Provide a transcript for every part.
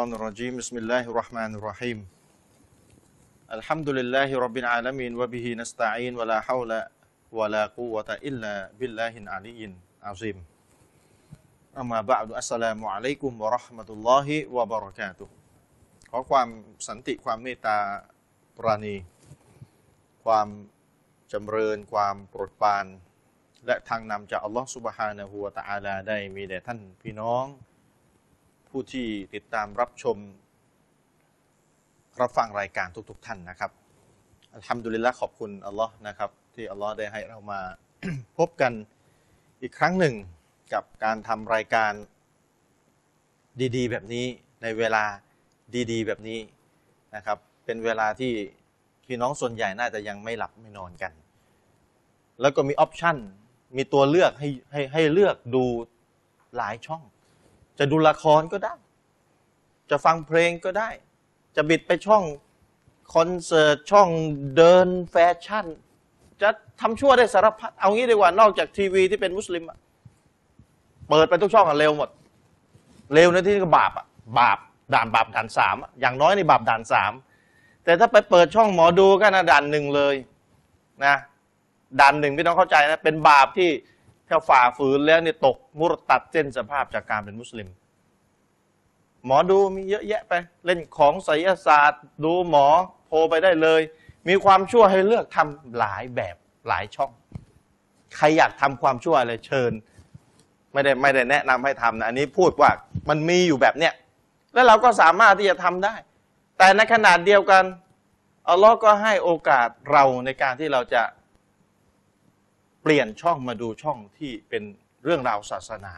الشيطان الرجيم بسم الله الرحمن الرحيم الحمد لله رب العالمين وبه نستعين ولا حول ولا قوة إلا بالله العلي العظيم أما بعد السلام عليكم ورحمة الله وبركاته ขอความสันติความเมตตาปราณี ความจำเริญความโปรดปราน และทางนำจากอัลลอฮฺสุบฮานะฮูวะตะอาลาได้มีแด่ท่านพี่น้อง ผู้ที่ติดตามรับชม รับฟังรายการทุก ๆท่านนะครับอัลฮัมดุลิลละขอบคุณอัลลอฮ์นะครับ ที่อัลลอฮ์ได้ให้เรามาพบกันอีกครั้งหนึ่งกับการทำรายการดี ๆ แบบนี้ในเวลาดี ๆ แบบนี้นะครับ เป็นเวลาที่พี่น้องส่วนใหญ่น่าจะยังไม่หลับไม่นอนกัน แล้วก็มีออปชันมีตัวเลือกให้ให้ให้เลือกดูหลายช่อง จะดูละครก็ได้ จะฟังเพลงก็ได้ จะบิดไปช่องคอนเสิร์ตช่องเดินแฟชั่น จะทำชั่วได้สารพัดเอางี้ดีกว่านอกจากทีวีที่เป็นมุสลิมเปิดไปทุกช่องอะเร็วหมด เร็วในที่นี้ก็บาปอะบาปด่านบาปด่านสามอะอย่างน้อยในบาปด่านสามแต่ถ้าไปเปิดช่องหมอดูก็นะด่านหนึ่งเลยนะด่านหนึ่งพี่น้องเข้าใจนะเป็นบาปที่ ถ้าฝ่าฝืนแล้วเนี่ยตกมุรตัดเส้นสภาพจากการเป็นมุสลิม หมอดูมีเยอะแยะไป เล่นของไสยศาสตร์ ดูหมอโทรไปได้เลย มีความชั่วให้เลือกทำหลายแบบหลายช่อง ใครอยากทำความชั่วอะไรเชิญ ไม่ได้ไม่ได้แนะนำให้ทำนะอันนี้พูดว่ามันมีอยู่แบบเนี้ยแล้วเราก็สามารถที่จะทำได้ แต่ในขนาดเดียวกันอัลลอฮ์ก็ให้โอกาสเราในการที่เราจะ เปลี่ยนช่องมาดูช่องที่เป็นเรื่องราวศาสนา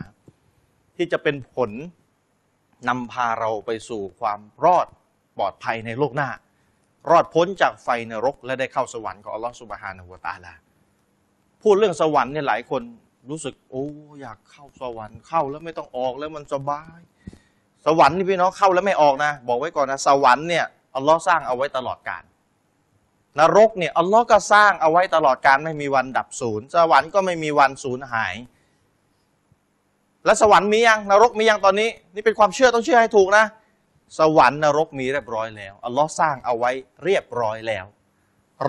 ที่จะเป็นผลนำพาเราไปสู่ความรอดปลอดภัยในโลกหน้า รอดพ้นจากไฟนรก และได้เข้าสวรรค์ของอัลลอฮ์สุบฮานะฮูวะตาลาพูดเรื่องสวรรค์เนี่ยหลายคนรู้สึก โอ้อยากเข้าสวรรค์เข้าแล้วไม่ต้องออกแล้วมันสบาย สวรรค์นี่พี่น้องเข้าแล้วไม่ออกนะ บอกไว้ก่อนนะ สวรรค์เนี่ยอัลลอฮ์สร้างเอาไว้ตลอดกาล นรกเนี่ยอัลลอฮ์ก็สร้างเอาไว้ตลอดการไม่มีวันดับศูนย์สวรรค์ก็ไม่มีวันสูญหาย และสวรรค์มียังนรกมียังตอนนี้ นี่เป็นความเชื่อต้องเชื่อให้ถูกนะ สวรรค์นรกมีเรียบร้อยแล้วอัลลอฮ์สร้างเอาไว้เรียบร้อยแล้ว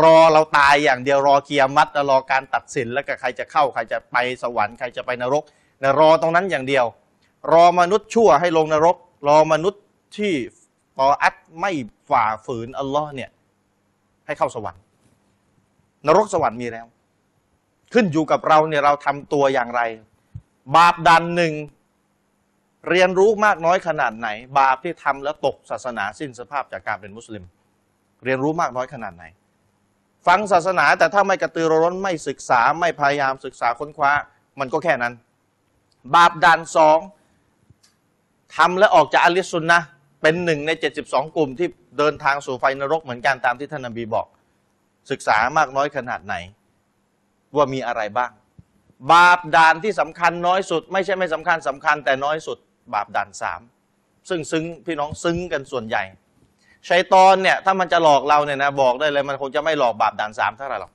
รอเราตายอย่างเดียวรอเกียรมัดรอการตัดสินแล้วก็ใครจะเข้าใครจะไปสวรรค์ใครจะไปนรกนะรอตรงนั้นอย่างเดียว รอมนุษย์ชั่วให้ลงนรก รอมนุษย์ที่ตออัดไม่ฝ่าฝืนอัลลอฮ์เนี่ย ให้เข้าสวรรค์ นรกสวรรค์มีแล้ว ขึ้นอยู่กับเราเนี่ยเราทำตัวอย่างไร บาปดันหนึ่งเรียนรู้มากน้อยขนาดไหน บาปที่ทำแล้วตกศาสนาสิ้นสภาพจากการเป็นมุสลิม เรียนรู้มากน้อยขนาดไหน ฟังศาสนาแต่ถ้าไม่กระตือรือร้นไม่ศึกษาไม่พยายามศึกษาค้นคว้า มันก็แค่นั้น บาปดันสองทำและออกจากอัลิสุนนะ เป็นหนึ่งใน 72 กลุ่มที่เดินทางสู่ไฟนรกเหมือนกันตามที่ท่านนบีบอก ศึกษามากน้อยขนาดไหน ว่ามีอะไรบ้าง บาปด่านที่สำคัญน้อยสุด ไม่ใช่ไม่สำคัญสำคัญแต่น้อยสุด บาปด่านสามซึ่งซึ้งพี่น้องซึ้งกันส่วนใหญ่ชัยตอนเนี่ยถ้ามันจะหลอกเราเนี่ยนะบอกได้เลยมันคงจะไม่หลอกบาปด่านสามเท่าไหร่หรอก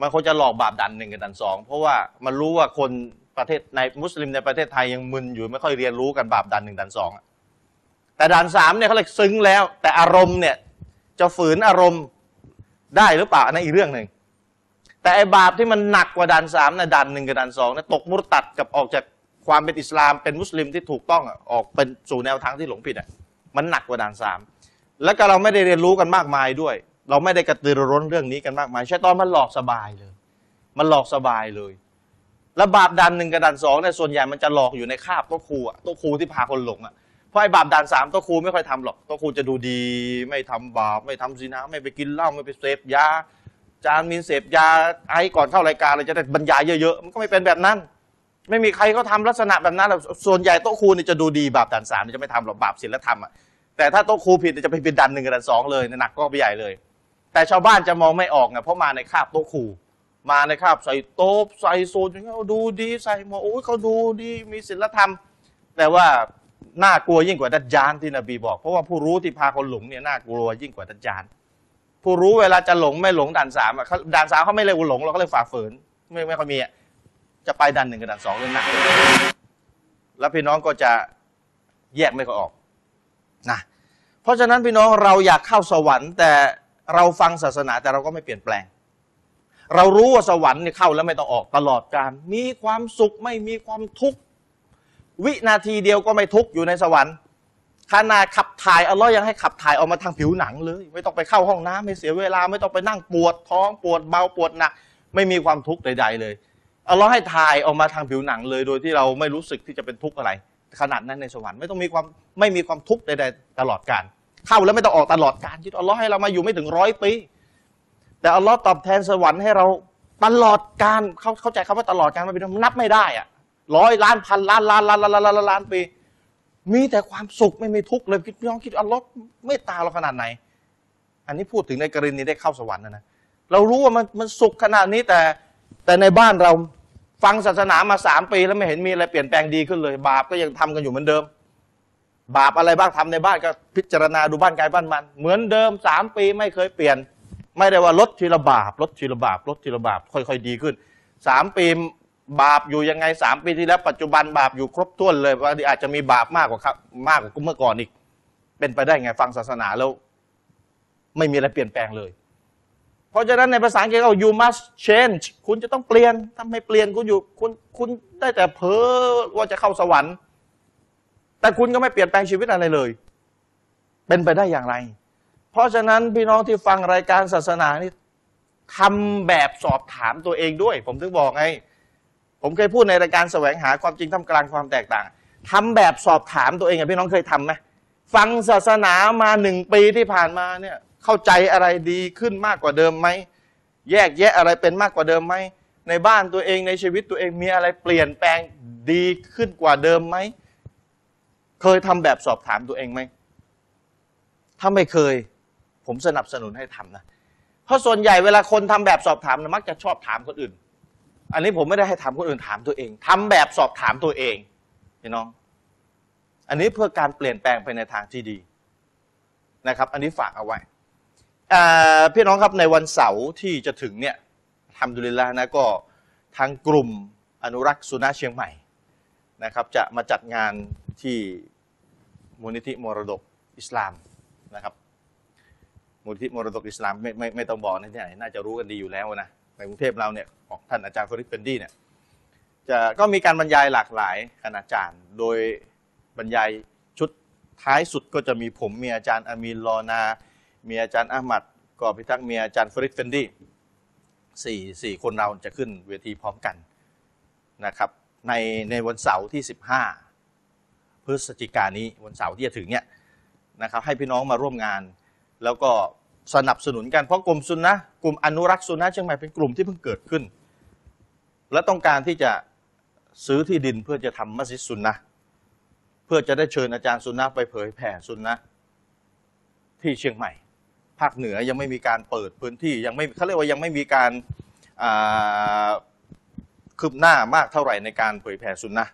มันคงจะหลอกบาปด่านหนึ่งกับด่านสองเพราะว่ามันรู้ว่าคนประเทศในมุสลิมในประเทศไทยยังมึนอยู่ไม่ค่อยเรียนรู้กันบาปด่านหนึ่งด่านสองอะ แต่ด่านสามเนี่ยเขาเลยซึ้งแล้ว แต่อารมณ์เนี่ยจะฝืนอารมณ์ได้หรือเปล่าอันนั้นอีกเรื่องหนึ่งแต่ไอบาปที่มันหนักกว่าด่านสามนะด่านหนึ่งกับด่านสองนะตกมุรตัดกับออกจากความเป็นอิสลามเป็นมุสลิมที่ถูกต้องอะออกเป็นสู่แนวทางที่หลงผิดอะมันหนักกว่าด่านสามแล้วก็เราไม่ได้เรียนรู้กันมากมายด้วย เราไม่ได้กระตือรือร้นเรื่องนี้กันมากมายใช่ตอนมันหลอกสบายเลย มันหลอกสบายเลย แล้วบาปด่านหนึ่งกับด่านสองเนี่ยส่วนใหญ่มันจะหลอกอยู่ในคาบต๊ะครูอะต๊ะครูที่พาคนหลงอะ ราะไอ้บาปด่านสามโต๊ะครูไม่ค่อยทำหรอกโต๊ะครูจะดูดี ไม่ทำบาปไม่ทำซีนาไม่ไปกินเหล้าไม่ไปเสพยาจานมีเสพยาไอ้ก่อนเข้ารายการเลยจะได้บรรยายเยอะๆมันก็ไม่เป็นแบบนั้น ไม่มีใครเขาทำลักษณะแบบนั้นหรอกส่วนใหญ่โต๊ะครูนี่จะดูดีบาปด่านสามนี่จะไม่ทำหรอกบาปศีลธรรมอะแต่ถ้าโต๊ะครูผิดเนี่ยจะไปเป็นด่านหนึ่งกับด่านสองเลยหนักก็ไปใหญ่เลย แต่ชาวบ้านจะมองไม่ออกไงเพราะมาในคาบโต๊ะครูมาในคราบใส่โต๊ะใส่โซนอย่างเงี้ยดูดีใส่หมวกโอ้ยเขาดูดีมีศีลธรรม แต่ว่า น่ากลัวยิ่งกว่าดัจจานที่นบีบอก เพราะว่าผู้รู้ที่พาคนหลงเนี่ยน่ากลัวยิ่งกว่าดัจจานผู้รู้เวลาจะหลงไม่หลงด่านสามอะด่านสามเขาไม่เรียหลงเราก็เลยฝ่าฝืน ไม่ไม่ค่อยมีอะจะไปด่านหนึ่งกับด่านสองเลยหนักแล้วพี่น้องก็จะแยกไม่ค่อยออกนะเพราะฉะนั้นพี่น้องเราอยากเข้าสวรรค์ แต่เราฟังศาสนาแต่เราก็ไม่เปลี่ยนแปลง เรารู้ว่าสวรรค์เนี่ยเข้าแล้วไม่ต้องออกตลอดการ มีความสุขไม่มีความทุกข์ วินาทีเดียวก็ไม่ทุกข์อยู่ในสวรรค์ขนาดขับถ่ายอัลลอฮ์ยังให้ขับถ่ายออกมาทางผิวหนังเลย ไม่ต้องไปเข้าห้องน้ำไม่เสียเวลา ไม่ต้องไปนั่งปวดท้องปวดเบาปวดหนัก ไม่มีความทุกข์ใด ๆ เลยอัลลอฮ์ให้ถ่ายออกมาทางผิวหนังเลย โดยที่เราไม่รู้สึกที่จะเป็นทุกข์อะไร ขนาดนั้นในสวรรค์ไม่ต้องมีความไม่มีความทุกข์ใดๆตลอดการเข้าแล้วไม่ต้องออกตลอดการที่อัลลอฮ์ให้เรามาอยู่ไม่ถึงร้อยปีแต่อัลลอฮ์ตอบแทนสวรรค์ให้เราตลอดการเขาเข้าใจคำว่าตลอดการมันเป็นนับไม่ได้อะ ร้อยล้านพันล้านล้านล้านล้านล้านล้านล้านปี มีแต่ความสุขไม่มีทุกข์เลยพี่น้องคิดอัลลอฮ์เมตตาเราขนาดไหน อันนี้พูดถึงในกรณีได้เข้าสวรรค์นะนะเรารู้ว่ามันมันสุขขนาดนี้แต่แต่ในบ้านเราฟังศาสนามาสามปีแล้วไม่เห็นมีอะไรเปลี่ยนแปลงดีขึ้นเลย บาปก็ยังทำกันอยู่เหมือนเดิม บาปอะไรบ้างทำในบ้านก็พิจารณาดูบ้านกายบ้านมัน เหมือนเดิมสามปีไม่เคยเปลี่ยน ไม่ได้ว่าลดทีละบาปลดทีละบาปลดทีละบาปค่อยๆดีขึ้นสามปี บาปอยู่ยังไงสามปีที่แล้วปัจจุบันบาปอยู่ครบถ้วนเลยว่าอาจจะมีบาปมากกว่าครับ มากกว่าเมื่อก่อนอีก เป็นไปได้ไงฟังศาสนาแล้ว ไม่มีอะไรเปลี่ยนแปลงเลย เพราะฉะนั้นในภาษาอังกฤษเขา you must change คุณจะต้องเปลี่ยนถ้าไม่เปลี่ยนคุณอยู่ คุณคุณได้แต่เพ้อว่าจะเข้าสวรรค์ แต่คุณก็ไม่เปลี่ยนแปลงชีวิตอะไรเลย เป็นไปได้อย่างไร เพราะฉะนั้นพี่น้องที่ฟังรายการศาสนานี่ทำแบบสอบถามตัวเองด้วย ผมถึงบอกไง ผมเคยพูดในรายการแสวงหาความจริงท่ามกลางความแตกต่างทำแบบสอบถามตัวเองอะพี่น้องเคยทำไหมฟังศาสนามาหนึ่งปีที่ผ่านมาเนี่ยเข้าใจอะไรดีขึ้นมากกว่าเดิมไหมแยกแยะอะไรเป็นมากกว่าเดิมไหมในบ้านตัวเองในชีวิตตัวเองมีอะไรเปลี่ยนแปลงดีขึ้นกว่าเดิมไหมเคยทำแบบสอบถามตัวเองไหมถ้าไม่เคย ผมสนับสนุนให้ทำนะเพราะส่วนใหญ่เวลาคนทำแบบสอบถามนะมักจะชอบถามคนอื่น อันนี้ผมไม่ได้ให้ถามคนอื่นถามตัวเองทำแบบสอบถามตัวเองพี่น้อง อันนี้เพื่อการเปลี่ยนแปลงไปในทางที่ดีนะครับ อันนี้ฝากเอาไว้พี่น้องครับในวันเสาร์ที่จะถึงเนี่ยทำดุลิลละนะก็ทางกลุ่มอนุรักษ์สุนัขเชียงใหม่นะครับ จะมาจัดงานที่มูลนิธิมรดกอิสลามนะครับมูลที่มรดกอิสลามไม่ไม่ไม่ต้องบอกนะที่ไหนน่าจะรู้กันดีอยู่แล้วนะ ในกรุงเทพเราเนี่ยของท่านอาจารย์ฟริดเฟนดี้เนี่ยจะก็มีการบรรยายหลากหลายคณาจารย์ โดยบรรยายชุดท้ายสุดก็จะมีผมมีอาจารย์อามีนลอนา มีอาจารย์อามัดกอพิทักษ์มีอาจารย์ฟริดเฟนดี้สี่สี่คนเราจะขึ้นเวทีพร้อมกันนะครับ ในในวันเสาร์ที่ 15 พฤศจิกายนนี้วันเสาร์ที่จะถึงเนี่ยนะครับให้พี่น้องมาร่วมงาน แล้วก็ สนับสนุนกันเพราะกลุ่มซุนนะกลุ่มอนุรักษ์ซุนนะเชียงใหม่เป็นกลุ่มที่เพิ่งเกิดขึ้น และต้องการที่จะซื้อที่ดินเพื่อจะทำมัสยิดซุนนะเพื่อจะได้เชิญอาจารย์ซุนนะไปเผยแผ่ซุนนะที่เชียงใหม่ ภาคเหนือยังไม่มีการเปิดพื้นที่ยังไม่เขาเรียกว่ายังไม่มีการคืบหน้ามากเท่าไหร่ในการเผยแผ่ซุนนะ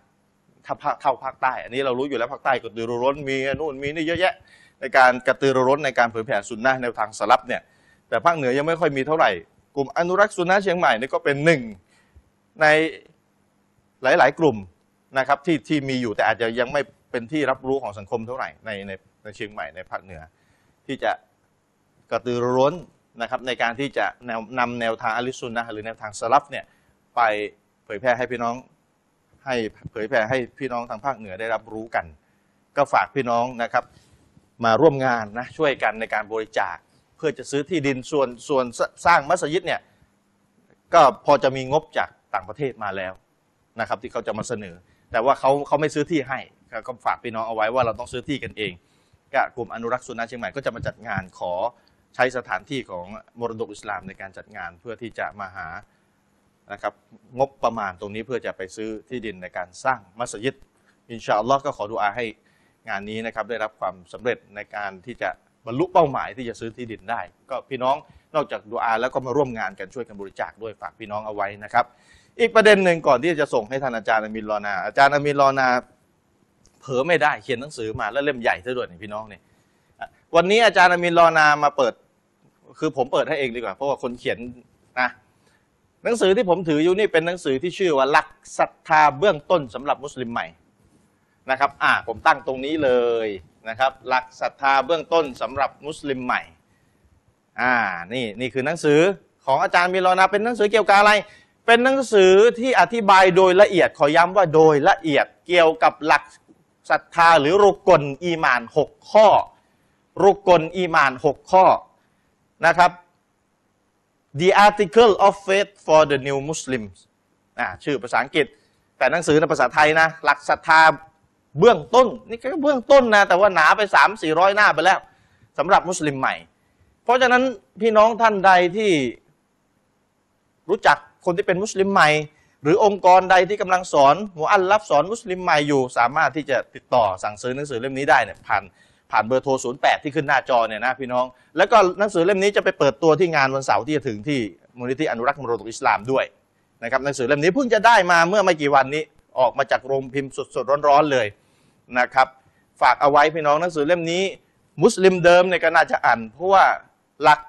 ถ้าภาคเท่าภาคใต้ อันนี้เรารู้อยู่แล้วภาคใต้ก็ดือร้นมีนู่นมีนี่เยอะแยะ ในการกระตือรือร้นในการเผยแผ่สุนนะในทางสลับเนี่ยแต่ภาคเหนือยังไม่ค่อยมีเท่าไหร่ กลุ่มอนุรักษ์สุนนะเชียงใหม่นี่ก็เป็นหนึ่งในหลาย ๆ กลุ่มนะครับที่ที่มีอยู่แต่อาจจะยังไม่เป็นที่รับรู้ของสังคมเท่าไหร่ในในในเชียงใหม่ในภาคเหนือ ที่จะกระตือรือร้นนะครับในการที่จะแนวนำแนวทางอลิสซุนนะหรือแนวทางสลับเนี่ยไปเผยแพร่ให้พี่น้องให้เผยแพร่ให้พี่น้องทางภาคเหนือได้รับรู้กัน ก็ฝากพี่น้องนะครับ มาร่วมงานนะช่วยกันในการบริจาค เพื่อจะซื้อที่ดินส่วนส่วนสร้างมัสยิดเนี่ยก็พอจะมีงบจากต่างประเทศมาแล้วนะครับ ที่เขาจะมาเสนอ แต่ว่าเขาเขาไม่ซื้อที่ให้ก็ฝากพี่น้องเอาไว้ว่าเราต้องซื้อที่กันเองก็กลุ่มอนุรักษ์สุนนะเชียงใหม่ก็จะมาจัดงานขอใช้สถานที่ของมรดกอิสลามในการจัดงานเพื่อที่จะมาหานะครับงบประมาณตรงนี้เพื่อจะไปซื้อที่ดินในการสร้างมัสยิด อินชาอัลลอฮ์ก็ขอดุอาให้ งานนี้นะครับได้รับความสำเร็จในการที่จะบรรลุเป้าหมายที่จะซื้อที่ดินได้ ก็พี่น้องนอกจากดูอาแล้วก็มาร่วมงานกันช่วยกันบริจาคด้วยฝากพี่น้องเอาไว้นะครับ อีกประเด็นหนึ่งก่อนที่จะส่งให้ท่านอาจารย์อามินรอนา อาจารย์อามินรอนาเผลอไม่ได้เขียนหนังสือมาแล้วเล่มใหญ่ซะด้วยนี่พี่น้องเนี่อะวันนี้อาจารย์อามินรอนามาเปิด คือผมเปิดให้เองดีกว่า เพราะว่าคนเขียนนะหนังสือที่ผมถืออยู่นี่เป็นหนังสือที่ชื่อว่าหลักศรัทธาเบื้องต้นสำหรับมุสลิมใหม่ นะครับอ่าผมตั้งตรงนี้เลยนะครับ หลักศรัทธาเบื้องต้นสำหรับมุสลิมใหม่อ่านี่นี่คือหนังสือของอาจารย์มิลอนาเป็นหนังสือเกี่ยวกับอะไร เป็นหนังสือที่อธิบายโดยละเอียดขอย้ำว่าโดยละเอียดเกี่ยวกับหลักศรัทธาหรือรุกลอีมาน 6 ข้อ รุกลอีมาน 6 ข้อนะครับ The Article of Faith for the New Muslims อ่าชื่อภาษาอังกฤษ แต่หนังสือในภาษาไทยนะ หลักศรัทธา เบื้องต้น นี่ก็เบื้องต้นนะ แต่ว่าหนาไป3 4 0 0หน้าไปแล้วสำหรับมุสลิมใหม่ เพราะฉะนั้นพี่น้องท่านใดที่รู้จักคนที่เป็นมุสลิมใหม่ หรือองค์กรใดที่กำลังสอนมุอัลลัฟสอนมุสลิมใหม่อยู่ สามารถที่จะติดต่อสั่งซื้อหนังสือเล่มนี้ได้เนี่ยผ่านผ่านเบอร์โทร 08 ที่ขึ้นหน้าจอเนี่ยนะพี่น้อง แล้วก็หนังสือเล่มนี้จะไปเปิดตัวที่งานวันเสาร์ที่จะถึงที่มูลนิธิอนุรักษ์มรดกอิสลามด้วยนะครับหนังสือเล่มนี้เพิ่งจะได้มาเมื่อไม่กี่วันนี้ออกมาจากโรงพิมพ์สดๆร้อนๆเลย นะครับ ฝากเอาไว้พี่น้องหนังสือเล่มนี้ มุสลิมเดิมเนี่ยก็น่าจะอ่านเพราะว่าหลัก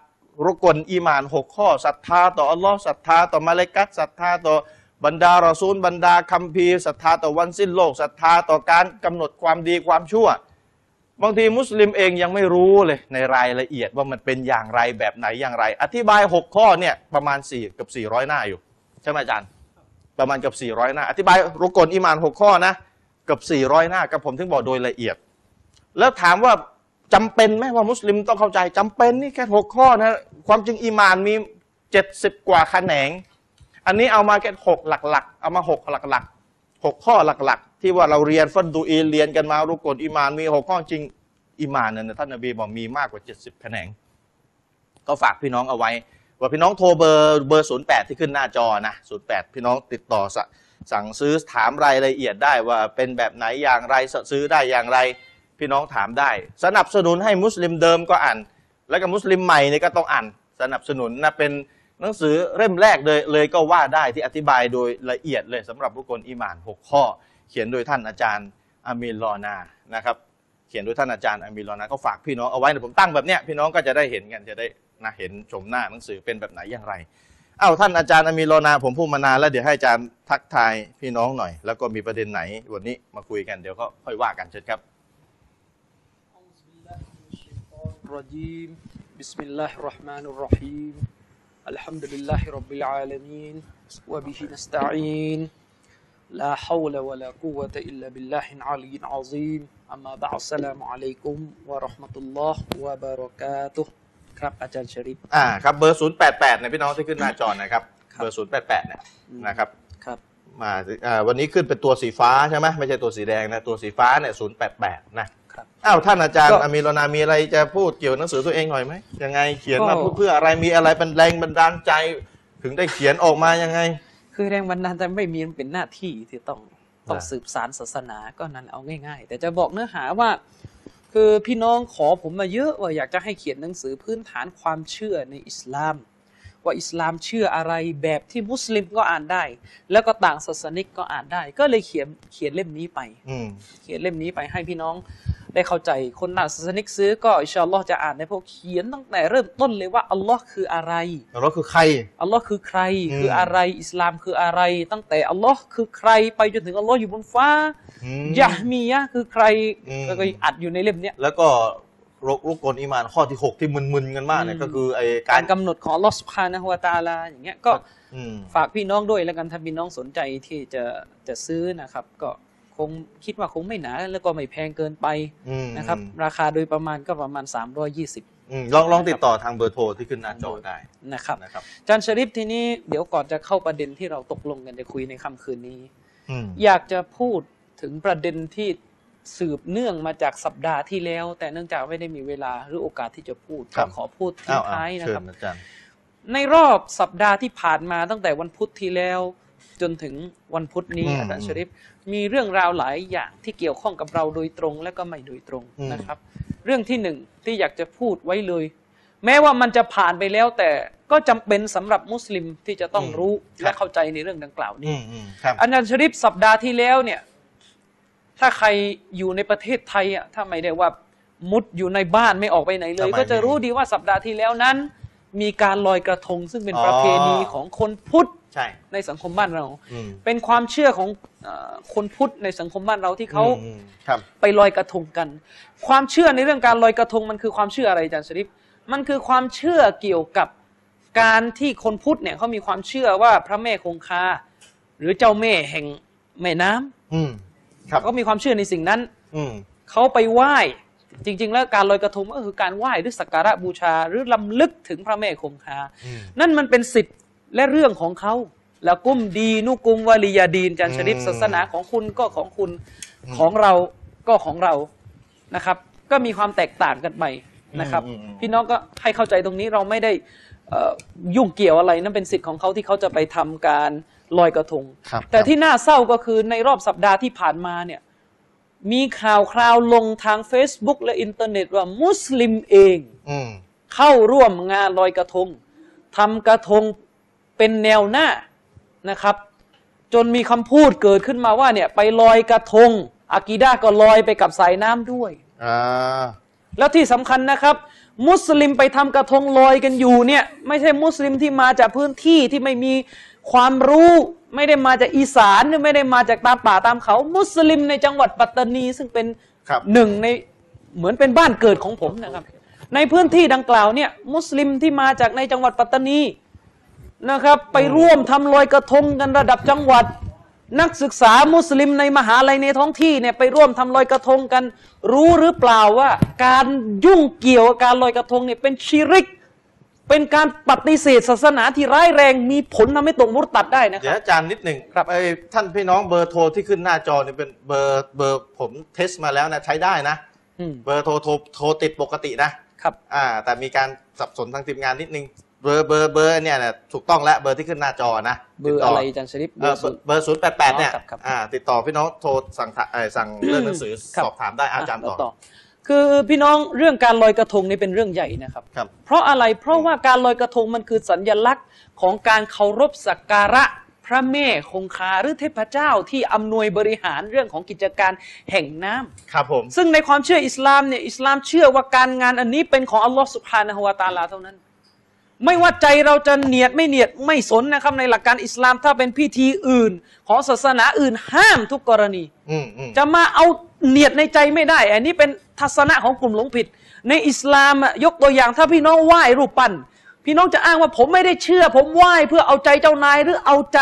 รุกลอีมานหกข้อศรัทธาต่ออัลลอฮ์ศรัทธาต่อมาเลกัตศรัทธาต่อบรรดารอซูลบรรดาคัมภีร์ศรัทธาต่อวันสิ้นโลกศรัทธาต่อการกำหนดความดีความชั่ว บางทีมุสลิมเองยังไม่รู้เลยในรายละเอียดว่ามันเป็นอย่างไรแบบไหนอย่างไร อธิบาย 6 ข้อเนี่ยประมาณ4กับ400 หน้าอยู่ ใช่ไหมอาจารย์ ประมาณเกับ400หน้า อธิบายรุก่นอีมาน 6 ข้อนะ กับ 400 หน้ากับผมถึงบอกโดยละเอียด แล้วถามว่าจำเป็นไหมว่ามุสลิมต้องเข้าใจจำเป็นนี่แค่หกข้อนะ ความจริงอีมานมีเจ็ดสิบกว่าแขนง อันนี้เอามาแค่หกหลัก ๆ เอามาหกหลักๆหกข้อหลัก ๆ ที่ว่าเราเรียนฟัรดูอีนเรียนกันมารุก่นอีมานมีหกข้อจริงอีมานเนี่ยท่านนบีบอกมีมากกว่าเจ็ดสิบแขนง ก็ฝากพี่น้องเอาไว้ ว่าพี่น้องโทรเบอร์เบอร์ศูนย์แปดที่ขึ้นหน้าจอนะศูนย์แปดพี่น้องติดต่อ สั่งซื้อถามรายละเอียดได้ว่าเป็นแบบไหนอย่างไรซื้อได้อย่างไร พี่น้องถามได้ สนับสนุนให้มุสลิมเดิมก็อ่าน แล้วก็มุสลิมใหม่นี่ก็ต้องอ่านสนับสนุนนะเป็นหนังสือเล่มแรกเลยเลยก็ว่าได้ที่อธิบายโดยละเอียดเลยสำหรับบุคคลอีหมาน 6 ข้อ เขียนโดยท่านอาจารย์อามีลอนานะครับเขียนโดยท่านอาจารย์อามีลอนาก็ฝากพี่น้องเอาไว้นะผมตั้งแบบเนี้ยพี่น้องก็จะได้เห็นกันจะได้นะเห็นชมหน้าหนังสือเป็นแบบไหนอย่างไร อ้าวท่านอาจารย์อมีโลนาผมพูดมานานแล้วเดี๋ยวให้อาจารย์ทักทายพี่น้องหน่อย แล้วก็มีประเด็นไหนวันนี้มาคุยกันเดี๋ยวก็ค่อยว่ากันเชิญครับ الرجيم بسم الله الرحمن الرحيم الحمد لله رب العالمين وبه نستعين لا حول ولا قوة إلا بالله العلي العظيم أما بعد السلام عليكم ورحمة الله وبركاته ครับอาจารย์ชริปอ่าครับเบอร์ 088เนี่ยพี่น้องที่ขึ้นหน้าจอนะครับ ครับ เบอร์ 088เนี่ยนะครับครับ มาอ่าวันนี้ขึ้นเป็นตัวสีฟ้าใช่ไหมไม่ใช่ตัวสีแดงนะตัวสีฟ้าเนี่ย088นะครับ อ้าวท่านอาจารย์ก็อามีรนามีอะไรจะพูดเกี่ยวกับหนังสือตัวเองหน่อยไหมยังไงเขียนมาก็เพื่อเพื่ออะไรมีอะไรเป็นแรงบันดาลใจ ถึงได้เขียนออกมายังไง คือแรงบันดาลใจไม่มีมันเป็นหน้าที่ที่ต้องต้องอ่าสืบสารศาสนาก็นั้นเอาง่าย ๆ แต่จะบอกเนื้อหาว่า คือพี่น้องขอผมมาเยอะว่าอยากจะให้เขียนหนังสือพื้นฐานความเชื่อในอิสลาม ว่าอิสลามเชื่ออะไรแบบที่มุสลิมก็อ่านได้ แล้วก็ต่างศาสนิกก็อ่านได้ ก็เลยเขียนเขียนเล่มนี้ไปอืมเขียนเล่มนี้ไปให้พี่น้องได้เข้าใจคนต่างศาสนิกซื้อก็อินชาอัลลอฮ์จะอ่านในพวกเขียนตั้งแต่เริ่มต้นเลยว่าอัลลอฮ์คืออะไรแล้วคือใครอัลลอฮ์คือใครอืมคืออะไร อิสลามคืออะไร ตั้งแต่อัลลอฮ์คือใครไปจนถึงอัลลอฮ์อยู่บนฟ้าอืมยะฮ์มียะห์คือใครอืมแล้วก็อัดอยู่ในเล่มเนี้ยแล้วก็ รุกรุกกลอีหมานข้อที่ 6 ที่มึนๆกันมากเนี่ยอืมก็คือไอ้กาการรกำหนดของอัลลอฮ์สุบฮานะฮูวะตะอาลาอย่างเงี้ยก็อืมฝากพี่น้องด้วยแล้วกันถ้าพี่น้องสนใจที่จะจะซื้อนะครับ ก็คงคิดว่าคงไม่หนาแล้วก็ไม่แพงเกินไปอืมนะครับ ราคาโดยประมาณก็ประมาณ 320อืมลองลองติดต่อทางเบอร์โทรที่ขึ้นหน้าจอได้นะครับนะครับอาจารย์ชริฟทีนี้เดี๋ยวก่อนจะเข้าประเด็นที่เราตกลงกันจะคุยในค่ำคืนนี้อืมอยากจะพูดถึงประเด็นที่ สืบเนื่องมาจากสัปดาห์ที่แล้ว แต่เนื่องจากไม่ได้มีเวลาหรือโอกาสที่จะพูดครัก็บขอพูดทิ้อ้างวท้ายนะเชิคญรับอาจารย์ในรอบสัปดาห์ที่ผ่านมาตั้งแต่วันพุธที่แล้ว จนถึงวันพุธนี้อืมอาจารย์ชริฟมีเรื่องราวหลายอย่างที่เกี่ยวข้องกับเราโดยตรงและก็ไม่โดยตรงอืมนะครับ เรื่องที่หนึ่งที่อยากจะพูดไว้เลย แม้ว่ามันจะผ่านไปแล้วแต่ก็จำเป็นสำหรับมุสลิมที่จะต้องรู้และเข้าใจในเรื่องดังกล่าวนี้อืมอืมครับอาจารย์ชริปสัปดาห์ที่แล้วเนี่ย ถ้าใครอยู่ในประเทศไทยอะถ้าไม่ได้ว่ามุดอยู่ในบ้านไม่ออกไปไหนเลยทำไมก็จะไม่รู้ดีว่าสัปดาห์ที่แล้วนั้น มีการลอยกระทงซึ่งเป็นอ๋อประเพณีของคนพุทธใช่ในสังคมบ้านเราอืมเป็นความเชื่อของเออคนพุทธในสังคมบ้านเราที่เขาอืมครับไปลอยกระทงกัน ความเชื่อในเรื่องการลอยกระทงมันคือความเชื่ออะไรอาจารย์ชริปมันคือความเชื่อเกี่ยวกับการที่คนพุทธเนี่ยเขามีความเชื่อว่าพระแม่คงคา หรือเจ้าแม่แห่งแม่น้ำอืม ครับเขามีความเชื่อในสิ่งนั้น อืม เขาไปไหว้จริง ๆ แล้วการลอยกระทงก็คือการไหว้หรือสักการะบูชา หรือลำลึกถึงพระแม่คงคา อืม นั่นมันเป็นสิทธิ์และเรื่องของเขาแล้วกุมดีนุกุมวาลียาดีนจันชริปอืมศาสนาของคุณก็ของคุณของเราก็ของเรานะครับ ก็มีความแตกต่างกันไปนะครับอืมอืม พี่น้องก็ให้เข้าใจตรงนี้เราไม่ได้เอ่อยุ่งเกี่ยวอะไรนั่นเป็นสิทธิ์ของเขาที่เขาจะไปทำการลอยกระทง ครับแต่ที่น่าเศร้าก็คือในรอบสัปดาห์ที่ผ่านมาเนี่ยมีข่าวคราวลงทาง Facebook และอินเทอร์เน็ตว่ามุสลิมเองอืมเข้าร่วมงานลอยกระทงทำกระทงเป็นแนวหน้านะครับ จนมีคำพูดเกิดขึ้นมาว่าเนี่ยไปลอยกระทงอากีดาก็ลอยไปกับสายน้ำด้วย อ่าแล้วที่สำคัญนะครับ มุสลิมไปทำกระทงลอยกันอยู่เนี่ย ไม่ใช่มุสลิมที่มาจากพื้นที่ที่ไม่มี ความรู้ไม่ได้มาจากอีสานหรือไม่ได้มาจากตามป่าตามเขา มุสลิมในจังหวัดปัตตานี ซึ่งเป็นครับหนึ่งในเหมือนเป็นบ้านเกิดของผมนะครับ ในพื้นที่ดังกล่าวเนี่ย มุสลิมที่มาจากในจังหวัดปัตตานีนะครับ ไปร่วมทำลอยกระทงกันระดับจังหวัด นักศึกษามุสลิมในมหาลัยในท้องที่เนี่ยไปร่วมทำลอยกระทงกัน รู้หรือเปล่าว่า การยุ่งเกี่ยวกับการลอยกระทงเนี่ยเป็นชิริก เป็นการปฏิเสธศาสนาที่ร้ายแรงมีผลทำให้ตกมุรตัดได้นะคเดี๋ยวรับอาจารย์นิดหนึ่งครับไอ้ท่านพี่น้องเบอร์โทรที่ขึ้นหน้าจอเนี่ยเป็นเบอร์เบอร์ผม test มาแล้วนะใช้ได้นะ อืมเบอร์โทรโทรโทรติดปกตินะครับ อ่า แต่มีการสับสนทางทีมงานนิดนึงเบอร์เบอร์เบอร์เนี่ยนะถูกต้องแล้วเบอร์ที่ขึ้นหน้าจอนะเบอร์อะไรอาจารย์ชริปเออเบอร์ศูนย์แปดแปดเนี่ยอ๋อครับครับอ่าติดต่อพี่น้องโทรสั่งถเอ่อสั่งเรื่องหนังสือครับ สอบถามได้อาจารย์แล้วต่อ คือพี่น้องเรื่องการลอยกระทงนี่เป็นเรื่องใหญ่นะครับ ครับ เพราะอะไรเพราะว่าการลอยกระทงมันคือสัญญลักษณ์ของการเคารพสักการะพระแม่คงคาหรือเทพเจ้าที่อำนวยบริหารเรื่องของกิจการแห่งน้ำ ครับผม ซึ่งในความเชื่ออิสลามเนี่ยอิสลามเชื่อว่าการงานอันนี้เป็นของอัลลอฮ์สุบฮานะฮุวาตาลาเท่านั้น ไม่ว่าใจเราจะเนียดไม่เนียดไม่สนนะครับในหลักการอิสลามถ้าเป็นพิธีอื่น ของศาสนาอื่นห้ามทุกกรณี อืมอืม จะมาเอา เนียดในใจไม่ได้ อันนี้เป็นทัศนะของกลุ่มหลงผิด ในอิสลามยกตัวอย่างถ้าพี่น้องไหว้รูปปั้น พี่น้องจะอ้างว่าผมไม่ได้เชื่อ ผมไหว้เพื่อเอาใจเจ้านาย หรือเอาใจ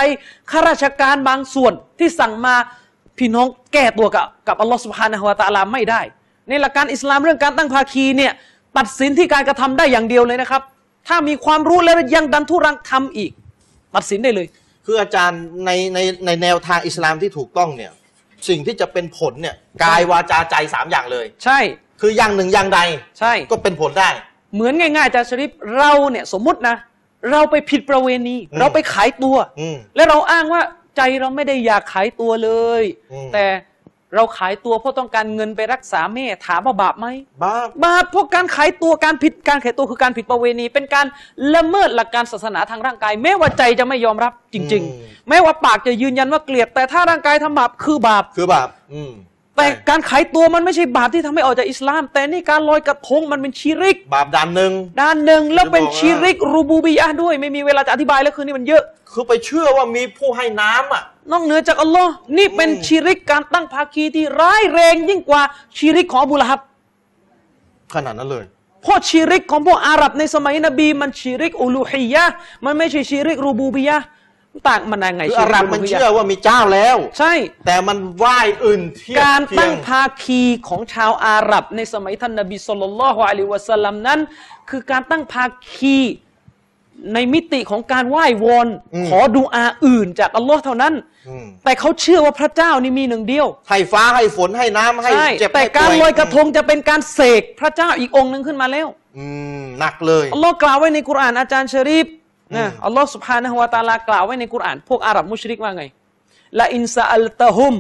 ข้าราชการบางส่วนที่สั่งมาพี่น้องแก้ตัวกับกับอัลลอฮฺสุบฮานะฮุวาตาลาไม่ได้ ในหลักการอิสลามเรื่องการตั้งภาคีเนี่ยตัดสินที่การกระทำได้อย่างเดียวเลยนะครับ ถ้ามีความรู้แล้วยังดันทุรังทำอีก ตัดสินได้เลย คืออาจารย์ในในในแนวทางอิสลามที่ถูกต้องเนี่ย สิ่งที่จะเป็นผลเนี่ยกายวาจาใจสามอย่างเลย ใช่ คืออย่างหนึ่งอย่างใดใช่ ก็เป็นผลได้ เหมือนง่ายๆอาจารย์ชริปเราเนี่ยสมมุตินะ เราไปผิดประเวณีอืมเราไปขายตัว อืม และเราอ้างว่าใจเราไม่ได้อยากขายตัวเลย อืม แต่ เราขายตัวเพราะต้องการเงินไปรักษาแม่ถามว่าบาปไหมบ้าบาปเพราะการขายตัวการผิดการขายตัวคือการผิดประเวณี เป็นการละเมิดหลักการศาสนาทางร่างกาย แม้ว่าใจจะไม่ยอมรับจริง ๆ แม้ว่าปากจะยืนยันว่าเกลียด แต่ถ้าร่างกายทำบาปคือบาปคือบาปอืม แต่การขายตัวมันไม่ใช่บาปที่ทำให้ออกจากอิสลาม แต่นี่การลอยกระทงมันเป็นชีริก บาปดันหนึ่งด้านหนึ่งแล้วเป็นจะบอกว่าชีริกรูบูบียะห์ด้วย ไม่มีเวลาจะอธิบายแล้วคืนนี้มันเยอะ คือไปเชื่อว่ามีผู้ให้น้ำอะนอกเหนือจากอัลลอฮ์นี่เป็นอืมชีริกการตั้งภาคีที่ร้ายแรงยิ่งกว่าชีริกของอบูละฮับขนาดนั้นเลยเพราะชีริกของพวกอาหรับในสมัยนบีมันชีริกอูลูฮียะห์มันไม่ใช่ชีริกรูบูบียะห์ ต่างมันยังไงคือชีอาริกหรับรูมันบูบียะเชื่อห์ว่ามีเจ้าแล้ว ใช่ แต่มันไหว้อื่นเทียบการเทียตั้งงภาคีของชาวอาหรับ ในสมัยท่านนบีสุลต่านละฮ์อะลัยฮิวะสัลลัมนั้น คือการตั้งภาคีในมิติของการไหว้วอนขอดูอาอื่นจากอัลลอฮ์เท่านั้นอืมแต่เขาเชื่อว่าพระเจ้านี่มีหนึ่งเดียว ให้ฟ้าให้ฝนให้น้ำให้ใช่เจ็บแต่ให้การป่วลอยกระทงจะเป็นการเสกพระเจ้าอีกองค์หนึ่งขึ้นมาแล้วอืมหนักเลยอัลลอฮ์กล่าวไว้ในกุรอานอาจารย์ชะรีฟ นะอืมอัลลอฮ์สุบฮานะฮุวาตะอาลากล่าวไว้ในกุรอาน พวกอาหรับมุชริกว่าไงوَلَئِن سَأَلْتَهُم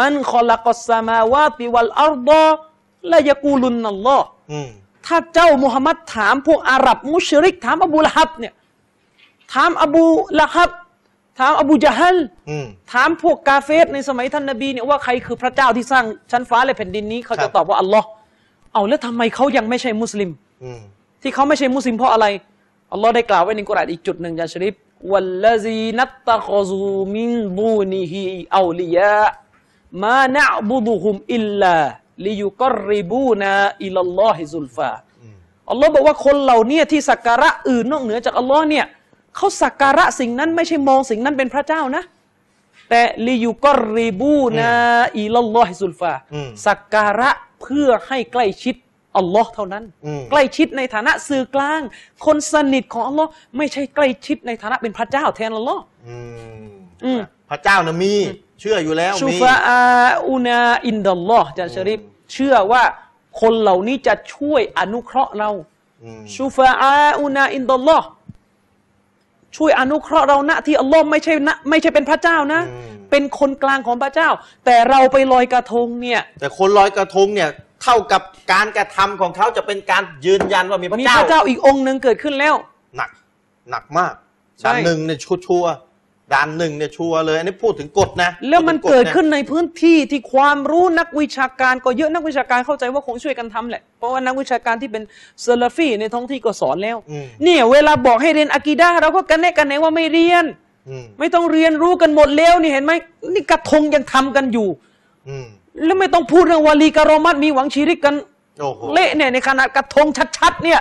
مَّنْ خَلَقَ السَّمَاوَاتِ وَالْأَرْضَ لَيَقُولُنَّ اللَّهُอืมถ้าเจ้ามุฮัมมัดถามพวกอาหรับมุชริก ถามอบูละฮับเนี่ยถามอบูละฮับ ถามอบูจาฮัลอืมถามพวกกาเฟรในสมัยท่านนบีเนี่ยว่าใครคือพระเจ้าที่สร้างชั้นฟ้าและแผ่นดินนี้เขาครัจะบตอบว่าอัลลอฮ์เอาแล้วทำไมเขายังไม่ใช่มุสลิมอืมที่เขาไม่ใช่มุสลิมเพราะอะไร อัลลอฮ์ได้กล่าวไว้ในกุรอานอีกจุดหนึ่งจาชริปوالذين اتخذوا من دونه أولياء ما نعبدهم إلا ليقربونا إلى الله زلفى อัลลอฮ์บอกว่าคนเหล่านี้ที่สักการะอื่นนอกเหนือจากอัลลอฮ์เนี่ยเขาสักการะสิ่งนั้นไม่ใช่มองสิ่งนั้นเป็นพระเจ้านะ แต่ ليقربونا إلى الله زلفىสักการะเพื่อให้ใกล้ชิด อัลลอฮ์เท่านั้นอืมใกล้ชิดในฐานะสื่อกลาง คนสนิทของอัลลอฮ์ไม่ใช่ใกล้ชิดในฐานะเป็นพระเจ้าแทนอัลลอฮ์อืมอืมพระเจ้านะมี เชื่ออยู่แล้วชูมีฟาอาอูนาอินดัลลอฮ์อาจารย์ชะริฟเชื่อว่าคนเหล่านี้จะช่วยอนุเคราะห์เราอืมชูฟาอาอูนาอินดัลลอฮ์ช่วยอนุเคราะห์เราณที่อัลลอฮ์ไม่ใช่นะไม่ใช่เป็นพระเจ้านะอืมเป็นคนกลางของพระเจ้า แต่เราไปลอยกระทงเนี่ย แต่คนลอยกระทงเนี่ย เท่ากับการกระทำของเขาจะเป็นการยืนยันว่ามีพระมีเจ้าพระเจ้าอีกองค์หนึ่งเกิดขึ้นแล้ว หนักหนักมากใช่ ด่านหนึ่งเนี่ยชัวชัวร์ๆด่านหนึ่งเนี่ยชัวร์เลยอันนี้พูดถึงกฎนะแล้วมันพูเกิถึดงฎะขึ้นในพื้นที่ที่ความรู้นักวิชาการก็เยอะนักวิชาการเข้าใจว่าคงช่วยกันทำแหละ เพราะว่านักวิชาการที่เป็นเซลฟีในท้องที่ก็สอนแล้ว อืมเนี่ยเวลาบอกให้เรียนอะกีดะห์เราก็กันแน่กันแน่ว่าไม่เรียน อืมไม่ต้องเรียนรู้กันหมดแล้วนี่เห็นไหมนี่กระทงยังทำกันอยู่ อืม แล้วไม่ต้องพูดเรื่องวาลีการอมัดมีหวังชีริกกันโอ้โหเละเนี่ยในขนาดกระทงชัดๆ เนี่ย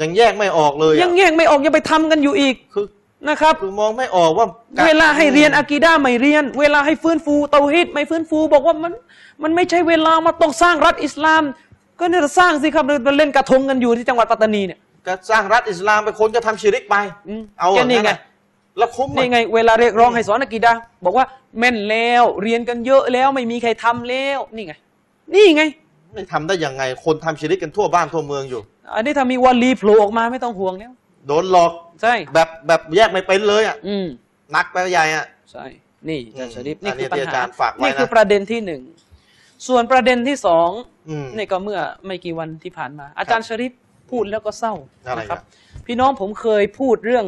ยังแยกไม่ออกเลยอะยังแยกไม่ออกยังไปทำกันอยู่อีกคือนะครับคือมองไม่ออกว่า เวลาให้เรียนอะกีดะห์ไม่เรียน เวลาให้ฟื้นฟูเตาฮิดไม่ฟื้นฟู บอกว่ามันมันไม่ใช่เวลามาต้องสร้างรัฐอิสลาม ก็เนี่ยสร้างสิครับเราเล่นกระทงกันอยู่ที่จังหวัดปัตตานีเนี่ยก็สร้างรัฐอิสลามไปคนก็ทำชิริกไปอืมเอาก็นี่ไงอย่างะ แล้วคุ้มอะนี่ไงเวลาเรียกร้องให้สอนอะกีดะห์บอกว่าแม่นแล้วเรียนกันเยอะแล้วไม่มีใครทำแล้วนี่ไง นี่ไง ไม่ทำได้ยังไง คนทำชิริกกันทั่วบ้านทั่วเมืองอยู่ อันนี้ถ้ามีวาลีโผล่ออกมาไม่ต้องห่วงแล้ว โดนหลอกใช่ แบบแบบแยกไม่เป็นเลยอะอืมหนักไปใหญ่อะ ใช่ นี่อาจารย์ชริปอืมนี่คืออันนี้ปัญที่อาหาจารย์ฝากไว้นะ นี่คือประเด็นที่หนึ่งส่วนประเด็นที่สองอืม นี่ก็เมื่อไม่กี่วันที่ผ่านมา อาจารย์ชริปพูดแล้วก็เศร้าอะไรนะครับอะพี่น้องผมเคยพูดเรื่อง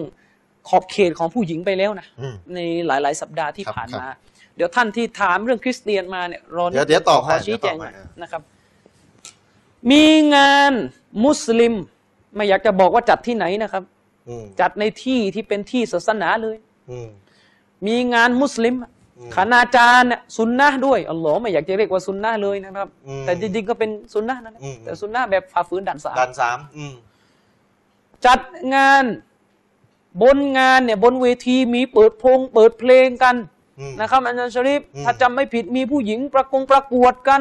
ขอบเขตของผู้หญิงไปแล้วนะอืมในหลาย ๆ สัปดาห์ที่ครับผ่านครับมา เดี๋ยวท่านที่ถามเรื่องคริสเตียนมาเนี่ยรอนิเดี๋ยวเดี๋ยวตอบขให้อชี้แจงเดี๋ยวตอบให้นะครับ มีงานมุสลิม ไม่อยากจะบอกว่าจัดที่ไหนนะครับอืมจัดในที่ที่เป็นที่ศาสนาเลยอืมมีงานมุสลิมอืมคณาจารย์เนี่ยซุนนะห์ด้วยอัลลอฮ์ไม่อยากจะเรียกว่าซุนนะห์เลยนะครับอืมแต่จริงๆก็เป็นซุนนะห์นั่นแหละอืมแต่ซุนนะห์แบบฝ่าฝืนด่านสามด่านสามอืมจัดงาน บนงานเนี่ยบนเวทีมีเปิดพงเปิดเพลงกันอืมนะครับอาจารย์ชริฟอืมถ้าจำไม่ผิดมีผู้หญิงประกงประกวดกัน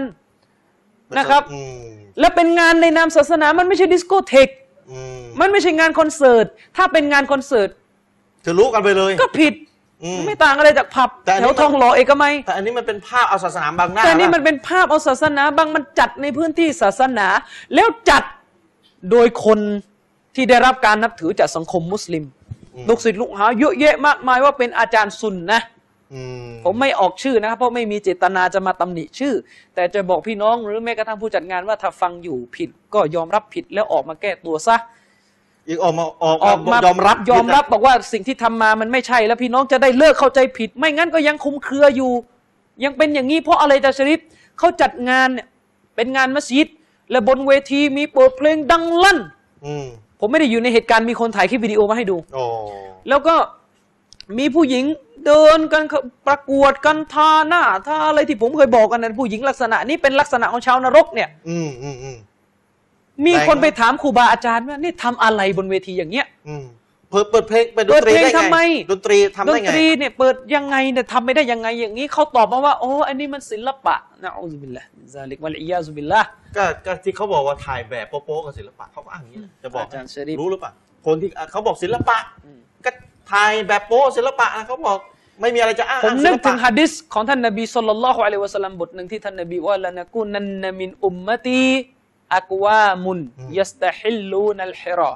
นะครับอืมและเป็นงานในนามศาสนามันไม่ใช่ดิสโกเทกอืมมันไม่ใช่งานคอนเสิร์ตถ้าเป็นงานคอนเสิร์ตจะรู้กันไปเลย ก็ผิดอืมไม่ต่างอะไรจากผับแต่อันแถนี้วทองหล่อเอกมัยแต่อันนี้มันเป็นภาพเอาศาสนาบังหน้าแต่นี่มันะเป็นภาพเอาศาสนาบางมันจัดในพื้นที่ศาสนา แล้วจัดโดยคนที่ได้รับการนับถือจากสังคมมุสลิมอืม ลูกศิษย์ลูกหาเยอะแยะมากมายว่าเป็นอาจารย์ซุนนะอืมผมไม่ออกชื่อนะครับเพราะไม่มีเจตนาจะมาตำหนิชื่อ แต่จะบอกพี่น้องหรือแม้กระทั่งผู้จัดงานว่าถ้าฟังอยู่ผิดก็ยอมรับผิดแล้วออกมาแก้ตัวซะอีกออกมาออกออกมายอมรับยอมรับผิดะบอกว่าสิ่งที่ทำมามันไม่ใช่แล้วพี่น้องจะได้เลิกเข้าใจผิด ไม่งั้นก็ยังคลุมเครืออยู่ ยังเป็นอย่างนี้เพราะอะไรจะชริปเขาจัดงานเนี่ยเป็นงานมัสยิด และบนเวทีมีเปิดเพลงดังลั่นอืม ผมไม่ได้อยู่ในเหตุการณ์มีคนถ่ายคลิปวิดีโอมาให้ดู โอ้แล้วก็มีผู้หญิงเดินกันประกวดกันทาหน้าทาอะไรที่ผมเคยบอกกันนะผู้หญิงลักษณะนี้เป็นลักษณะของชาวนรกเนี่ย อืมอืมอืมมีแรงนะคนไปถามครูบาอาจารย์ว่านี่ทำอะไรบนเวทีอย่างเงี้ย อืม เปิดเปิดเพลงเป็นดเปินดตรีเพลงได้ทำไมไงดนตรีทำดได้นไงตรีเนี่ยเปิดยังไงเนี่ยทำไม่ได้ยังไงอย่างนี้เขาตอบมาว่าโอ้อันนี้มันศิลปะนะอูซุบิลละซาลิกวัลอียาซุบิลละก็ก็ที่เขาบอกว่าถ่ายแบบโป๊ะๆกับศิลปะเขาก็อ้างอย่างนี้นะจะบอกอาจารย์ชะริฟรู้หรือเปล่าคนที่เขาบอกศิลปะอืมก็ถ่ายแบบโป๊ะศิลปะนะเขาบอกไม่มีอะไรจะอ้างผมอ้างนึกศิลปะถึงฮะดิษของท่านนบีสุลต่านละฮ์อะลัยฮิวะสัลลัมบทหนึ่งที่ท่านนบีว่าละนะกุนันนมินอุมมะตีอักวามุนยัสตะฮิลลูนัลฮิรอ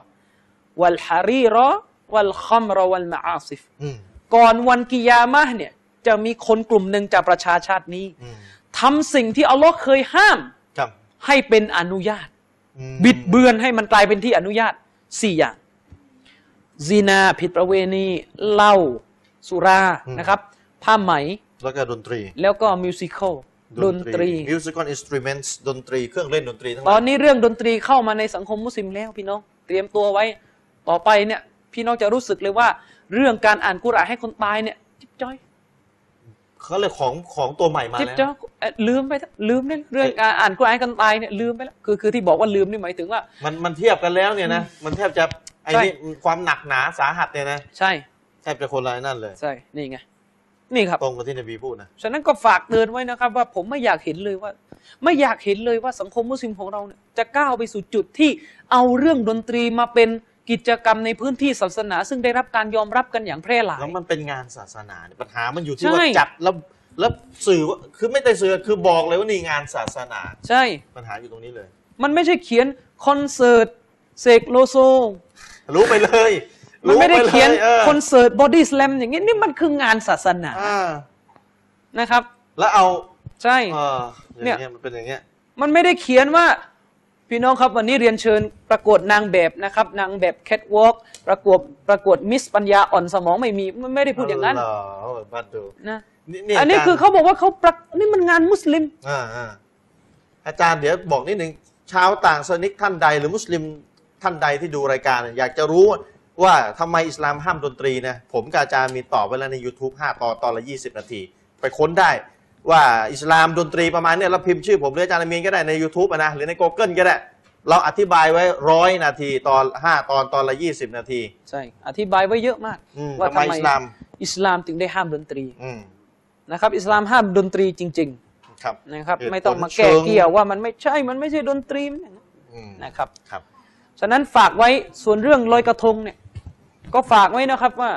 วัลฮารีรอ วัลคัมรอวัลมะอาซิฟอืมก่อนวันกิยามะห์เนี่ย จะมีคนกลุ่มหนึ่งจากประชาชาตินี้อืมทำสิ่งที่อัลลอฮ์เคยห้ามครับให้เป็นอนุญาตอืมบิดเบือนให้มันกลายเป็นที่อนุญาตสี่อย่างซีนาผิดประเวณีเหล้าสุรานะครับ ผ้าไหม แล้วก็ดนตรี แล้วก็มิวสิควลดนตรี musical instruments ดนตรีเครื่องเล่นดนตรีทั้งหตลาอนยนี้เรื่องดนตรีเข้ามาในสังคมมุสลิมแล้วพี่น้อง เตรียมตัวไว้ ต่อไปเนี่ย พี่น้องจะรู้สึกเลยว่า เรื่องการอ่านกุรอานให้คนตายเนี่ย จิ๊บจ้อยเขาเลยของของตัวใหม่มาจิ๊บแล้วจ้อยเอ่อลืมไปเถอะลืมเนี่ยเรื่องการอ่านกุรอานให้คนตายเนี่ยลืมไปแล้วคือคือที่บอกว่าลืมนี่หมายถึงว่า มันมันเทียบกันแล้วเนี่ยนะ มันแทบจะไอ้ใช่นี่ความหนักหนาสาหัสเนี่ยนะใช่แทบจะคนละไอ้นั่นเลย ใช่นี่ไงนี่ครับ ตรงกับที่นบีพูดนะ ฉะนั้นก็ฝากเตือนไว้นะครับ ว่าผมไม่อยากเห็นเลยว่า ไม่อยากเห็นเลยว่าสังคมมุสลิมของเราเนี่ยจะก้าวไปสู่จุดที่เอาเรื่องดนตรีมาเป็น กิจกรรมในพื้นที่ศาสนา ซึ่งได้รับการยอมรับกันอย่างแพร่หลาย แล้วมันเป็นงานศาสนาเนี่ยปัญหามันอยู่ที่ใช่ ว่าจัดแล้วแล้วสื่อว่าคือไม่ได้สื่อคือบอกเลยว่านี่งานศาสนา ใช่ ปัญหาอยู่ตรงนี้เลย มันไม่ใช่เขียนคอนเสิร์ตเสกโลโซ รู้ไปเลยมันไม่ได้รู้ปลเขียนออคอนเสิร์ตบอดี้สแลมอย่างนี้นี่มันคืองานศาสนาอ่านะครับ แล้วเอาใช่ เอออเนี่ย่ายงเงี้ยมันเป็นอย่างเงี้ย มันไม่ได้เขียนว่า พี่น้องครับวันนี้เรียนเชิญประกวดนางแบบนะครับ นางแบบแคทวอล์กประกวดประกวด Miss ปัญญาอ่อนสมองไม่มีมันไม่ได้พูดอย่างนั้นเหรอบัดดูนะนี่อันนี้อาจารย์คือเขาบอกว่าเขาประนี่มันงานมุสลิมอ่าอ่าอาจารย์เดี๋ยวบอกนิดหนึ่งชาวต่างศาสนิกท่านใด หรือมุสลิมท่านใดที่ดูรายการเนี่ยอยากจะรู้ว่าทำไมอิสลามห้ามดนตรีนะผมกับอาจารย์มีตอบไว้แล้วใน YouTube 5ตอนตอนละ 20 นาที ไปค้นได้ ว่าอิสลามดนตรีประมาณเนี้ยเราพิมพ์ชื่อผมหรืออาจารย์อามีนก็ได้ใน YouTube อะนะหรือใน Google ก็ได้ เราอธิบายไว้ร้อยนาทีตอน5ตอนตอนละ20นาที ใช่ อธิบายไว้เยอะมาก อืมว่าทำทำไมไมอิสลาม อิสลามถึงได้ห้ามดนตรีอืมนะครับ อิสลามห้ามดนตรีจริง ครับๆ นะครับ เหตุผลไม่ต้องมาเชิแก้งเกี่ยวว่ามันไม่ใช่มันไม่ใช่ดนตรีมันอย่างนั้นอืมนะครับ ครับ ฉะนั้นฝากไว้ส่วนเรื่องลอยกระทงเนี่ย ก็ฝากไว้นะครับว่า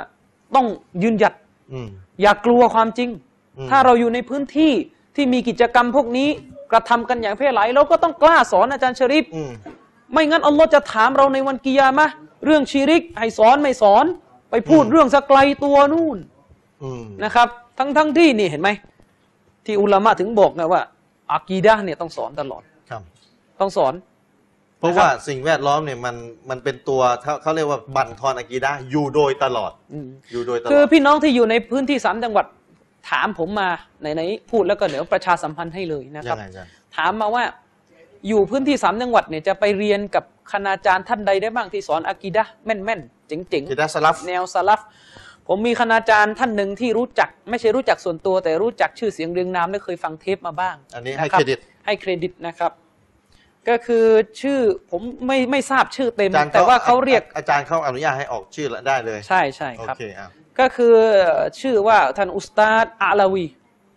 ต้องยืนหยัดอืม อย่ากลัวความจริงอืม ถ้าเราอยู่ในพื้นที่ที่มีกิจกรรมพวกนี้กระทำกันอย่างแพร่หลายเราก็ต้องกล้าสอนอาจารย์ชริปอืมไม่งั้นอัลลอฮ์จะถามเราในวันกิยามะห์เรื่องชีริกให้สอนไม่สอน ไปพูดอืมเรื่องสกไกลตัวนู่นอืมนะครับ ทั้งทั้งที่นี่เห็นไหมที่อุลามะถึงบอกไงว่าอากีดะห์เนี่ยต้องสอนตลอดครับต้องสอน เพราะนะครับว่าสิ่งแวดล้อมเนี่ยมันมันเป็นตัวเขาเขาเรียกว่าบั่นทอนอากีดะห์อยู่โดยตลอดอืมอยู่โดยตลอดคือพี่น้องที่อยู่ในพื้นที่สามจังหวัด ถามผมมาไหนๆพูดแล้วก็เดี๋ยวประชาสัมพันธ์ให้เลยนะคยัรับงไงอาจารย์ถามมาว่าอยู่พื้นที่สามจังหวัดเนี่ยจะไปเรียนกับคณาจารย์ท่านใดได้บ้างที่สอนอากีดะห์แม่นๆเจ๋งกีดะห์สลับๆแนวสลับผมมีคณาจารย์ท่านหนึ่งที่รู้จัก ไม่ใช่รู้จักส่วนตัว แต่รู้จักชื่อเสียงเรียงนามและเคยฟังเทปมาบ้าง อันนี้ให้ะเครดิตให้เครดิตนะครับ ก็คือชื่อผมไม่ไม่ทราบชื่อเต็มอาจารย์แต่ว่าเขาเรียกอาจารย์เขาอนุญาตให้ออกชื่อได้เลย ใช่ใช่โอครับเคอะ ก็คือชื่อว่าท่านอุสตาดอาลาวี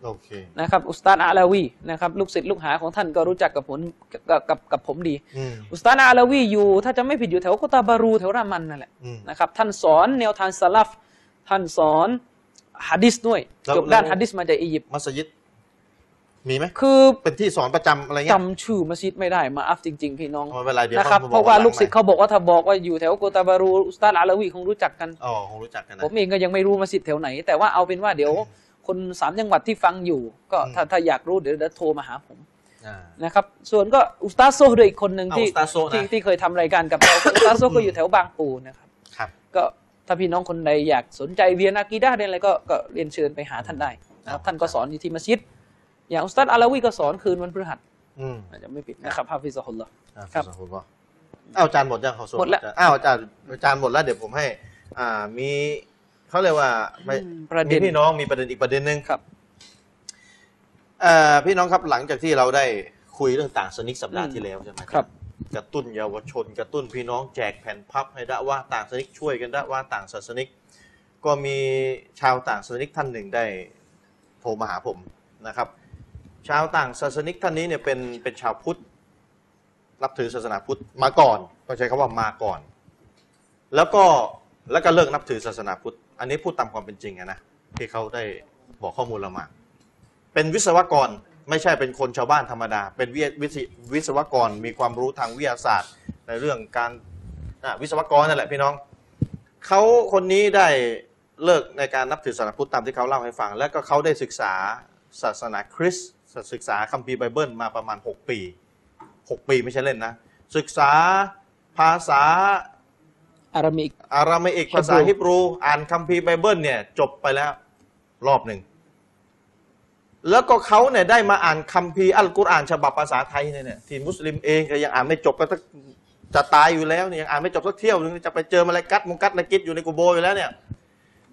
โอเคนะครับอุสตาดอาลาวีนะครับลูกศิษย์ลูกหาของท่านก็รู้จักกับผมกับกับกับผมดีอืมอุสตาดอาลาวีอยู่ ถ้าจะไม่ผิดอยู่แถวโกตาบารูแถวรามันนั่นแหละอืมนะครับท่านสอนแนวทางสลัฟท่านสอนฮะดิษด้วยแล้วจบด้านแล้วฮะดิษมาจากอียิปต์มัสยิด มีไหมคือเป็นที่สอนประจำอะไรเงี้ย จำชื่อมัสยิดไม่ได้ maaf จริง ๆ พี่น้องไม่เป็นไรเดี๋ยวนะครับขมเพราะว่าหงลูกศิษย์ใหม่เขาบอกว่าถ้าบอกว่าอยู่แถวโกตาบารูอุสตาดอาลาวีคงรู้จักกัน อ๋อคงรู้จักกันนะผมเองก็ยังไม่รู้มัสยิดแถวไหน แต่ว่าเอาเป็นว่าเดี๋ยวคนสามจังหวัดที่ฟังอยู่ ก็อืมถ้าถ้าอยากรู้เดี๋ยวเดี๋ยวโทรมาหาผมอ่า นะครับส่วนก็อุสตาดโซด้วยอีกคนหนึ่งเอาที่อุสตาดโซนะ ที่ที่เคยทำรายการกับเราก็อุสตาดโซก็อยู่แถวบางปูนะครับ ครับ ก็ถ้าพี่น้องคนใดอยากสนใจเรียนอากีดะห์เรียนอะไรก็ก็เรียนเชิญไปหาท่านได้นะครับท่านก็สอนอยู่ที่มัสยิด อย่างอุสตาดอาลาวีก็สอนคืนวันพฤหัสอืมอาจจะไม่ผิดนะครับฮาฟิซะฮุลลอฮ์อะครับขอบคุณว่าอ้าวอาจารย์หมดยังเขาส่งหมดแล้วอ้าวอาจารย์อาจารย์หมดแล้วเดี๋ยวผมให้ อ่ามีเขาเรียกว่าไม่อืมประเด็มีนพี่น้องมีประเด็นอีกประเด็นหนึ่งครับเอ่อพี่น้องครับหลังจากที่เราได้คุยเรื่องต่างสนิกสัปดาห์อืมที่แล้วใช่ไหมครับ กระตุ้นเยาวชน กระตุ้นพี่น้องแจกแผ่นพับให้ดะว่าต่างสนิกช่วยกันดะว่าต่างศาสนิก ก็มีชาวต่างศาสนิกท่านหนึ่งได้โทรมาหาผมนะครับ ชาวต่างศาสนิกท่านนี้เนี่ยเป็นเป็นชาวพุทธนับถือศาสนาพุทธมาก่อนต้องใช้คำว่ามาก่อน แล้วก็แล้วก็เลิกนับถือศาสนาพุทธ อันนี้พูดตามความเป็นจริงอะนะที่เขาได้บอกข้อมูลเรามา เป็นวิศวกรไม่ใช่เป็นคนชาวบ้านธรรมดา เป็นวิวิศวิศวกรมีความรู้ทางวิทยาศาสตร์ ในเรื่องการวิศวกรนั่นแหละพี่น้องเขาคนนี้ได้เลิกในการนับถือศาสนาพุทธตามที่เขาเล่าให้ฟัง แล้วก็เขาได้ศึกษาศาสนาคริสต์ ศึกษาคัมภีร์ไบเบิลมาประมาณ 6 ปี 6 ปีไม่ใช่เล่นนะ ศึกษาภาษาอารามิกอารามิกภาษาฮิบรู อ่านคัมภีร์ไบเบิลเนี่ย จบไปแล้วรอบหนึ่ง แล้วก็เขาเนี่ยได้มาอ่านคัมภีร์อัลกุรอาน ฉบับภาษาไทยเนี่ยเนี่ยที่มุสลิมเองก็ยังอ่านไม่จบก็จะจะตายอยู่แล้วเนี่ยยังอ่านไม่จบสักเที่ยวนึงจะไปเจอมาลากัดมุงกัดนากิดอยู่ในกูโบอยู่แล้วเนี่ย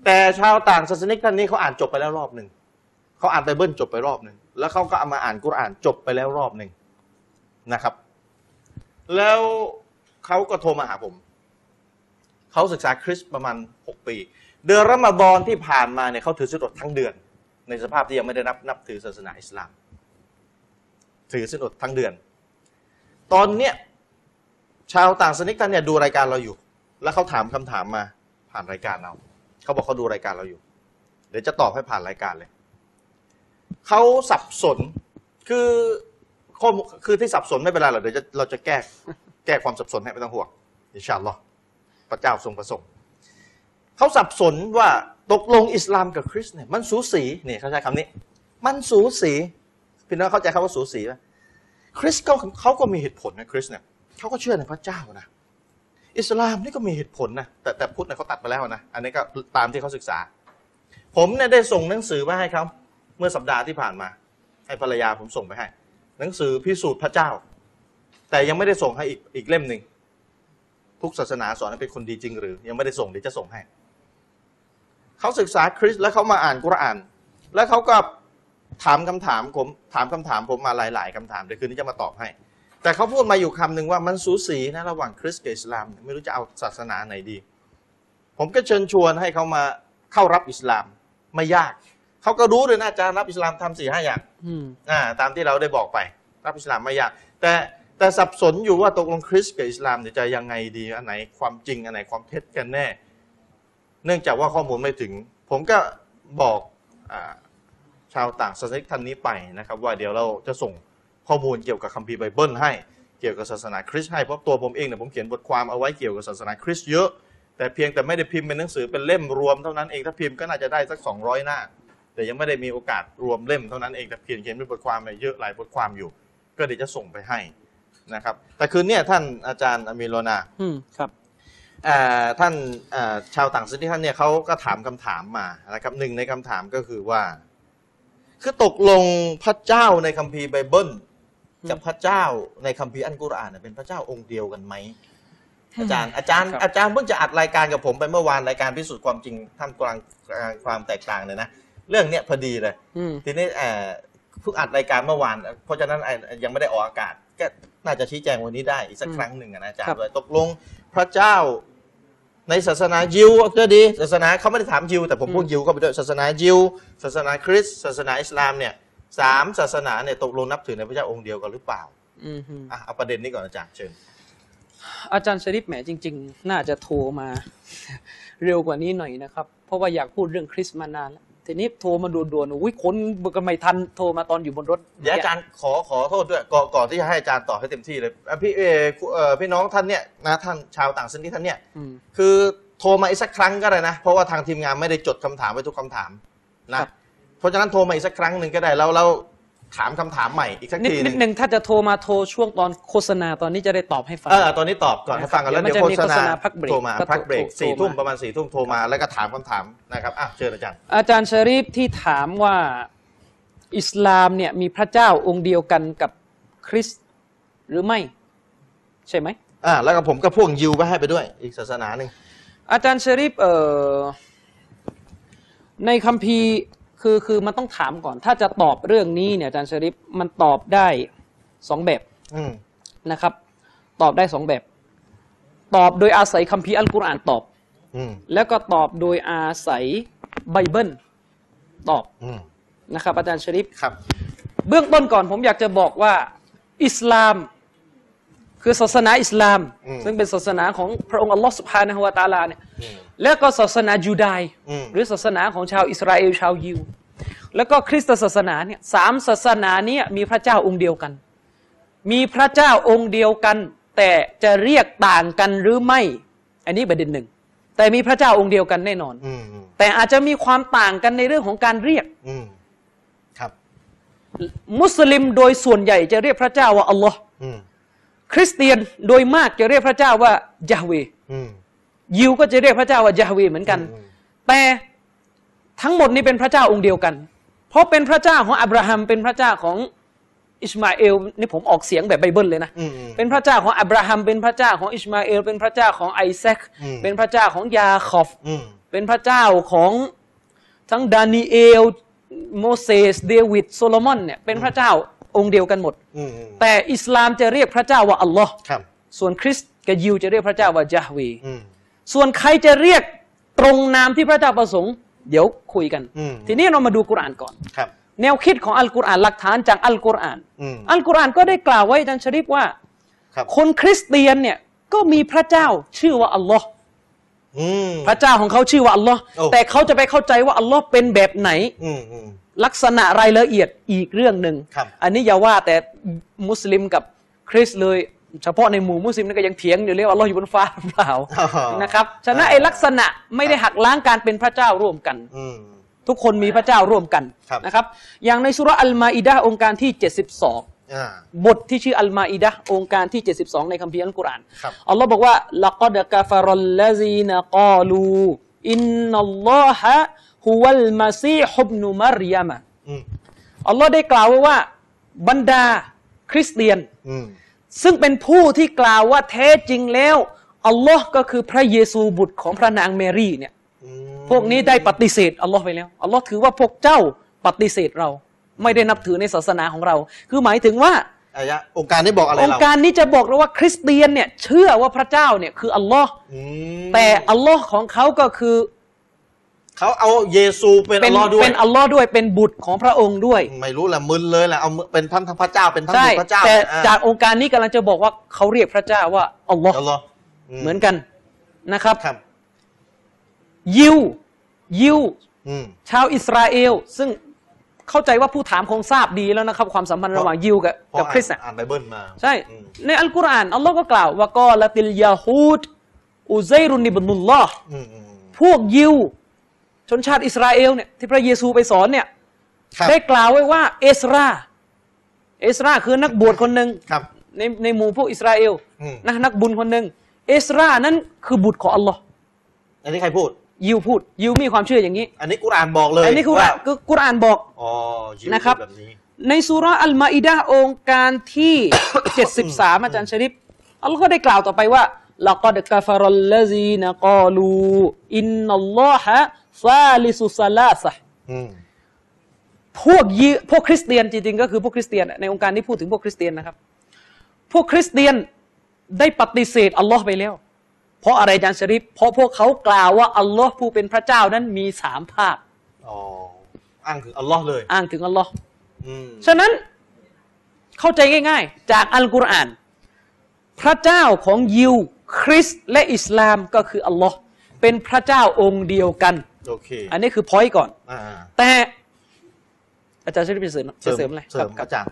แต่ชาวต่างศาสนิกท่านนี้เขาอ่านจบไปแล้วรอบหนึ่งเขาอ่านไบเบิลจบไปรอบหนึ่ง แล้วเขาก็เอามาอ่านกุรอานจบไปแล้วรอบหนึ่งนะครับ แล้วเขาก็โทรมาหาผม เขาศึกษาคริสต์ประมาณหกปี เดือนรอมฎอนที่ผ่านมาเนี่ยเขาถือศีลอดทั้งเดือน ในสภาพที่ยังไม่ได้นับนับถือศาสนาอิสลาม ถือศีลอดทั้งเดือน ตอนเนี้ยชาวต่างศาสนิกท่านเนี่ยดูรายการเราอยู่ แล้วเขาถามคำถามมาผ่านรายการเรา เขาบอกเขาดูรายการเราอยู่ เดี๋ยวจะตอบให้ผ่านรายการเลย เขาสับสนคือข้อมูลคือที่สับสนไม่เป็นไรหรอกเดี๋ยวจะเราจะแก้แก้ความสับสนให้ไม่ต้องห่วงอินชาอัลลอฮ์พระเจ้าทรงประสงค์เขาสับสนว่าตกลงอิสลามกับคริสต์เนี่ยมันสูสีนี่เขาใช้คำนี้ มันสูสีพี่น้องเข้าใจคำว่าสูสีไหมคริสต์ก็เขาก็มีเหตุผลนะคริสต์เนี่ยเขาก็เชื่อในพระเจ้านะอิสลามนี่ก็มีเหตุผลนะแต่แต่พุทธเนี่ยเขาตัดไปแล้วนะอันนี้ก็ตามที่เขาศึกษา ผมเนี่ยได้ส่งหนังสือมาให้เขา มื่อสัปดาห์ที่ผ่านมา ให้ภรรยาผมส่งไปให้ หนังสือพิสูจน์พระเจ้า แต่ยังไม่ได้ส่งให้อีกอีกเล่มหนึ่งทุกศาสนาสอนให้เป็นคนดีจริงหรือ ยังไม่ได้ส่งเดี๋ยวจะส่งให้เขาศึกษาคริสต์แล้วเขามาอ่านกุรอาน แล้วเขาก็ถามคำถามผมถามคำถามผมมาหลาย ๆคำถามเดี๋ยวคืนนี้จะมาตอบให้ แต่เขาพูดมาอยู่คำหนึ่งว่ามันสูสีนะระหว่างคริสต์กับอิสลาม ไม่รู้จะเอาศาสนาไหนดี ผมก็เชิญชวนให้เขามาเข้ารับอิสลามไม่ยาก เขาก็รู้เลยนะอาจารย์รับอิสลามทำสี่ห้าอย่างอืมอ่าตามที่เราได้บอกไป รับอิสลามไม่ยากแต่แต่สับสนอยู่ว่าตกลงคริสต์กับอิสลามเนี่ยจะยังไงดีอันไหนความจริงอันไหนความเท็จกันแน่ เนื่องจากว่าข้อมูลไม่ถึง ผมก็บอกอาชาวต่างศาสนิกท่านนี้ไปนะครับ ว่าเดี๋ยวเราจะส่งข้อมูลเกี่ยวกับคัมภีร์ไบเบิลให้เกี่ยวกับศาสนาคริสต์ให้เพราะตัวผมเองเนี่ยผมเขียนบทความเอาไว้เกี่ยวกับศาสนาคริสต์เยอะ แต่เพียงแต่ไม่ได้พิมพ์เป็นหนังสือเป็นเล่มรวมเท่านั้นเองถ้าพิมพ์ก็น่าจะได้สัก 200 หน้า แต่ยังไม่ได้มีโอกาสรวมเล่มเท่านั้นเองแต่เขียนเขียนเป็นบทความเนี่ยเยอะหลายบทความอยู่ ก็เดี๋ยวจะส่งไปให้นะครับ แต่คืนเนี้ท่านอาจารย์อามีโรนาอืมครับอ่าท่านอ่าชาวต่างชาติท่านเนี่ยเขาก็ถามคำถามมานะครับหนึ่งในคำถามก็คือว่า คือตกลงพระเจ้าในคัมภีร์ไบเบิลกับพระเจ้าในคัมภีร์อันกุรอานเนยเป็นพระเจ้าองค์เดียวกันไหมอาจารย์อาจารย์ครับอาจารย์เพิ่งจะอัดรายการกับผมไปเมื่อวานรายการพิสูจน์ความจริงท่ามกลางความแตกต่างเนี่ยนะ เรื่องเนี้ยพอดีเลย อืม ทีนี้เอ่อเพิ่งอัดรายการเมื่อวาน เพราะฉะนั้นเอ่อยังไม่ได้ออกอากาศ ก็น่าจะชี้แจงวันนี้ได้อีกสักอืมครั้งหนึ่งอะนะอาจารครัย์บว่าตกลงพระเจ้า ในศาสนายิวก็ดี ศาสนาเขาไม่ได้ถามยิว แต่ผมพูดยิวก็ไปด้วยศาสนายิว ศาสนาคริสต์ศาสนาอิสลามเนี่ยสามศาสนาเนี่ยตกลงนับถือในพระเจ้าองค์เดียวกันหรือเปล่าอืมฮึอะเอาประเด็นนี้ก่อนอาจารย์เชิญ อาจารย์ชริปแหมจริง ๆ น่าจะโทรมา เร็วกว่านี้หน่อยนะครับ เพราะว่าอยากพูดเรื่องคริสต์มานานแล้ว ทีนี้โทรมาด่วนๆอุ้ยคนก็ไม่ทันโทรมาตอนอยู่บนรถเดี๋ยวอาจารย์ขอขอโทษด้วยก่อนก่อนที่จะให้อาจารย์ตอบให้เต็มที่เลยอะพี่เออเอ่อพี่น้องท่านเนี่ยนะท่านชาวต่างชาติท่านเนี่ย อืม คือโทรมาอีกสักครั้งก็ได้นะ เพราะว่าทางทีมงานไม่ได้จดคำถามไว้ทุกคำถามนะครับ เพราะฉะนั้นโทรมาอีกสักครั้งหนึ่งก็ได้แล้วเรา ถามคำถามใหม่อีกสักนิดทีหนินึ่ดงหนึ่งถ้าจะโทรมาโทรช่วงตอนโฆษณาตอนนี้จะได้ตอบให้ฟัง เออตอนนี้ตอบก่อนให้ฟังกันแล้วเดี๋เดี๋ยยววโฆมันจะมีษณาโฆษณาพักเบรกโทรมาก็พักเบรกโทรสี่ทุ่มโทรมาประมาณสี่ทุ่มโทรมาแล้วก็ถามคำถามนะครับอะเชิญอาจารย์ อาจารย์ชริปที่ถามว่าอิสลามเนี่ยมีพระเจ้าองค์เดียวกันกับคริสต์หรือไม่ ใช่ไหม อ่าแล้วก็ผมก็พ่วงยิวไปให้ไปด้วย อีกศาสนาหนึ่งอาจารย์ชริปเอ่อในคัมภีร์ คือคือมันต้องถามก่อน ถ้าจะตอบเรื่องนี้เนี่ยอาจารย์ชริปมันตอบได้สองแบบอืมนะครับ ตอบได้สองแบบ ตอบโดยอาศัยคัมภีร์อัลกุรอานตอบ อืมแล้วก็ตอบโดยอาศัยไบเบิลตอบอืมนะครับ อาจารย์ชริปครับ เบื้องต้นก่อนผมอยากจะบอกว่า อิสลาม คือศาสนาอิสลาม อืม ซึ่งเป็นศาสนาของพระองค์อัลลอฮฺสุบฮานะฮุวาตาลาเนี่ย อืม แล้วก็ศาสนายูดายอืมหรือศาสนาของชาวอิสราเอลชาวยิว แล้วก็คริสตศาสนาเนี่ยสามศาสนาเนี้มีพระเจ้าองค์เดียวกัน มีพระเจ้าองค์เดียวกัน แต่จะเรียกต่างกันหรือไม่ อันนี้ประเด็นหนึ่ง แต่มีพระเจ้าองค์เดียวกันแน่นอนอืมอืมแต่อาจจะมีความต่างกันในเรื่องของการเรียกอืมครับ มุสลิมโดยส่วนใหญ่จะเรียกพระเจ้าว่าอัลลอฮ์อืมคริสเตียนโดยมากจะเรียกพระเจ้าว่ายาเวห์อืม ยิวก็จะเรียกพระเจ้าว่ายาเวห์เหมือนกันอืมแต่ทั้งหมดนี้เป็นพระเจ้าองค์เดียวกัน เพราะเป็นพระเจ้าของอับราฮัม เป็นพระเจ้าของอิสมาเอลนี่ผมออกเสียงแบบไบเบิลเลยนะอืมอืมเป็นพระเจ้าของอับราฮัม เป็นพระเจ้าของอิสมาเอล เป็นพระเจ้าของไอแซคอืมเป็นพระเจ้าของยาคอบอืมเป็นพระเจ้าของทั้งดานิเอล โมเสส เดวิด โซโลมอนเนี่ยเป็นพระเจ้าองค์เดียวกันหมดอืมอืมแต่อิสลามจะเรียกพระเจ้าว่าอัลลอฮ์ครับส่วนคริสต์กับยิวจะเรียกพระเจ้าว่ายะฮ์เวห์อืม ส่วนใครจะเรียกตรงนามที่พระเจ้าประสงค์ เดี๋ยวคุยกันอืมทีนี้เรามาดูกุรอานก่อนครับ แนวคิดของอัลกุรอานหลักฐานจากอัลกุรอานอืมอัลกุรอานก็ได้กล่าวไว้อาจารย์ชริฟว่าครับคนคริสเตียนเนี่ยก็มีพระเจ้าชื่อว่าอัลลอฮ์อืมพระเจ้าของเขาชื่อว่าอัลลอฮ์โอ้แต่เขาจะไปเข้าใจว่าอัลลอฮ์เป็นแบบไหนอืมอืมลักษณะรายละเอียดอีกเรื่องหนึ่งครับอันนี้อย่าว่าแต่มุสลิมกับคริสต์เลย เฉพาะในหมู่มุสลิมนี่ก็ยังเถียงอยู่เลยว่าอัลลอฮ์อยู่บนฟ้าหรือเปล่าอ๋อนะครับฉะนั้นไอ้ลักษณะไม่ได้หักล้างการเป็นพระเจ้าร่วมกันอืมทุกคนมีพระเจ้าร่วมกันครับนะครับ อย่างในสุราะห์อัลมาอิดะห์องค์การที่ 72อ่าบทที่ชื่ออัลมาอิดะห์โองการที่ 72 ในคัมภีร์อัลกุรอานครับอัลลอฮ์บอกว่าلقد كفر الذين قالوا إن الله هو المسيح ابن مريمอืมอัลลอฮ์ได้กล่าวไว้ว่าบรรดาคริสเตียนอืม ซึ่งเป็นผู้ที่กล่าวว่าแท้จริงแล้วอัลลอฮ์ก็คือพระเยซูบุตรของพระนางเมรีเนี่ยอืมพวกนี้ได้ปฏิเสธอัลลอฮ์ไปแล้วอัลลอฮ์ถือว่าพวกเจ้าปฏิเสธเรา ไม่ได้นับถือในศาสนาของเรา คือหมายถึงว่าอายะองค์การนี้บอกอะไรองเราค์การนี้จะบอกเราว่าคริสเตียนเนี่ยเชื่อว่าพระเจ้าเนี่ยคืออัลลอฮ์อืมแต่อัลลอฮ์ของเขาก็คือ เขาเอาเยซูเป็นเป็อันลลอฮ์ด้วยเป็นอัลลอฮ์ด้วยเป็นบุตรของพระองค์ด้วย ไม่รู้แหละมึนเลยแหละเอาเป็นทั้งทั้งพระเจ้าเป็นทั้งใช่บุตรพระเจ้าแต่อ่จากองค์การนี้กำลังจะบอกว่าเขาเรียกพระเจ้าว่าอัลลอฮ์อัลลอฮ์เหมือนกันนะครับครับ ยิวยิวอืมชาวอิสราเอล ซึ่งเข้าใจว่าผู้ถามคงทราบดีแล้วนะครับ ความสัมพันธ์ระหว่างยิวกับเพราะกับคริสต์อ่านอ่านไบเบิลมา ใช่อืมในอัลกุรอานอัลลอฮ์ก็กล่าวว่ากอละติลยาฮูดอุไซรุนนิบนุลลอฮ์อืมอืมพวกยิว ชนชาติอิสราเอลเนี่ยที่พระเยซูไปสอนเนี่ยครับได้กล่าวไว้ว่าเอสราเอสราคือนักบวชคนหนึ่งครับในในหมู่พวกอิสราเอลอืมนะนักบุญคนหนึ่งเอสรานั้นคือบุตรของอัลลอฮ์อันนี้ใครพูด ยิวพูด ยิวมีความเชื่ออย่างนี้ อันนี้กุรอานบอกเลย อันนี้คือว่าว่าคือกุรอานบอกอ๋อยิวนะครับแบบนี้ในสุราะห์อัลมาอิดะห์โองการที่ 73 อาจารย์ชริฟอัลลอฮ์ก็ได้กล่าวต่อไปว่าلقد كفر الذين قالوا إن الله ثالث ثلاثةอืมพวกยิพวกคริสเตียนจริงๆก็คือพวกคริสเตียน ในโองการนี้พูดถึงพวกคริสเตียนนะครับ พวกคริสเตียนได้ปฏิเสธอัลลอฮ์ไปแล้ว เพราะอะไรอาจารย์ชริฟเพราะพวกเขากล่าวว่าอัลลอฮ์ผู้เป็นพระเจ้านั้นมีสามภาคอ๋ออ้างถึงอัลลอฮ์เลย อ้างถึงอัลลอฮ์อืมฉะนั้นเข้าใจง่าย ๆ จากอัลกุรอาน พระเจ้าของยิว คริสต์และอิสลามก็คืออัลลอฮ์เป็นพระเจ้าองค์เดียวกัน โอเค อันนี้คือ point ก่อน อ่าแต่อาจารย์ชริฟจะเสริมจะเสริมอะไรเสริมครับอาจารย์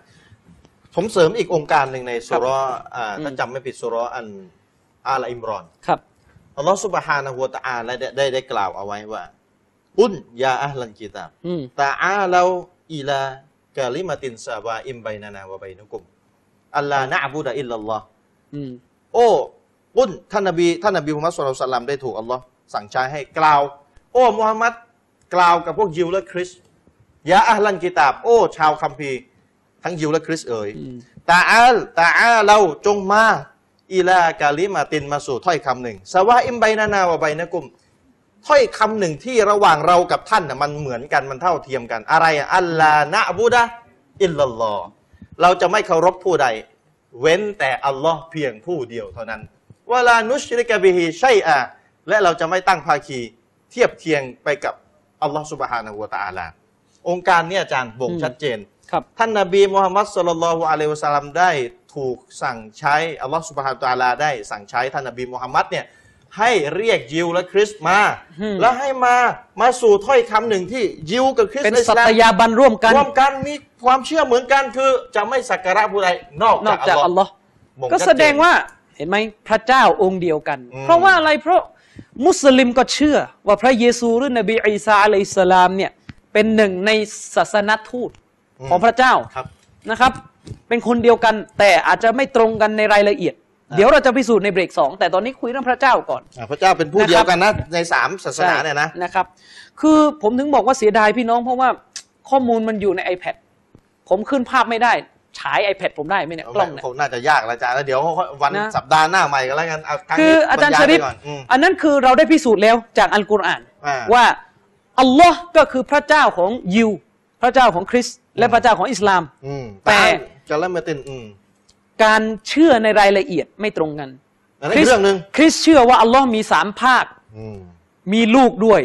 ผมเสริมอีกโองการหนึ่งในสุราะห์อ่าอืมถ้าจำไม่ผิดสุราะห์อันอาลอิมรอน ครับอัลลอฮฺสุบฮานะฮูวะตะอาลาได้ได้ได้กล่าวเอาไว้ว่า قل يا أهل الكتاب อืม تعالوا إلى كلمة سواء بيننا وبينكم ألا نعبد إلا اللهอืมโอ้อุนท่านนบีท่านนบีมุฮัมมัดสุลลัลสลัมได้ถูกอัลลอฮ์สั่งใช้ให้กล่าว โอ้มุฮัมมัดกล่าวกับพวกยิวและคริสต์ยาอัลลันกิตาบ โอ้ ชาวคัมภีร์ ทั้งยิวและคริสต์เอ๋ยอืมตาอัลตาอาเราจงมาอิลากาลิมาตินมาสู่ถ้อยคำหนึ่งสวาอิมไบนานาวะไบนะกุมถ้อยคำหนึ่งที่ระหว่างเรากับท่านน่ะมันเหมือนกันมันเท่าเทียมกัน อะไรอะอัลลานะบูดะอิลลัลลอฮ์เราจะไม่เคารพผู้ใด เว้นแต่อัลลอฮ์เพียงผู้เดียวเท่านั้นวลานุชริกะบิฮิชัยอะและเราจะไม่ตั้งภาคี เทียบเทียงไปกับอัลลอฮ์สุบฮานะฮูวะตะอาลา องค์การเนี้อาจารย์บ่งอืมชัดเจน ครับ ท่านนบีมุฮัมมัดสุลลัลลอฮุอะลัยฮิวะสัลลัมได้ถูกสั่งใช้อัลลอฮฺสุบฮานะฮูวะตะอาลาได้สั่งใช้ท่านนบีมุฮัมมัดเนี่ยให้เรียกยิวและคริสต์มาอืมแล้วให้มามาสู่ถ้อยคำหนึ่งที่ยิวกับคริสต์เป็นและอิสัสลาตมยาบันร่วมกันร่วมกันมีความเชื่อเหมือนกันคือจะไม่สักการะผู้ใดนอกนอจากกจากอัอัลลลลออฮ์ฮ์บ่ก็ชัแสเจนดงว่าเห็นไหมพระเจ้าองค์เดียวกันอืมเพราะว่าอะไรเพราะ มุสลิมก็เชื่อว่าพระเยซูหรือนบีอีสาอะลัยฮิสสลามเนี่ยเป็นหนึ่งในศาสนทูตของพระเจ้าครับนะครับ เป็นคนเดียวกันแต่อาจจะไม่ตรงกันในรายละเอียดอ่าเดี๋ยวเราจะพิสูจน์ในเบรกสองแต่ตอนนี้คุยเรื่องพระเจ้าก่อนอ่าพระเจ้าเป็นผู้เดียวกันนะในสามศาสนาเนี่ยนะใช่นะครับ คือผมถึงบอกว่าเสียดายพี่น้องเพราะว่าข้อมูลมันอยู่ใน iPad ผมขึ้นภาพไม่ได้ ฉาย iPad ผมได้ไหมเนี่ยกล้องเนี่ยคงน่าจะยากแล้วอาจารย์แล้วเดี๋ยววันนะสัปดาห์หน้าใหม่กันแล้วกันเอาครั้งคืนี้ออาจารย์บชยริฟไปก่อนอืมอันนั้นคือเราได้พิสูจน์แล้วจากอัลกุรอานอ่าว่าอัลลอฮ์ก็คือพระเจ้าของยิว พระเจ้าของคริสต์และพระเจ้าของอิสลามอืมแต่จะเริ่มมาตินอืมการเชื่อในรายละเอียดไม่ตรงกันอันนั้นอีกเรื่องหนึ่งคริสต์เชื่อว่าอัลลอฮ์มีสามภาคอืมมีลูกด้วย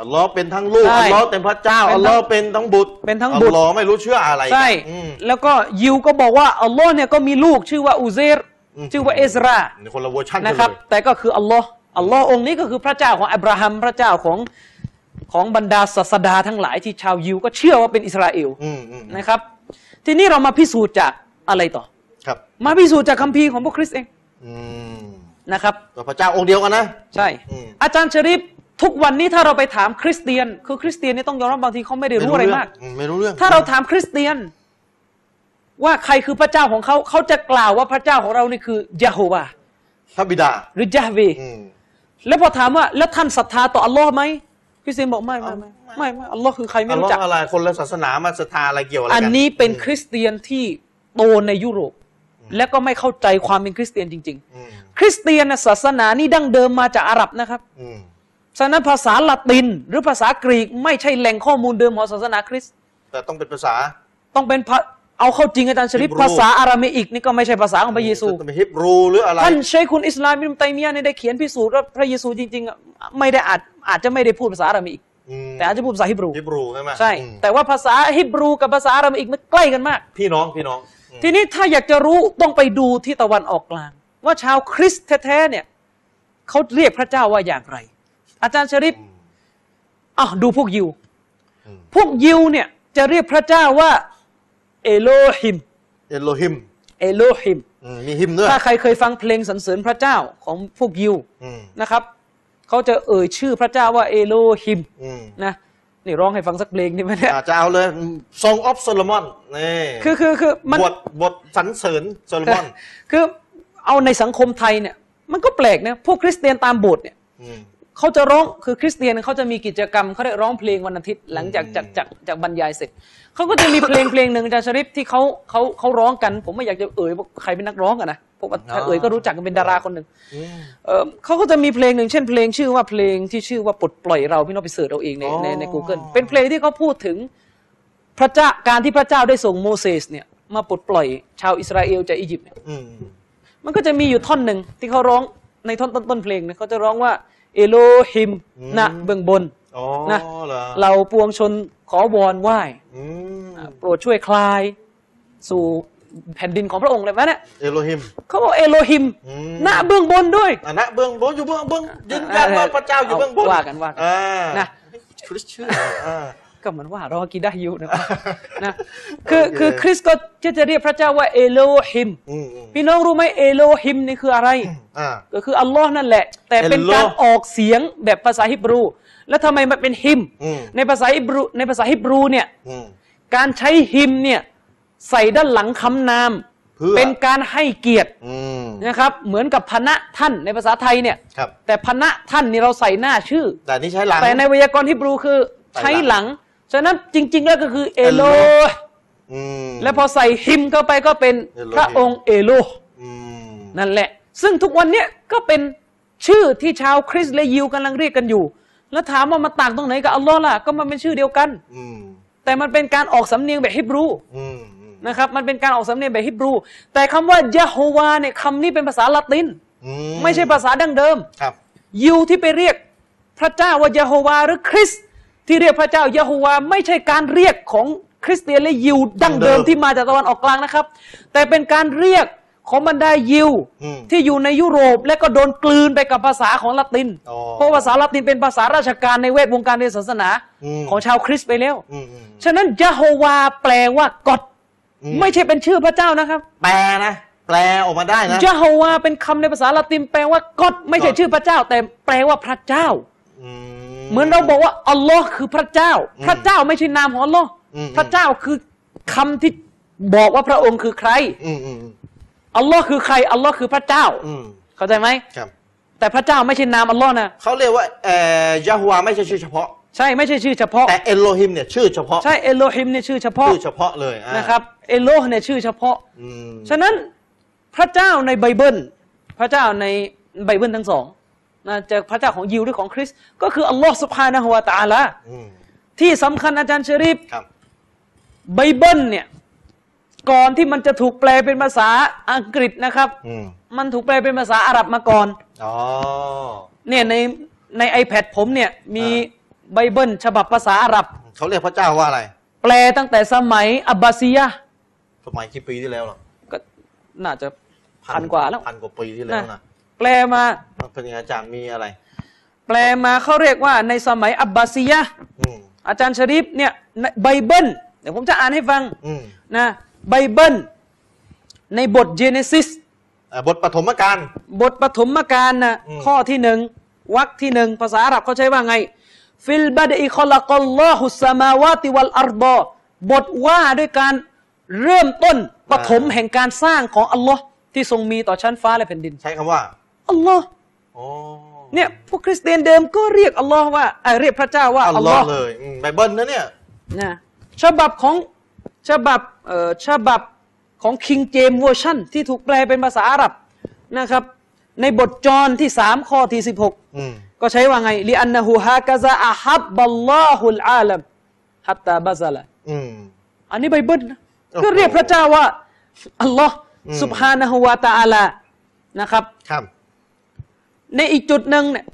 อัลลอฮ์เป็นทั้งลูกใช่อัลลอฮ์เป็นพระเจ้าเป็นทั้งอัลลอฮ์เป็นทั้งบุตรเป็นทั้งบุตร อัลลอฮ์ไม่รู้เชื่ออะไรกันใช่ อืม แล้วก็ยิวก็บอกว่าอัลลอฮ์เนี่ยก็มีลูกชื่อว่าอุเซรอืม ชื่อว่าเอสรานี่คนละเวอร์ชันกันนะครับ เลยแต่ก็คืออัลลอฮ์อัลลอฮ์องค์นี้ก็คือพระเจ้าของอับราฮัมพระเจ้าของของบรรดาศาสดาทั้งหลายที่ชาวยิวก็เชื่อว่าเป็นอิสราเอลอืมอืมนะครับ ทีนี้เรามาพิสูจน์จากอะไรต่อ ครับ มาพิสูจน์จากคัมภีร์ของพวกคริสต์เองอืมนะครับตัวพระเจ้าองค์เดียวกันนะ ใช่ อืม อาจารย์ชริป ทุกวันนี้ถ้าเราไปถามคริสเตียน คือคริสเตียนนี่ต้องยอมรับบางทีเขาไม่ได้รู้อะไรมากอืไม่รู้เรื่อง ถ้าเราถามคริสเตียน ว่าใครคือพระเจ้าของเขา เขาจะกล่าวว่าพระเจ้าของเรานี่คือยะโฮวาพระบิดา หรือยะเวอืมแล้วพอถามว่า แล้วท่านศรัทธาต่ออัลลอฮ์ไหมคริสเตียนบอกไม่ไม่ไม่ไม่ไม่อัลลอฮ์คือใครไม่อัลลอรู้ฮ์จักอะไรคนละศาสนามาศรัทธาอะไรเกี่ยวอะไรกัอันนี้เป็นคริสเตียนที่โตในยุโรป และก็ไม่เข้าใจความเป็นคริสเตียนจริงอืมๆคริสเตียนน่ะศาสนานี่ดั้งเดิมมาจากอาหรับนะครับอืม ฉะนั้นภาษาละติน หรือภาษากรีกไม่ใช่แหล่งข้อมูลเดิมของศาสนาคริสต์แต่ต้องเป็นภาษาต้องเป็นภาเอาเข้าจริงอาจารย์ชริปฮิบรูภาษาอาหรามิอีกนี่ก็ไม่ใช่ภาษาของพระเยซูต้องเป็นฮิบรูหรืออะไรท่านใช้คุณอิสลามอิบนุตัยมียะห์เนี่ยได้เขียนพิสูจน์ว่าพระเยซูจริงๆอะไม่ได้อาจอาจจะไม่ได้พูดภาษาอาหรามิอีกอืมแต่อาจจะพูดภาษาฮิบรูฮิบรูใช่ไหมใช่อืมแต่ว่าภาษาฮิบรูกับภาษาอาหรามิอีกมันใกล้กันมาก พี่น้องพี่น้องอืมทีนี้ถ้าอยากจะรู้ต้องไปดูที่ตะวันออกกลาง ว่าชาวคริสต์แท้ๆเนี่ยเขาเรียกพระเจ้าว่าอย่างไร อาจารย์ชริปอะดูพวกยิวอืมพวกยิวเนี่ย จะเรียกพระเจ้าว่า เอโลฮิม เอโลฮิม เอโลฮิมอืมมีฮิมด้วยถ้าใครเคยฟังเพลงสรรเสริญพระเจ้าของพวกยิวอืมนะครับเขาจะเอ่ยชื่อพระเจ้าว่าเอโลฮิมอืมนะนี่ร้องให้ฟังสักเพลงนี่ไหมเนี่ยอาจจะเอาเลย Song of Solomon นี่คือคือคือมันบทบทสรรเสริญโซโลมอนคือเอาในสังคมไทยเนี่ย มันก็แปลกนะพวกคริสเตียนตามโบสถ์เนี่ยอืม เขาจะร้องคือคริสเตียนเขาจะมีกิจกรรมเขาเรียกร้องเพลงวันอาทิตย์หลังจากอืมจากจากจากบรรยายเสร็จเขาก็จะมีเพลงเพลงหนึ่งอาจารย์ชริปที่เขาเขาเขาร้องกัน ผมไม่อยากจะเอ่ยว่าใครเป็นนักร้องอะนะเพราะว่าถ้าเอ่ยก็รู้จักกันเป็นดาราคนหนึ่งอืมเออเขาก็จะมีเพลงหนึ่งเช่นเพลงชื่อว่าเพลงที่ชื่อว่าปลดปล่อยเราพี่น้องไปเสิร์ชเอาเองในอ๋อในใน Google เป็นเพลงที่เขาพูดถึงพระเจ้าการที่พระเจ้าได้ส่งโมเสสเนี่ยมาปลดปล่อยชาวอิสราเอลจากอียิปต์เนี่ยอืมมันก็จะมีอยู่ท่อนหนึ่งที่เขาร้องในท่อนต้นต้นเพลงเนี่ยเขาจะร้องว่า เอโลฮิมณเบื้องบนอ๋อนะเหรอเราปวงชนขอวอนไหว้อืมโปรดช่วยคลาย สู่แผ่นดินของพระองค์เลยไหมเนี่ยเอโลฮิมเขาบอกเอโลฮิมอืมณเบื้องบนด้วยอันนะเบื้องบนอยู่เบื้องบนยืนยันว่าพระเจ้าอยู่เบื้องบนเอาว่ากันว่ากันอ่นะคริสเชื่ออ่า ก็เหมือนว่าเรากินได้อยู่นะนะคือคือคริสก็จะจะเรียกพระเจ้าว่าเอโลฮิมอืมอืมพี่น้องรู้ไหมเอโลฮิมนี่คืออะไรอ่าก็คืออัลลอฮ์นั่นแหละ แต่เป็นเอโลการออกเสียงแบบภาษาฮิบรู แล้วทำไมมันเป็นฮิมอืมในภาษาฮิบรูในภาษาฮิบรูเนี่ยอืมการใช้ฮิมเนี่ยใส่ด้านหลังคำนามเพื่อเป็นการให้เกียรติอืมนะครับ เหมือนกับพนะท่านในภาษาไทยเนี่ยครับแต่พนะท่านนี่เราใส่หน้าชื่อ แต่นี่ใช้หลังแต่ในไวยากรณ์ฮิบรูคือใช้หลัง ฉะนั้นจริง ๆ แล้วก็คือเอโลอืมแล้วพอใส่ฮิมเข้าไปก็เป็นเอโลพระองค์เอโลอืมนั่นแหละ ซึ่งทุกวันเนี้ยก็เป็นชื่อที่ชาวคริสต์และยิวกำลังเรียกกันอยู่ แล้วถามว่ามันต่างตรงไหนกับอัลลอฮ์ล่ะก็มันเป็นชื่อเดียวกันอืมแต่มันเป็นการออกสำเนียงแบบฮิบรูอืมอืมนะครับมันเป็นการออกสำเนียงแบบฮิบรู แต่คำว่ายะโฮวาเนี่ยคำนี้เป็นภาษาละตินอืไม่ใช่ภาษาดั้งเดิมครับยิวที่ไปเรียก พระเจ้าว่ายะโฮวาหรือคริสต์ ที่เรียกพระเจ้ายะโฮวาไม่ใช่การเรียกของคริสเตียนและยิวดั้งเดิมที่มาจากตะวันออกกลางนะครับ แต่เป็นการเรียกของบรรดายิวอืมที่อยู่ในยุโรปและก็โดนกลืนไปกับภาษาของละตินอ๋อเพราะภาษาละตินเป็นภาษาราชการในเวทวงการเรียนศาสนาอืมของชาวคริสต์ไปแล้วอืมอืมฉะนั้นยะโฮวาแปลว่ากอดอืมไม่ใช่เป็นชื่อพระเจ้านะครับ แปลนะแปลออกมาได้นะยะโฮวาเป็นคำในภาษาละตินแปลว่ากอดไม่ใช่ชื่อพระเจ้า แต่แปลว่าพระเจ้าอืม เหมือนเราบอกว่าอัลลอฮ์คือพระเจ้าอืมพระเจ้าไม่ใช่นามของอัลลอฮ์อืมพระเจ้าคือคำที่บอกว่าพระองค์คือใครอืมอืมอืมอัลลอฮ์คือใครอัลลอฮ์คือพระเจ้าอืมเข้าใจไหมครับแต่พระเจ้าไม่ใช่นามอัลลอฮ์นะเขาเรียกว่าเอ่อยาฮัวไม่ใช่ชื่อเฉพาะ ใช่ไม่ใช่ชื่อเฉพาะ แต่เอโลฮิมเนี่ยชื่อเฉพาะ ใช่เอโลฮิมเนี่ยชื่อเฉพาะชื่อเฉพาะเลยอ่านะครับเอโลเนี่ยชื่อเฉพาะอืมฉะนั้นพระเจ้าในไบเบิล พระเจ้าในไบเบิลทั้งสอง นะจะพระเจ้าของยิวหรือของคริสต์ก็คืออัลลอฮ์สุบฮานะฮูวะตะอาลาอืมที่สำคัญอาจารย์ชริฟครับไบเบิลเนี่ย ก่อนที่มันจะถูกแปลเป็นภาษาอังกฤษนะครับอืมมันถูกแปลเป็นภาษาอาหรับมาก่อนอ๋อเนี่ยในใน iPad ผมเนี่ยมีอ่าไบเบิลฉบับภาษาอาหรับเขาเรียกพระเจ้าว่าอะไร แปลตั้งแต่สมัยอับบาซียะห์สมัยกี่ปีที่แล้วหรอก็น่าจะพันกว่าแล้วพันกว่าปีที่แล้วนะ แปลมาเป็นยังไงอาจารย์มีอะไร แปลมาเขาเรียกว่าในสมัยอับบาซียะห์อืมอาจารย์ชริฟเนี่ยในไบเบิลเดี๋ยวผมจะอ่านให้ฟังอืมนะไบเบิลในบท Genesis อ่าบทปฐมกาลบทปฐมกาลนะอืมข้อที่หนึ่งวรรคที่หนึ่งภาษาอาหรับเขาใช้ว่าไง في البدء خلق الله السماوات والأرضบทว่าด้วยการเริ่มต้นปฐมแห่งการสร้างของอัลลอฮ์ที่ทรงมีต่อชั้นฟ้าและแผ่นดิน ใช้คำว่า อัลลอฮ์อ๋อเนี่ยพวกคริสเตียนเดิมก็เรียกอัลลอฮ์ว่าเอ่อเรียกพระเจ้าว่าอัอัลลลลออฮ์ฮ์เลยอืมไบเบิลนะเนี่ยนะฉบับของฉบับเอ่อฉบับของ King James Version ที่ถูกแปลเป็นภาษาอาหรับนะครับ ในบทจอห์นที่สามข้อที่สิบหกอืมก็ใช้ว่าไงلأنه هكذا أحب الله العالمฮัตตาบาซาละอืมอันนี้ไบเบิลนะโอ้โหก็เรียกพระเจ้าว่าอัลลอฮ์อืมสุบฮานะฮูวาตาอาลานะครับครับ ในอีกจุดหนึ่งเนี่ย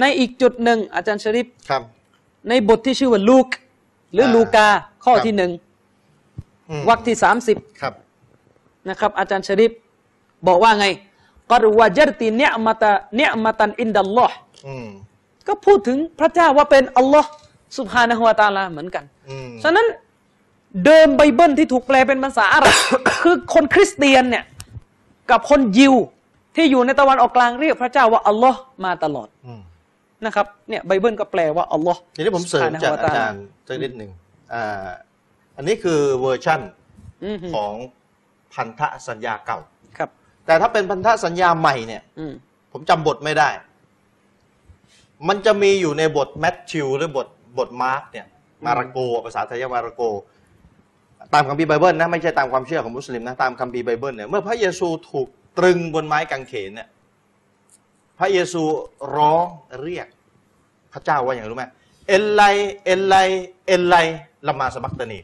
ในอีกจุดหนึ่งอาจารย์ชริปครับ ในบทที่ชื่อว่าลูก หรืออาลูกาข้อครับที่หนึ่งอืมวรรคที่สามสิบครับนะครับ อาจารย์ชริปบอกว่าไงกรวาจรติเนียมตะنعمة عند اللهอืมก็พูดถึงพระเจ้าว่าเป็นอัลลอฮ์สุบฮานะฮูวะตะอาลาเหมือนกันอืมฉะนั้นเดิมไบเบิลที่ถูกแปลเป็นภาษาอาหรับคือคนคริสเตียนเนี่ย กับคนยิว ที่อยู่ในตะวันออกกลางเรียกพระเจ้าว่าอัลลอฮ์มาตลอดอืมนะครับเนี่ยไบเบิลก็แปลว่าอัลลอฮ์ทีนี้ผมเสริมสุบฮจากนะฮูวะอาตะลจารย์สักนิดหนึ่งอ่าอันนี้คือเวอร์ชั่นอืมฮึของพันธสัญญาเก่าครับ แต่ถ้าเป็นพันธสัญญาใหม่เนี่ยอืมผมจำบทไม่ได้ มันจะมีอยู่ในบทแมทธิวหรือบทบทมาร์กเนี่ย มาระโกภาษาไทยมาระโก ตามคัมภีร์ไบเบิลนะ ไม่ใช่ตามความเชื่อของมุสลิมนะ ตามคัมภีร์ไบเบิลเนี่ย เมื่อพระเยซูถูก ตรึงบนไม้กางเขนเนี่ยพระเยซูร้องเรียกพระเจ้าว่าอย่างไรรู้ไหมเอลไลเอลไลเอลไลละมาสมักตานี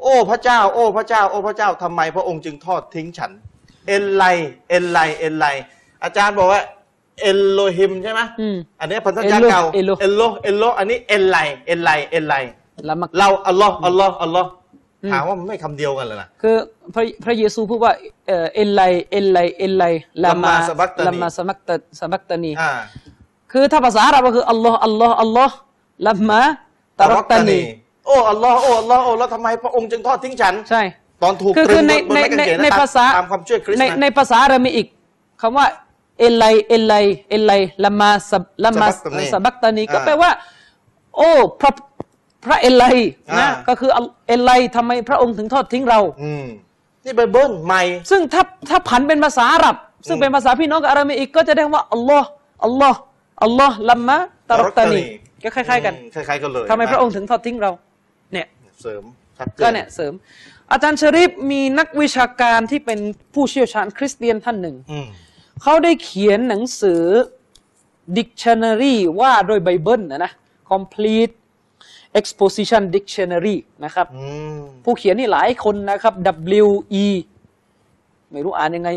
โอ้พระเจ้า โอ้พระเจ้า โอ้พระเจ้าทำไมพระองค์จึงทอดทิ้งฉัน เอลไลเอลไลเอลไลอาจารย์บอกว่าเอลโลฮิมใช่ไหมอืมอันนี้พันธสัญญาเก่าเอลโลเอลโลเอลโลอันนี้เอลไลเอลไลเอลไลละมักเราอัลลอฮ์อัลลอฮ์อัลลอฮ์อืม ถามว่ามันไม่คำเดียวกันเลยนะคือพระพระเยซูพูดว่าเอ่อเอลไลเอลไลเอลไลละมาละมาสบักตานีละมาสมักตะสมักตานีอ่าคือถ้าภาษาอาหรับก็คืออัลลอฮ์อัลลอฮ์อัลลอฮ์ละมาตารักตานีโอ้อัลลอฮ์โอ้อัลลอฮ์โอ้แล้วทำไมพระองค์จึงทอดทิ้งฉัน ใช่ ตอนถูกคือตรึคืองในบนในไม้กางในเขนในนะตามภาษาตามความเชื่อคริสต์ในนะในภาษาอาหรับมีอีกคำว่าเอลไลเอลไลเอลไลละมาสับละมาสะบักตานีสบักตานีก็อ่าแปลว่า โอ้พระ พระเอลไลนะอ่า ก็คืออัลเอลไลทำไมพระองค์ถึงทอดทิ้งเรา อืมนี่ไบเบิลใหม่ ซึ่งถ้าถ้าผันเป็นภาษาอาหรับ ซึ่งเป็นภาษาพี่น้องกับอาหรับอีกก็จะได้ว่าอัลลอฮ์อัลลอฮ์อัลลอฮ์ละมาตารักตานี ก็คล้าย ๆ กันอืมคล้ายๆกันเลยทำไมพระองค์ถึงทอดทิ้งเรา เนี่ยเสริมชัดจก็เนี่ยเสริม อาจารย์ชริฟมีนักวิชาการที่เป็นผู้เชี่ยวชาญคริสเตียนท่านหนึ่ง อืมเขาได้เขียนหนังสือ dictionary ว่าโดยไบเบิลนะนะ complete exposition dictionary นะครับอืมผู้เขียนนี่หลายคนนะครับ W E ไม่รู้อ่านยังไง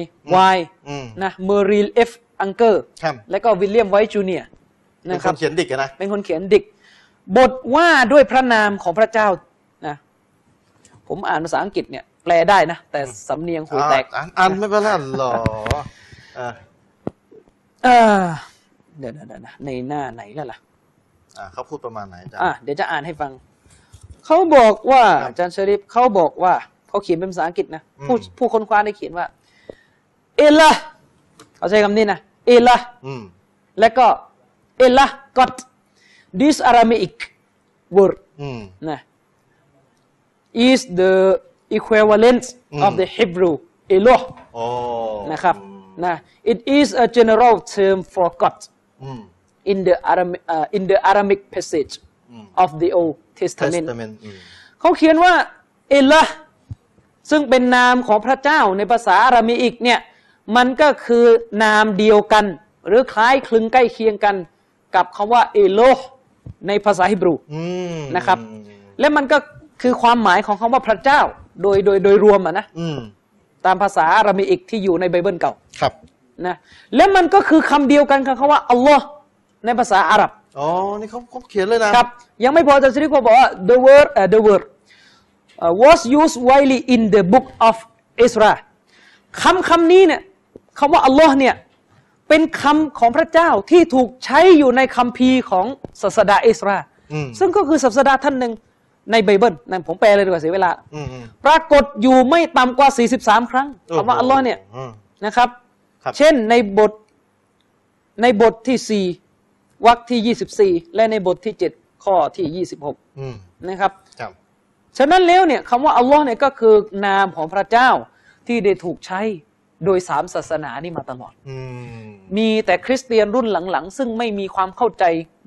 Y อืมนะ Merrill F Unger ครับแล้วก็วิลเลียมไวท์จูเนียร์เป็นนะคครับนเขียนดิกอะนะ เป็นคนเขียนดิก บทว่าด้วยพระนามของพระเจ้านะ ผมอ่านภาษาอังกฤษเนี่ย แปลได้นะ แต่สำเนียงหูแตก อ่านอ่านไม่เป็นไรหรออ่าเออเดี๋ยวเดี๋ยวเดี๋ยวนะในหน้าไหนแล้วล่ะ อ่าเขาพูดประมาณไหนอาจารย์ อะเดี๋ยวจะอ่านให้ฟัง เขาบอกว่าครับอาจารย์ชริฟเขาบอกว่าเขาเขียนเป็นภาษาอังกฤษนะอืม ผู้ผู้ค้นคว้าได้เขียนว่า เอลละเขาใช้คำนี้นะเอลละอืม และก็เอลละ God this Aramaic word อืม นะ is the equivalent อืม of the Hebrew Eloh โอ้นะครับนะ it is a general term for God อืม in the Aramaic uh, in the Aramaic passage of the Old Testament Testament อืมเขาเขียนว่าเอลละซึ่งเป็นนามของพระเจ้าในภาษาอาหรามีอีกเนี่ยมันก็คือนามเดียวกัน หรือคล้ายคลึงใกล้เคียงกัน กับคำว่าเอโลในภาษาฮิบรูอืมนะครับ และมันก็คือความหมายของคำว่าพระเจ้า โดยโดยโดยรวมอะนะอืมตามภาษาอาหรามีอีกที่อยู่ในไบเบิลเก่าครับนะและมันก็คือคำเดียวกันกับคำว่าอัลลอฮ์ ในภาษาอาหรับอ๋อ นี่เขาเขาเขียนเลยนะครับ ยังไม่พออาจารย์ชริฟบอกว่า the word uh, the word uh, was used widely in the book of Ezra คำคำนี้เนี่ยคำว่าอัลลอฮ์เนี่ยเป็นคำของพระเจ้าที่ถูกใช้อยู่ในคัมภีร์ของศาสดาเอสราอืมซึ่งก็คือศาสดาท่านหนึ่งในไบเบิลนั่นผมแปลเลยดีกว่าเสียเวลาอืมอืมปรากฏอยู่ไม่ต่ำกว่า 43 ครั้งคำว่าอัลลอฮ์เนี่ยอืมนะครับครับ เช่นในบทในบทที่4 วรรคที่24และในบทที่7ข้อที่26อืมนะครับ ครับ ฉะนั้นแล้วเนี่ยคำว่าอัลลอฮ์เนี่ยก็คือนามของพระเจ้าที่ได้ถูกใช้โดยสามศาสนานี่มาตลอด อืม มีแต่คริสเตียนรุ่นหลังๆ ซึ่งไม่มีความเข้าใจ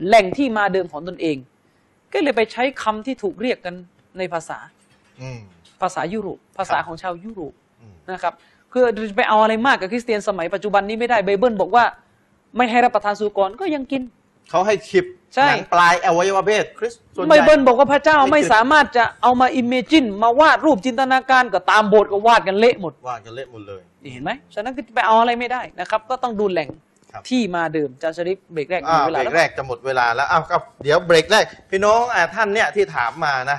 แหล่งที่มาเดิมของตนเอง ก็เลยไปใช้คำที่ถูกเรียกกันในภาษาอืม ภาษายุโรปภาษาครับของชาวยุโรปอืม นะครับคือไปเอาอะไรมากกับคริสเตียนสมัยปัจจุบันนี้ไม่ได้ไบเบิลบอกว่า ไม่ให้รับประทานสุกรก็ยังกิน เขาให้ขลิบใช่ หนังปลายอวัยวะเพศคริสต์ส่วนใหญ่ ไบเบิลบอกว่าพระเจ้าไม่ไม่กินสามารถจะเอามา imagine มาวาดรูปจินตนาการก็ตามโบสถ์ก็วาดกันเละหมดว่ากันเละหมดเลย นี่เห็นไหมฉะนั้นก็ไปเอาอะไรไม่ได้นะครับ ก็ต้องดูแหล่งครับ ที่มาเดิมจารย์ชริปเบรกแรกอ่ามีเวเบลารกแล้วแรกจะหมดเวลาแล้วอ้าวครับเดี๋ยวเบรกแรก พี่น้องอ่าท่านเนี่ยที่ถามมานะ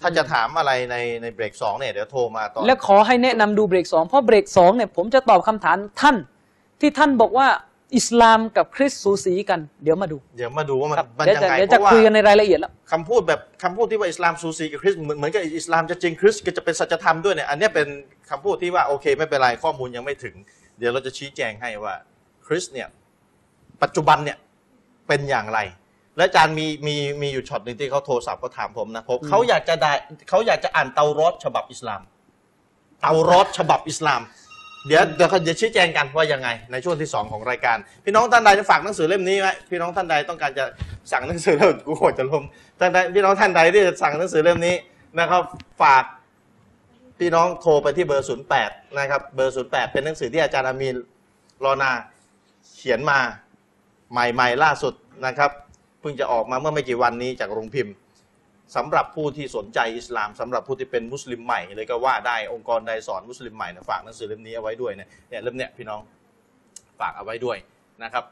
ถ้าจะถามอะไรในในเบรกสองเนี่ยเดี๋ยวโทรมาตอน และขอให้แนะนำดูเบรกสองเพราะเบรกสองเนี่ยผมจะตอบคำถามท่าน ที่ท่านบอกว่า อิสลามกับคริสต์สูสีกัน เดี๋ยวมาดูเดี๋ยวมาดูว่ามันครับมันเดี๋ยวยังจะไงเดี๋ยวเพจะราะว่าคุยกันในรายละเอียดแล้ว คำพูดแบบคำพูดที่ว่าอิสลามซูซีกับคริสต์เหมือนเหมือนกับอิสลามจะจริงคริสต์ก็จะเป็นสัจธรรมด้วยเนี่ยอันเนี้ยเป็นคำพูดที่ว่าโอเคไม่เป็นไรข้อมูลยังไม่ถึง เดี๋ยวเราจะชี้แจงให้ว่าคริสต์เนี่ยปัจจุบันเนี่ยเป็นอย่างไร และอาจารย์มีมีมีอยู่ช็อตหนึ่งที่เขาโทรศัพท์เขาถามผมนะผมเขาอยากจะได้เขาอยากจะอ่านเตารอดฉบับอิสลาม เตารอดฉบับอิสลาม เดี๋ยวเดี๋ยวจะชี้แจงกันว่ายังไงในช่วงที่สองของรายการ พี่น้องท่านใดจะฝากหนังสือเล่มนี้ไหมพี่น้องท่านใดต้องการจะสั่งหนังสือเล่มกูโหดจะลมท่านใดพี่น้องท่านใดที่จะสั่งหนังสือเล่มนี้นะครับฝากพี่น้องโทรไปที่เบอร์ 08 นะครับเบอร์ 08 เป็นหนังสือที่อาจารย์อามีนรอนาเขียนมาใหม่ๆล่าสุดนะครับเพิ่งจะออกมาเมื่อไม่กี่วันนี้จากโรงพิมพ์ สำหรับผู้ที่สนใจอิสลามสำหรับผู้ที่เป็นมุสลิมใหม่เลยก็ว่าได้องค์กรใดสอนมุสลิมใหม่นะฝากหนังสือเล่มนี้เอาไว้ด้วยเนี่ยเนี่ยเล่มเนี้ยพี่น้องฝากเอาไว้ด้วยนะครับ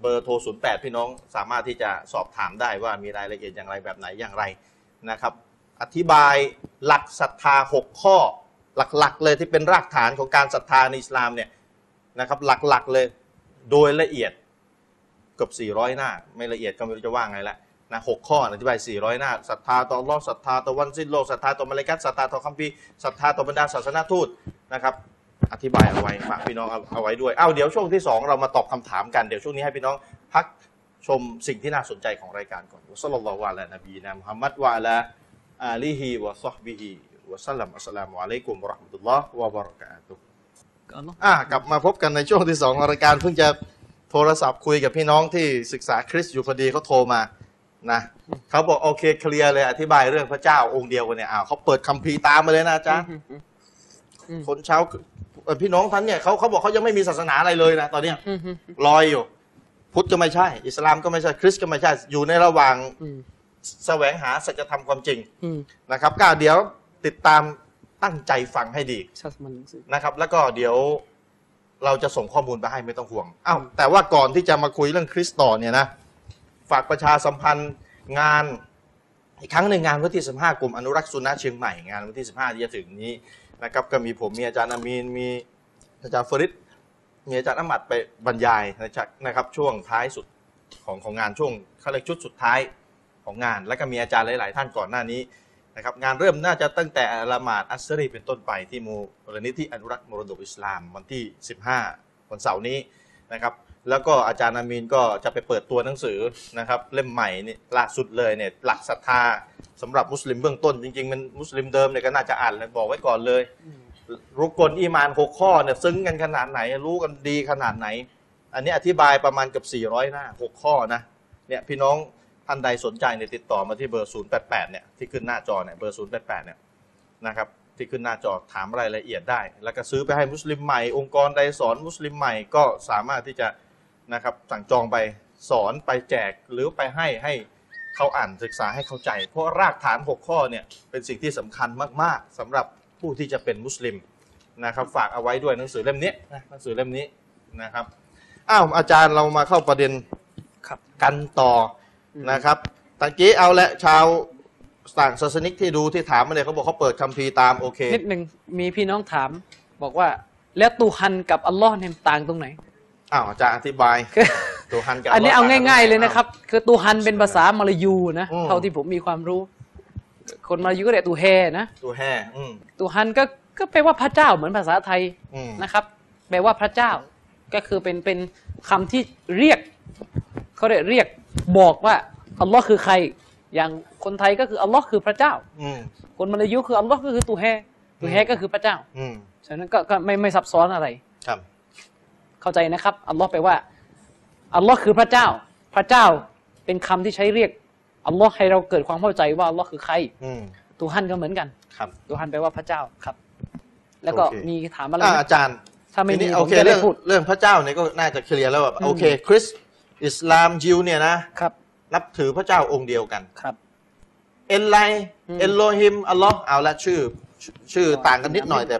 เบอร์โทร 08 พี่น้องสามารถที่จะสอบถามได้ว่ามีรายละเอียดอย่างไรแบบไหนอย่างไรนะครับ อธิบายหลักศรัทธา 6 ข้อหลักๆ เลยที่เป็นรากฐานของการศรัทธาในอิสลามเนี่ยนะครับหลักๆเลยโดยละเอียดเกือบ400 หน้า ไม่ละเอียดก็ไม่รู้จะว่าไงละ นะหกข้ออธิบาย 400 หน้าศรัทธาต่ออัลลอฮ์ศรัทธาต่อวันสิ้นโลกศรัทธาต่อมาเลกัตศรัทธาต่อคัมภีร์ศรัทธาต่อบรรดาศาสนาทูตนะครับ อธิบายเอาไว้ฝากพี่น้องเอาเอาไว้ด้วยเอาเดี๋ยวช่วงที่ 2 เรามาตอบคำถามกันเดี๋ยวช่วงนี้ให้พี่น้องพักชมสิ่งที่น่าสนใจของรายการก่อนوصلى الله على نبينا محمد وعلى آله وصحبه وسلم السلام عليكم ورحمة الله وبركاته อะกลับมาพบกันในช่วงที่2ของรายการเพิ่งจะโทรศัพท์คุยกับพี่น้องที่ศึกษาคริสต์อยู่พอดีเขาโทรมา นะเขาบอกโอเคเคลียร์เลยอธิบายเรื่องพระเจ้าองค์เดียวกันเนี่ยอ้าวเขาเปิดคัมภีร์ตามมาเลยนะจ๊ะอืมอืมอืมคนเช้าเอ่อพี่น้องท่านเนี่ยเขาเขาบอกเขายังไม่มีศาสนาอะไรเลยนะตอนเนี้ยอืมอืมลอยอยู่ พุทธก็ไม่ใช่ อิสลามก็ไม่ใช่คริสต์ก็ไม่ใช่ อยู่ในระหว่างอืมแสวงหาสัจธรรมความจริงอืมนะครับก็เดี๋ยวติดตามตั้งใจฟังให้ดีชาติมันหนังสือนะครับ แล้วก็เดี๋ยวเราจะส่งข้อมูลไปให้ไม่ต้องห่วงอ้าวแต่ว่าก่อนที่จะมาคุยเรื่องคริสต์ต่อเนี่ยนะ ฝากประชาสัมพันธ์งานอีกครั้งหนึ่งงานวันที่ 15 กลุ่มอนุรักษ์สุนัขเชียงใหม่งานวันที่ 15 ที่จะถึงนี้นะครับก็มีผมมีอาจารย์อามีนมีอาจารย์ฟริดมีอาจารย์อมัดไปบรรยายนะครับช่วงท้ายสุดของของงานช่วงเขาเรียกชุดสุดท้ายของงาน แล้วก็มีอาจารย์หลาย ๆ ท่านก่อนหน้านี้นะครับงานเริ่มน่าจะตั้งแต่ละหมาดอัสซรีเป็นต้นไปที่มูลนิธิอนุรักษ์มรดกอิสลาม วันที่ 15 วันเสาร์นี้นะครับ แล้วก็อาจารย์อามีนก็จะไปเปิดตัวหนังสือนะครับ เล่มใหม่นี่ล่าสุดเลยเนี่ยหลักศรัทธาสำหรับมุสลิมเบื้องต้น จริงๆมันมุสลิมเดิมเนี่ยก็น่าจะอ่านเลยบอกไว้ก่อนเลย รุก่นอีมานหกข้อเนี่ยซึ้งกันขนาดไหน รู้กันดีขนาดไหน อันนี้อธิบายประมาณกับ 400 หน้า 6 ข้อนะเนี่ยพี่น้องท่านใดสนใจเนี่ยติดต่อมาที่เบอร์ 088 เนี่ยที่ขึ้นหน้าจอเนี่ยเบอร์ 088 เนี่ยนะครับที่ขึ้นหน้าจอถามรายละเอียดได้ แล้วก็ซื้อไปให้มุสลิมใหม่ องค์กรใดสอนมุสลิมใหม่ก็สามารถที่จะ นะครับ สั่งจองไปสอนไปแจกหรือไปให้ให้เขาอ่านศึกษาให้เข้าใจ เพราะรากฐาน 6 ข้อเนี่ยเป็นสิ่งที่สำคัญมาก ๆสำหรับผู้ที่จะเป็นมุสลิมนะครับฝากเอาไว้ด้วยหนังสือเล่มนี้นะหนังสือเล่มนี้นะครับอ้าวอาจารย์เรามาเข้าประเด็นครับกันต่อนะครับตะกี้เอาละชาวต่างศาสนิกที่ดูที่ถามมาเนี่ยเขาบอกเขาเปิดคัมภีร์ตามโอเคนิดหนึ่งมีพี่น้องถามบอกว่า แล้วตูฮันกับอัลลอฮ์เนี่ยต่างตรงไหน อ้าวอาจารย์อธิบายคือตัวฮันกับอันนี้เอาลฮ์ง่าย ๆเลยนะครับ คือตูฮันเป็นภาษามลายูนะอืมเท่าที่ผมมีความรู้ คนมาลายูก็เรียกตูแฮนะตัวแห่อืมตูฮันก็ก็แปลว่าพระเจ้าเหมือนภาษาไทยอืมนะครับ แปลว่าพระเจ้าก็คือเป็นเป็นคำที่เรียกเขาเรียกเรียกบอกว่าอัลลอฮ์คือใคร อย่างคนไทยก็คืออัลลอฮ์คือพระเจ้าอืมคนมาลายูคืออัลลอฮ์ก็คือตูแฮตูแฮก็คือพระเจ้าอืมฉะนั้นก็ก็ไม่ไม่ซับซ้อนอะไรครับ เข้าใจนะครับ อัลลอฮ์แปลว่า อัลลอฮ์คือพระเจ้า พระเจ้าเป็นคำที่ใช้เรียก อัลลอฮ์ให้เราเกิดความเข้าใจว่าอัลลอฮ์คือใครอืมตูฮันก็เหมือนกันครับตูฮันแปลว่าพระเจ้าครับ แล้วก็โอเคมีถามอะไรอ่าไหมอาจารย์ถ้าไม่ทีมีนี้ผโอมเคจะได้เรื่องพูดเรื่องพระเจ้าเนี่ยก็น่าจะเคลียร์แล้วแบบอืมโอเค คริสต์อิสลามยิวเนี่ยนะครับนับถือพระเจ้าองค์เดียวกันครับ เอ็นไลอืมเอ็นโลฮิมอัลลอฮ์เอาละชื่อ ชื่อชื่ออ๋อต่างกันนิดหน่อยอามินแต่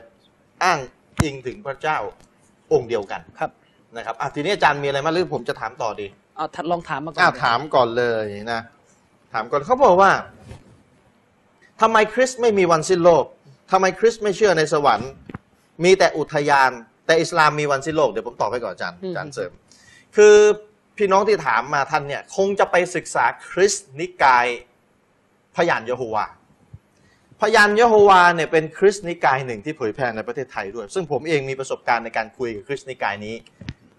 อ้างอิงถึงพระเจ้า องค์เดียวกันครับนะครับอะทีนี้อาจารย์มีอะไรมาหรือผมจะถามต่อดีเอาทัดลองถามมาก่อนอ้าวถามก่อนเลยนะ ถามก่อนเขาบอกว่าทำไมคริสต์ไม่มีวันสิ้นโลกทำไมคริสต์ไม่เชื่อในสวรรค์ มีแต่อุทยาน แต่อิสลามมีวันสิ้นโลกเดี๋ยวผมตอบให้ก่อนอาจารย์อาจารย์เสริม คือพี่น้องที่ถามมาท่านเนี่ย คงจะไปศึกษาคริสต์นิกายพยานเยโฮวา พยานเยโฮวาเนี่ยเป็นคริสต์นิกายหนึ่งที่เผยแพร่ในประเทศไทยด้วย ซึ่งผมเองมีประสบการณ์ในการคุยกับคริสต์นิกายนี้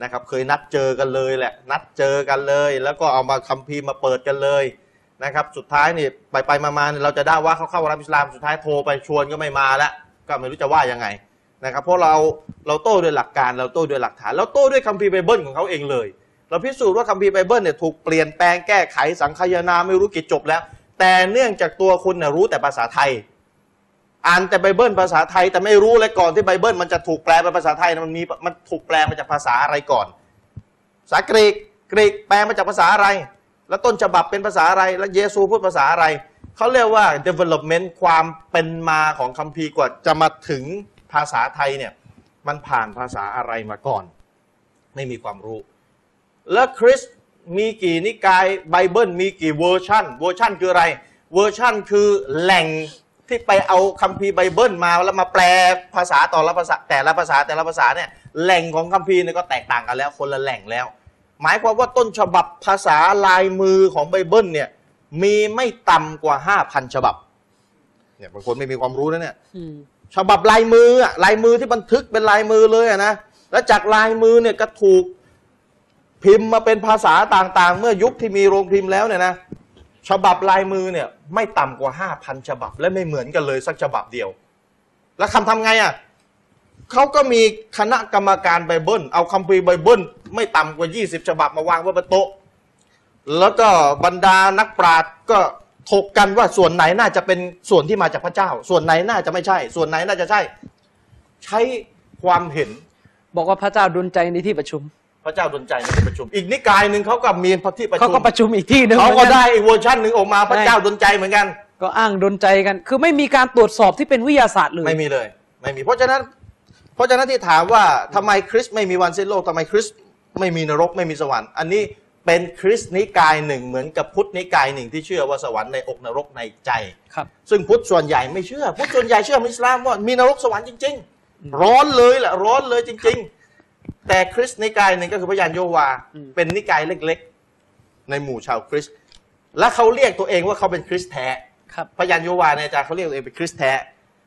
นะครับ เคยนัดเจอกันเลยแหละ นัดเจอกันเลย แล้วก็เอามาคัมภีร์มาเปิดกันเลยนะครับ สุดท้ายนี่ไปไปมาๆเนี่ยเราจะได้ว่าเขาเข้ารับอิสลาม สุดท้ายโทรไปชวนก็ไม่มาแล้ว ก็ไม่รู้จะว่ายังไงนะครับ เพราะเราเราโต้ด้วยหลักการ เราโต้ด้วยหลักฐาน เราโต้ด้วยคัมภีร์ไบเบิลของเขาเองเลย เราพิสูจน์ว่าคัมภีร์ไบเบิลเนี่ยถูกเปลี่ยนแปลงแก้ไขสังคายนาไม่รู้กี่จบแล้ว แต่เนื่องจากตัวคุณน่ะรู้แต่ภาษาไทย อ่านแต่ไบเบิลภาษาไทย แต่ไม่รู้เลยก่อนที่ไบเบิลมันจะถูกแปลเป็นภาษาไทยมันมีมันถูกแปลมาจากภาษาอะไรก่อน ภาษากรีกกรีกแปลมาจากภาษาอะไร แล้วต้นฉบับเป็นภาษาอะไร แล้วเยซูพูดภาษาอะไรเขาเรียกว่า development ความเป็นมาของคัมภีร์กว่าจะมาถึงภาษาไทยเนี่ยมันผ่านภาษาอะไรมาก่อน ไม่มีความรู้ แล้วคริสต์มีกี่นิกายไบเบิลมีกี่เวอร์ชันเวอร์ชันคืออะไร เวอร์ชันคือแหล่งที่ไปเอาคัมภีร์ไบเบิลมาแล้วมาแปลภาษาแต่ละภาษาแต่ละภาษาแต่ละภาษาเนี่ยแหล่งของคัมภีร์เนี่ยก็แตกต่างกันแล้วคนละแหล่งแล้ว หมายความว่าต้นฉบับภาษาลายมือของไบเบิลเนี่ยมีไม่ต่ำกว่า5,000ฉบับเนี่ยบางคนไม่มีความรู้นะเนี่ยอืมฉบับลายมืออะลายมือที่บันทึกเป็นลายมือเลยอะนะแล้วจากลายมือเนี่ยก็ถูก พิมพ์มาเป็นภาษาต่างๆ เมื่อยุคที่มีโรงพิมพ์แล้วเนี่ยนะฉบับลายมือเนี่ย ไม่ต่ำกว่า5,000ฉบับ และไม่เหมือนกันเลยสักฉบับเดียว แล้วคำทำไงอะเขาก็มีคณะกรรมการไบเบิลเอาคัมภีร์ไบเบิลไม่ต่ำกว่า 20 ฉบับมาวางไว้บนโต๊ะ แล้วก็บรรดานักปราชญ์ก็ถกกันว่าส่วนไหนน่าจะเป็นส่วนที่มาจากพระเจ้า ส่วนไหนน่าจะไม่ใช่ ส่วนไหนน่าจะใช่ ใช้ความเห็น บอกว่าพระเจ้าดลใจในที่ประชุม ระเจ้าดลใจในที่ประชุม อีกนิกายหนึ่งเขาก็มีพระที่ประเขาชุมก็ประชุมอีกที่หนึ่งเขาหมืก็อนน ได้อีกเวอร์ชันหนึ่งออกมาพระเจ้าดลใจเหมือนกัน ก็อ้างดลใจกัน คือไม่มีการตรวจสอบที่เป็นวิทยาศาสตร์เลย ไม่มีเลย ไม่มี เพราะฉะนั้น เพราะฉะนั้นที่ถามว่าทำไมคริสต์ไม่มีวันสิ้นโลกทำไมคริสต์ไม่มีนรกไม่มีสวรรค์ อันนี้เป็นคริสต์นิกายหนึ่งเหมือนกับพุทธนิกายหนึ่งที่เชื่อว่าสวรรค์ในอกนรกในใจ ครับ ซึ่งพุทธส่วนใหญ่ไม่เชื่อ พุทธส่วนใหญ่เชื่ออิสลามว่ามีนรกสวรรค์จริง ๆ ร้อนเลยแหละร้อนเลยจริง ๆ แต่คริสต์นิกายหนึ่งก็คือพยานเยโฮวาอืมเป็นนิกายเล็กๆ ในหมู่ชาวคริสต์และเขาเรียกตัวเองว่าเขาเป็นคริสต์แท้ครับพระยานโยวาเนี่ยอาจารย์เขาเรียกตัวเองเป็นคริสต์แท้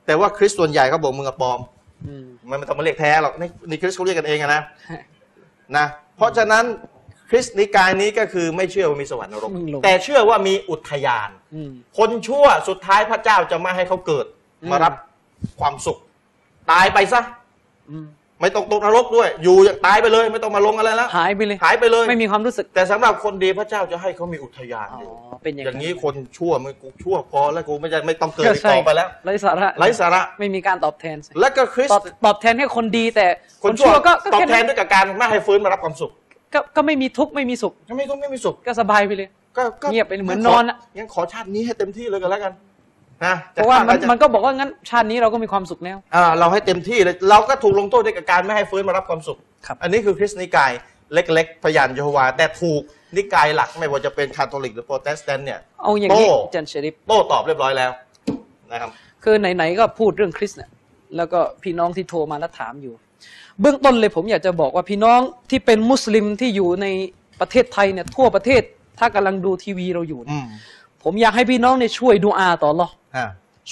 แต่ว่าคริสต์ส่วนใหญ่เขาบอกมึงอะปลอมอืมมันไม่ต้องมาเรียกแท้หรอกในในคริสต์เขาเรียกกันเองอะนะนะเพราะฉะนั้นคริสต์นิกายนี้ก็คือไม่เชื่อว่ามีสวรรค์นรกมึงหลงแต่เชื่อว่ามีอุทยานอืมคนชั่วสุดท้ายพระเจ้าจะไม่ให้เขาเกิดอืมมารับความสุข ตายไปซะอืม ไม่ต้องตกนรกด้วย อยู่อย่างตายไปเลย ไม่ต้องมาลงอะไรแล้วหายไปเลยหายไปเลยไม่มีความรู้สึก แต่สำหรับคนดีพระเจ้าจะให้เขามีอุทยานอ๋ออยู่เป็นอย่างอย่างนั้นนี้คนชั่วมันกูชั่วพอแล้วกูไม่จะไม่ต้องเกิดก็อีกใช่ต่อไปแล้วไร้สาระไร้สาระไม่มีการตอบแทนและก็คริสตอบตอบแทนแค่คนดีแต่คนชั่วก็ก็ตอบค่แทนด้วยกับการไม่ให้ฟื้นมารับความสุขก็ก็ไม่มีทุกข์ไม่มีสุขไม่ต้องไม่มีสุขก็สบายไปเลย ก็ก็เงียบไปเลยเหมือนขนอนอะงั้นขอชาตินี้ให้เต็มที่เลยกันแล้วกัน นะเพราะว่ามันจะมันก็บอกว่างั้นชาตินี้เราก็มีความสุขแล้วอ่าเราให้เต็มที่เลยเราก็ถูกลงโทษด้วยกับการไม่ให้ฟื้นมารับความสุขครับอันนี้คือคริสต์นิกายเล็กๆ พยานเยโฮวา แต่ถูกนิกายหลักไม่ว่าจะเป็นคาทอลิกหรือโปรเตสแตนต์เนี่ยเอาอย่างนี้โต้อาจารย์ชริปโต้ตอบเรียบร้อยแล้วนะครับคือไหนๆก็พูดเรื่องคริสต์เนี่ยแล้วก็พี่น้องที่โทรมาแล้วถามอยู่ เบื้องต้นเลยผมอยากจะบอกว่าพี่น้องที่เป็นมุสลิมที่อยู่ในประเทศไทยเนี่ยทั่วประเทศถ้ากำลังดูทีวีเราอยู่เนี่ยอืมผมอยากให้พี่น้องเนี่ยช่วยดุอาต่ออัลลอฮ์อ่า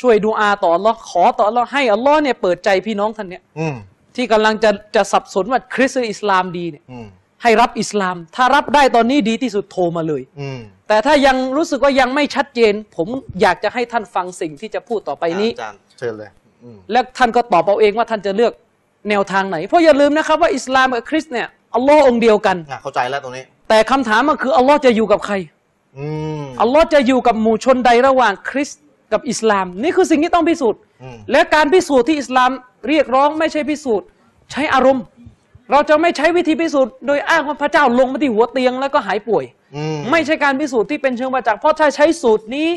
ช่วยดุอาต่ออัลลอฮ์ขอต่ออัลลอฮ์ให้อัลลอฮ์เนี่ยเปิดใจพี่น้องท่านเนี่ยอืมที่กำลังจะจะสับสนว่าคริสต์หรืออิสลามดีเนี่ยอืมให้รับอิสลาม ถ้ารับได้ตอนนี้ดีที่สุดโทรมาเลยอืมแต่ถ้ายังรู้สึกว่ายังไม่ชัดเจน ผมอยากจะให้ท่านฟังสิ่งที่จะพูดต่อไปนี้อาจารย์เชิญเลยอืมและท่านก็ตอบเอาเองว่าท่านจะเลือกแนวทางไหน เพราะอย่าลืมนะครับว่าอิสลามกับคริสต์เนี่ยอัลลอฮ์องค์เดียวกันอะเข้าใจแล้วตรงนี้ แต่คำถามมันคืออัลลอฮ์จะอยู่กับใครอืมอัลลอฮ์จะอยู่กับหมู่ชนใดระหว่างคริสต์ กับอิสลาม นี่คือสิ่งที่ต้องพิสูจน์อืมและการพิสูจน์ที่อิสลามเรียกร้องไม่ใช่พิสูจน์ ใช้อารมณ์ เราจะไม่ใช้วิธีพิสูจน์โดยอ้างว่าพระเจ้าลงมาที่หัวเตียงแล้วก็หายป่วยอืมไม่ใช่การพิสูจน์ที่เป็นเชิงประจักษ์เพราะถ้าใช้สูตรนี้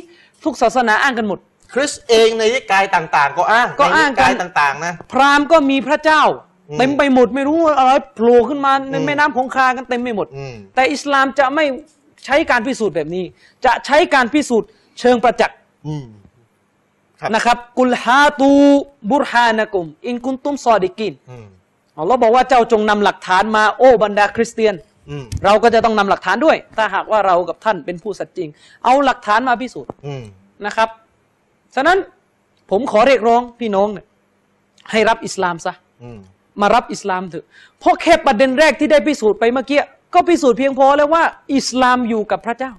ทุกศาสนาอ้างกันหมด คริสต์เองในนิกายต่าง ๆ ก็อ้างก็อ้างในนิกายกันต่างๆนะพราหมณ์ก็มีพระเจ้าอืมเต็มไปหมดไม่รู้อะไรโผล่ขึ้นมาในอืมแม่น้ำคงคากันเต็มไปหมดอืมแต่อิสลามจะไม่ใช้การพิสูจน์แบบนี้ จะใช้การพิสูจน์เชิงประจักษ์อืมครับ นะครับ กุลฮาตูบุรฮานะกุม อินกุนตุมซอดิกินอืมอัลลอฮ์บอกว่าเจ้าจงนำหลักฐานมาโอ้บรรดาคริสเตียนอืมเราก็จะต้องนำหลักฐานด้วย ถ้าหากว่าเรากับท่านเป็นผู้สัตย์จริง เอาหลักฐานมาพิสูจน์อืมนะครับ ฉะนั้นผมขอเรียกร้องพี่น้องเนี่ยให้รับอิสลามซะอืมมารับอิสลามเถอะเพราะแค่ประเด็นแรกที่ได้พิสูจน์ไปเมื่อกี้ก็พิสูจน์เพียงพอแล้วว่า อิสลามอยู่กับพระเจ้า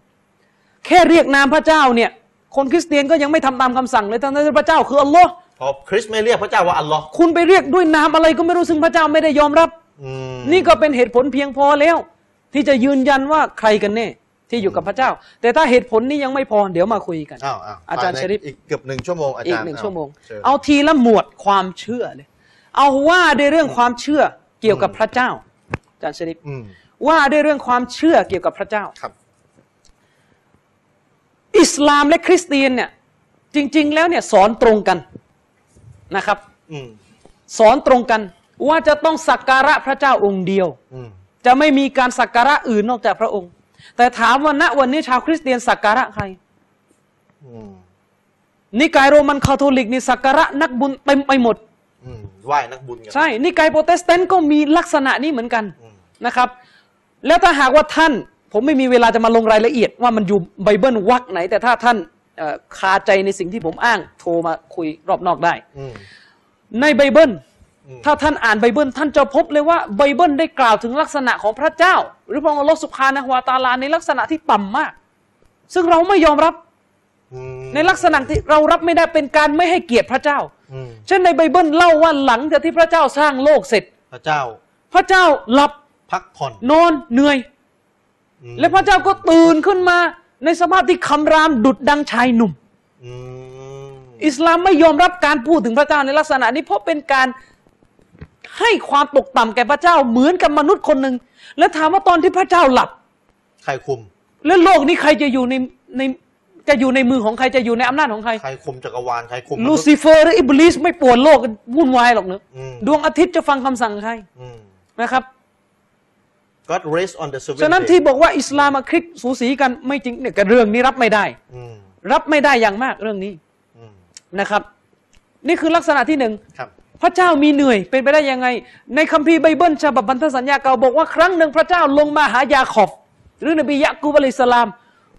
แค่เรียกนามพระเจ้าเนี่ย คนคริสเตียนก็ยังไม่ทำตามคำสั่งเลยทั้งที่พระเจ้าคืออัลลอฮ์พอคริสต์ไม่เรียกพระเจ้าว่าอัลลอฮ์คุณไปเรียกด้วยนามอะไรก็ไม่รู้ซึ่งพระเจ้าไม่ได้ยอมรับอืมนี่ก็เป็นเหตุผลเพียงพอแล้ว ที่จะยืนยันว่าใครกันแน่ที่อยู่กับพระเจ้า แต่ถ้าเหตุผลนี้ยังไม่พอเดี๋ยวมาคุยกันอ้าวอ้าวอาจารย์ภในชริฟอีกเกือบหนึ่งชั่วโมงอาอีจากรย์หนึ่งชั่วโมงชิญเอาทีละหมวดความเชื่อเลย เอาว่าด้วยเรื่องความเชื่อเกี่ยวกับพระเจ้าอาจารย์ชริฟอืมว่าด้วยเรื่องความเชื่อเกี่ยวกับพระเจ้าครับ อิสลามและคริสเตียนเนี่ย จริง ๆ แล้วเนี่ยสอนตรงกันนะครับอืมสอนตรงกัน ว่าจะต้องสักการะพระเจ้าองค์เดียวอืมจะไม่มีการสักการะอื่นนอกจากพระองค์ แต่ถามว่าณวันนี้ชาวคริสเตียนสักการะใครอืมนิกายโรมันคาทอลิกนี่สักการะนักบุญเต็มไปหมดอืมไหว้นักบุญกันใช่นิกายโปรเตสแตนต์ก็มีลักษณะนี้เหมือนกันอืมนะครับ แล้วถ้าหากว่าท่าน ผมไม่มีเวลาจะมาลงรายละเอียดว่ามันอยู่ไบเบิลวรรคไหน แต่ถ้าท่านเอ่อคาใจในสิ่งที่ผมอ้าง โทรมาคุยรอบนอกได้อืมในไบเบิลอืมถ้าท่านอ่านไบเบิลท่านจะพบเลยว่าไบเบิลได้กล่าวถึงลักษณะของพระเจ้า หรือพระองค์อัลลอฮฺ سبحانه وتعالىในลักษณะที่ต่ำมาก ซึ่งเราไม่ยอมรับอืมในลักษณะที่เรารับไม่ได้เป็นการไม่ให้เกียรติพระเจ้าอืมเช่นในไบเบิลเล่าว่าหลังจากที่พระเจ้าสร้างโลกเสร็จ พระเจ้า พระเจ้าหลับพักผ่อนนอนเหนื่อยอืม และพระเจ้าก็ตื่นขึ้นมา ในสภาพที่คำรามดุดดังชายหนุ่มอืมอิสลามไม่ยอมรับการพูดถึงพระเจ้าในลักษณะนี้เพราะเป็นการให้ความตกต่ำแก่พระเจ้าเหมือนกับมนุษย์คนหนึ่งแล้วถามว่าตอนที่พระเจ้าหลับ ใครคุม แล้วโลกนี้ใครจะอยู่ในในจะอยู่ในมือของใครจะอยู่ในอำนาจของใคร ใครคุมจักรวาลใครคุมลูซิเฟอร์หรืออิบลิสไม่ปวดโลกวุ่นวายหรอกเนอะอืมดวงอาทิตย์จะฟังคำสั่งใครอืมนะครับ God raised on the seventh ฉะนั้น day ที่บอกว่าอิสลามกับคริสต์สูสีกันไม่จริงเนี่ยกับเรื่องนี้รับไม่ได้ อืมรับไม่ได้อย่างมากเรื่องนี้อืมนะครับ นี่คือลักษณะที่หนึ่ง ครับ พระเจ้ามีเหนื่อยเป็นไปได้ยังไง ในคัมภีร์ไบเบิลฉบับพันธสัญญาเก่าบอกว่าครั้งหนึ่งพระเจ้าลงมาหายาขอบ หรือนบียะกูบอะลัยฮิสสลาม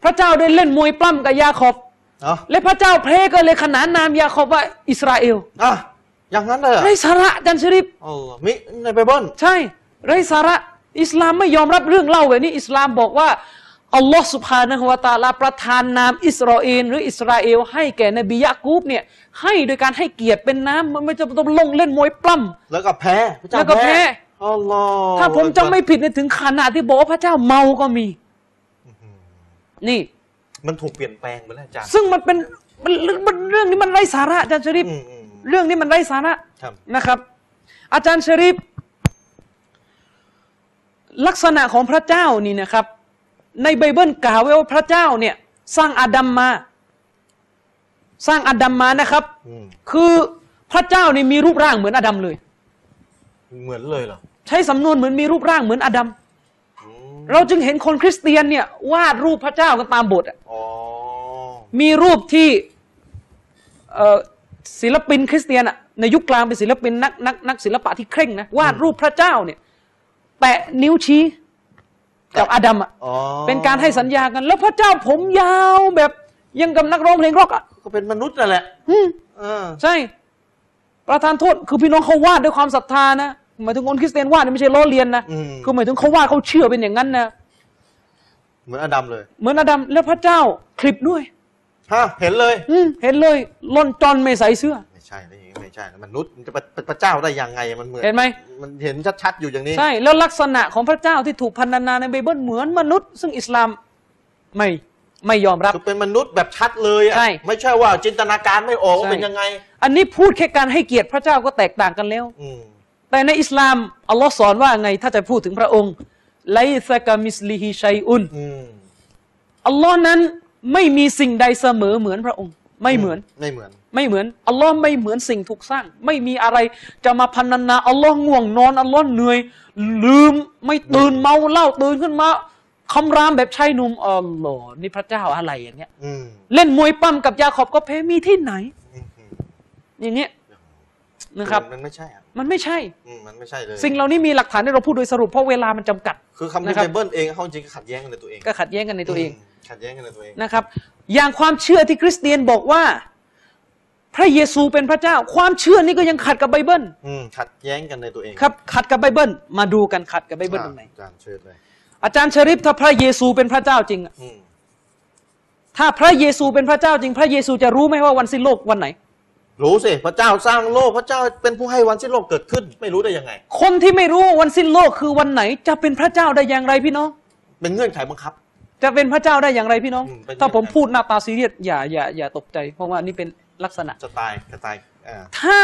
พระเจ้าได้เล่นมวยปล้ำกับยาขอบ เนาะและพระเจ้าเพลก็เลยขนานนามยาขอบว่าอิสราเอลอะอย่างนั้นเลยเหรอไรสาระจันชริปอ๋อมิในไบเบิล ใช่ไรสาระ อิสลามไม่ยอมรับเรื่องเล่าแบบนี้ อิสลามบอกว่าอัลลอฮ์สุภานะฮุวาตาลาประทานนามอิสราเอลหรืออิสราเอล ให้แก่นบียะกูบเนี่ยให้โดยการให้เกียรติเป็นน้ำมันไม่จะต้องลงเล่นมวยปล้ำแล้วก็แพ้พระเจ้าแล้วก็แพ้อัลลอฮ์ถ้าผมจำไม่ผิดเนี่ยถึงขนาดที่บอกว่าพระเจ้าเมาก็มีนี่ มันถูกเปลี่ยนแปลงไปแล้วอาจารย์ซึ่งมันเป็นมันมันเรื่องนี้มันไร้สาระอาจารย์ชริปอืมอืมเรื่องนี้มันไร้สาระครับนะครับ อาจารย์ชริป ลักษณะของพระเจ้านี่นะครับ ในไบเบิลกล่าวไว้ว่าพระเจ้าเนี่ยสร้างอาดัมมา สร้างอาดัมมานะครับอืมคือพระเจ้านี่มีรูปร่างเหมือนอาดัมเลย เหมือนเลยเหรอใช้สำนวนเหมือนมีรูปร่างเหมือนอาดัมอืมเราจึงเห็นคนคริสเตียนเนี่ยวาดรูปพระเจ้ากันตามบทอะอ๋อมีรูปที่เอ่อศิลปินคริสเตียนอะในยุคกลางเป็นศิลปินนักนักนักศิลปะที่เคร่งนะวาดรูปพระเจ้าเนี่ย แตะนิ้วชี้กับอาดัมอะอ๋อเป็นการให้สัญญากัน แล้วพระเจ้าผมยาวแบบยังกับนักร้องเพลงร็อกอะก็เป็นมนุษย์นั่นแหละอืมเออใช่ ประธานโทษคือพี่น้องเขาวาดด้วยความศรัทธานะหมายถึงคนคริสเตียนวาดเนี่ยไม่ใช่ล้อเลียนนะอืมคือหมายถึงเขาวาดเขาเชื่อเป็นอย่างนั้นนะเหมือนอดัมเลย เหมือนอาดัมแล้วพระเจ้าคลิปด้วยฮะเห็นเลย อืมเห็นเลยล่อนจอนไม่ใส่เสื้อ ไม่ใช่นะอย่างนี้ไม่ ใช่นะมนุษย์มันจะเป็นพระเจ้าได้ยังไงมันเหมือนเห็นไหมมันเห็นชัดๆอยู่อย่างนี้ใช่แล้วลักษณะของพระเจ้าที่ถูกพรรณนาในไบเบิลเหมือนมนุษย์ ซึ่งอิสลามไม่ไม่ยอมรับคือเป็นมนุษย์แบบชัดเลยอะใช่ไม่ใช่ว่าจินตนาการไม่ออกว่าใช่เป็นยังไง อันนี้พูดแค่การให้เกียรติพระเจ้าก็แตกต่างกันแล้วอืมแต่ในอิสลามอัลลอฮ์สอนว่าไงถ้าจะพูดถึงพระองค์ليس كمثله شيءอืมอัลลอฮ์นั้นไม่มีสิ่งใดเสมอเหมือนพระองค์ ไม่เหมือนไม่เหมือน ไม่เหมือนอัลลอฮ์ไม่เหมือนสิ่งถูกสร้าง ไม่มีอะไรจะมาพันนาอัลลอฮ์ง่วงนอนอัลลอฮ์เหนื่อย ลืมไม่ตื่นเมาเหล้าตื่นขึ้นมาคำรามแบบชายหนุ่มอัลลอฮ์นี่พระเจ้าอะไรอย่างเงี้ยอืมเล่นมวยปั้มกับยาขอบก็แพ้มีที่ไหนอืมอืมอย่างเงี้ยนะครับมันไม่ใช่อะมันไม่ใช่อืมมันไม่ใช่เลยสิ่งเหล่านี้มีหลักฐานที่เราพูดโดยสรุปเพราะเวลามันจำกัด คือคำนะที่ครับไบเบิลเองเขาจริงๆขัดแย้งกันในตัวเองก็ขัดแย้งกันในตัวเองม ขัดแย้งกันในตัวเองนะครับ อย่างความเชื่อที่คริสเตียนบอกว่า พระเยซูเป็นพระเจ้า ความเชื่อนี้ก็ยังขัดกับไบเบิลอืมขัดแย้งกันในตัวเองครับ ขัดกับไบเบิลมาดูกันขัดกับไบเบิลตรงไหนอาจารย์เชิญเลยอาจารย์ชริฟถ้าพระเยซูเป็นพระเจ้าจริงอะอืมถ้าพระเยซูเป็นพระเจ้าจริง พระเยซูจะรู้ไหมว่าวันสิ้นโลกวันไหน รู้สิพระเจ้าสร้างโลกพระเจ้าเป็นผู้ให้วันสิ้นโลกเกิดขึ้น ไม่รู้ได้ยังไง คนที่ไม่รู้ว่าวันสิ้นโลกคือวันไหน จะเป็นพระเจ้าได้อย่างไรพี่น้องเป็นเงื่อนไขบังคับ จะเป็นพระเจ้าได้อย่างไรพี่น้องอืมเป็นถ้าผมพูดหน้าตาซีเรียสอย่าอย่าอย่าตกใจ เพราะว่านี่เป็นลักษณะจะตายจะตายอ่าถ้า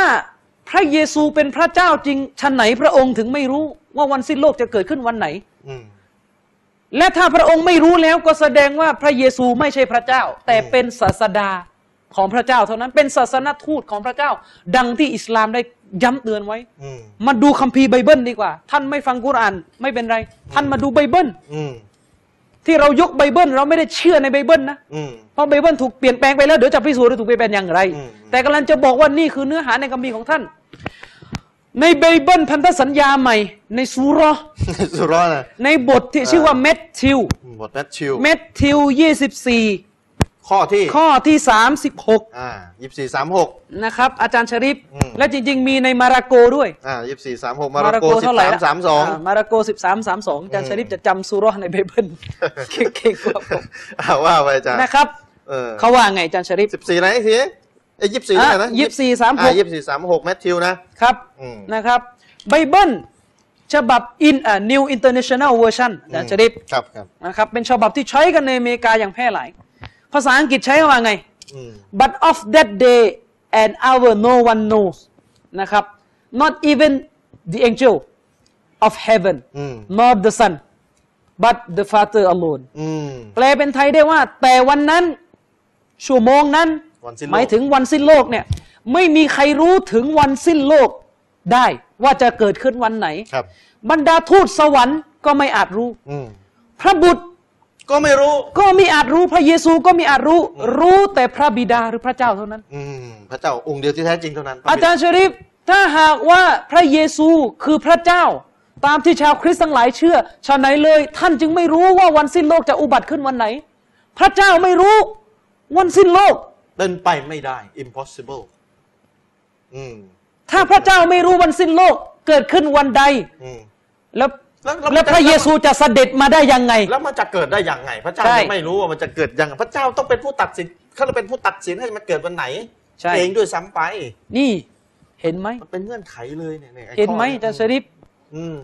พระเยซูเป็นพระเจ้าจริงชันไหนพระองค์ถึงไม่รู้ว่าวันสิ้นโลกจะเกิดขึ้นวันไหนอืมและถ้าพระองค์ไม่รู้แล้วก็แสดงว่าพระเยซูไม่ใช่พระเจ้า แต่เป็นศาสดาของพระเจ้าเท่านั้นเป็นศาสนทูตของพระเจ้า ดังที่อิสลามได้ย้ำเตือนไว้อืมมาดูคัมภีร์ไบเบิลดีกว่า ท่านไม่ฟังกุรอานไม่เป็นไร ท่านมาดูไบเบิลอืม ที่เรายกไบเบิลเราไม่ได้เชื่อในไบเบิลนะอืมเพราะไบเบิลถูกเปลี่ยนแปลงไปแล้วเดี๋ยวจะพิสูจน์ว่าถูกเปลี่ยนแปลงอย่างไรอืมแต่กำลังจะบอกว่านี่คือเนื้อหาในคัมภีร์ของท่าน ในไบเบิลพันธสัญญาใหม่ ในซูเราะห์สุรอดนะในบทที่ชื่อว่า Matthew บท Matthew Matthew ยี่สิบสี่ ข้อที่ข้อที่สามสิบหกอ่ายี่สี่สามหก นะครับอาจารย์ชริฟอืม และจริง ๆ มีในมาระโกด้วย อ่ายี่สี่สามหกมาระโกสิบเท่าไหร่สามละสามสองามาระโกสิบสามสามสองอาจารย์ชริฟจะจำซูเราะห์ในไบเบิลเก่งๆกว่าผมอ่าว่าไปอาจารย์นะครับ เออเขาว่าไงอาจารย์ชริฟ สิบสี่อะไรอีกทีไอ้ยี่สี่อะไรนะยี่สิบสี่สามหอ่ากยี่สี่สามหก Matthew นะ ครับอืม นะครับไบเบิลฉบับ in a new international version อาจารย์ชริปครับครับ นะครับเป็นฉบับที่ใช้กันในอเมริกาอย่างแพร่หลาย ภาษาอังกฤษใช้คำว่าไงอืม but of that day and hour no one knows นะครับ not even the angel of heaven อืม nor the son but the father alone อืมแปลเป็นไทยได้ว่า แต่วันนั้น ชั่วโมงนั้นวันสิ้นโลกหมายถึงวันสิ้นโลกเนี่ย ไม่มีใครรู้ถึงวันสิ้นโลกได้ว่าจะเกิดขึ้นวันไหนครับบรรดาทูตสวรรค์ก็ไม่อาจรู้อืมพระบุตร ก็ไม่รู้ ก็ไม่อาจรู้พระเยซูก็ไม่อาจรู้ รู้แต่พระบิดาหรือพระเจ้าเท่านั้น อืมพระเจ้าองค์เดียวที่แท้จริงเท่านั้น อาจารย์ชริฟถ้าหากว่าพระเยซูคือพระเจ้า ตามที่ชาวคริสต์ทั้งหลายเชื่อชาไหนเลย ท่านจึงไม่รู้ว่าวันสิ้นโลกจะอุบัติขึ้นวันไหน พระเจ้าไม่รู้ วันสิ้นโลกเป็นไปไม่ได้ impossible อืมถ้าพระเจ้าไม่รู้วันสิ้นโลกเกิดขึ้นวันใดอืมแล้ว แล้วแล้วพระเยซูจะเสด็จมาได้ยังไง แล้วมันจะเกิดได้ยังไง พระเจ้าใช่ยังไม่รู้ว่ามันจะเกิดยังไงพระเจ้าต้องเป็นผู้ตัดสินเขาจะเป็นผู้ตัดสินให้มันเกิดวันไหนใช่เองด้วยซ้ำไป นี่เห็นไหมมันเป็นเงื่อนไขเลยเนี่ยยอ้เห็นไหมข้ออาจารย์ชริปอืม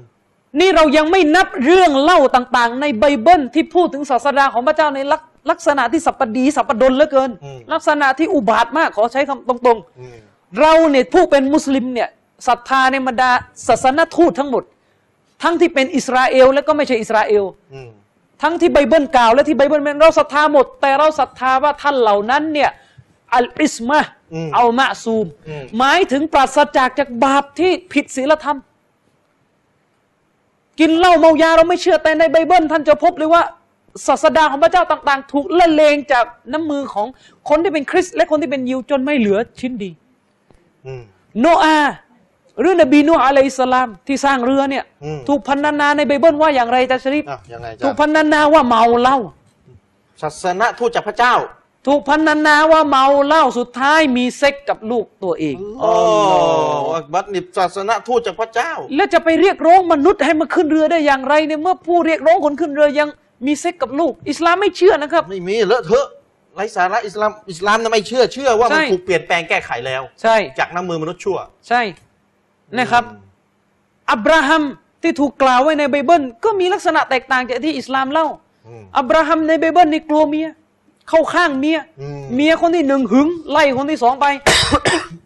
นี่เรายังไม่นับเรื่องเล่าต่าง ๆ ในไบเบิลที่พูดถึงศาสดาของพระเจ้าในลักลักษณะที่สัปปดีสัปปดนเหลือเกิน ลักษณะที่อุบาทมากขอใช้คำตรงอืมๆเราเนี่ยผู้เป็นมุสลิมเนี่ยศรัทธาในบรรดาศาสนทูตทั้งหมด ทั้งที่เป็นอิสราเอล และก็ไม่ใช่อิสราเอลอืมทั้งที่ไบเบิลกล่าว และที่ไบเบิลเป็นเราศรัทธาหมด แต่เราศรัทธาว่าท่านเหล่านั้นเนี่ยالعصمة อืม المعصوم อืมหมายถึงปราศจากจากบาปที่ผิดศีลธรรม กินเหล้าเมายาเราไม่เชื่อแต่ในไบเบิล ท่านจะพบเลยว่าศาสดาของพระเจ้าต่าง ๆ ถูกละเลงจากน้ำมือของคนที่เป็นคริสต์และคนที่เป็นยิวจนไม่เหลือชิ้นดีอืมโนอา ห์หรือนบีนูอะลัยฮิสสลามที่สร้างเรือเนี่ยอืมถูกพันนานาในไบเบิลว่าอย่างไรจ๊ะชริฟอะยังไงถูจ๊ะกพันนานาว่าเมาเหล้าศาสนาทูตจากพระเจ้า ถูกพันนานาว่าเมาเหล้าสุดท้ายมีเซ็กกับลูกตัวเองโอ้อักบัตนิบศาสนาทูตจากพระเจ้า แล้วจะไปเรียกร้องมนุษย์ให้มาขึ้นเรือได้อย่างไรเนี่ยเมื่อผู้เรียกร้องคนขึ้นเรือยังมีเซ็กส์กับลูก อิสลามไม่เชื่อนะครับ ไม่มีเลอะเทอะไร้สาระอิสลามอิสลามน่ะไม่เชื่อเชื่อว่ามันใช่ถูกเปลี่ยนแปลงแก้ไขแล้ว ใช่ จากน้ำมือมนุษย์ชั่ว ใช่ นะครับ อับราฮัมที่ถูกกล่าวไว้ในไบเบิล ก็มีลักษณะแตกต่างจากที่อิสลามเล่าอืมอับราฮัมในไบเบิลนี่กลัวเมีย เข้าข้างเมียอืมเมียคนที่หนึ่งหึง ไล่คนที่สองไป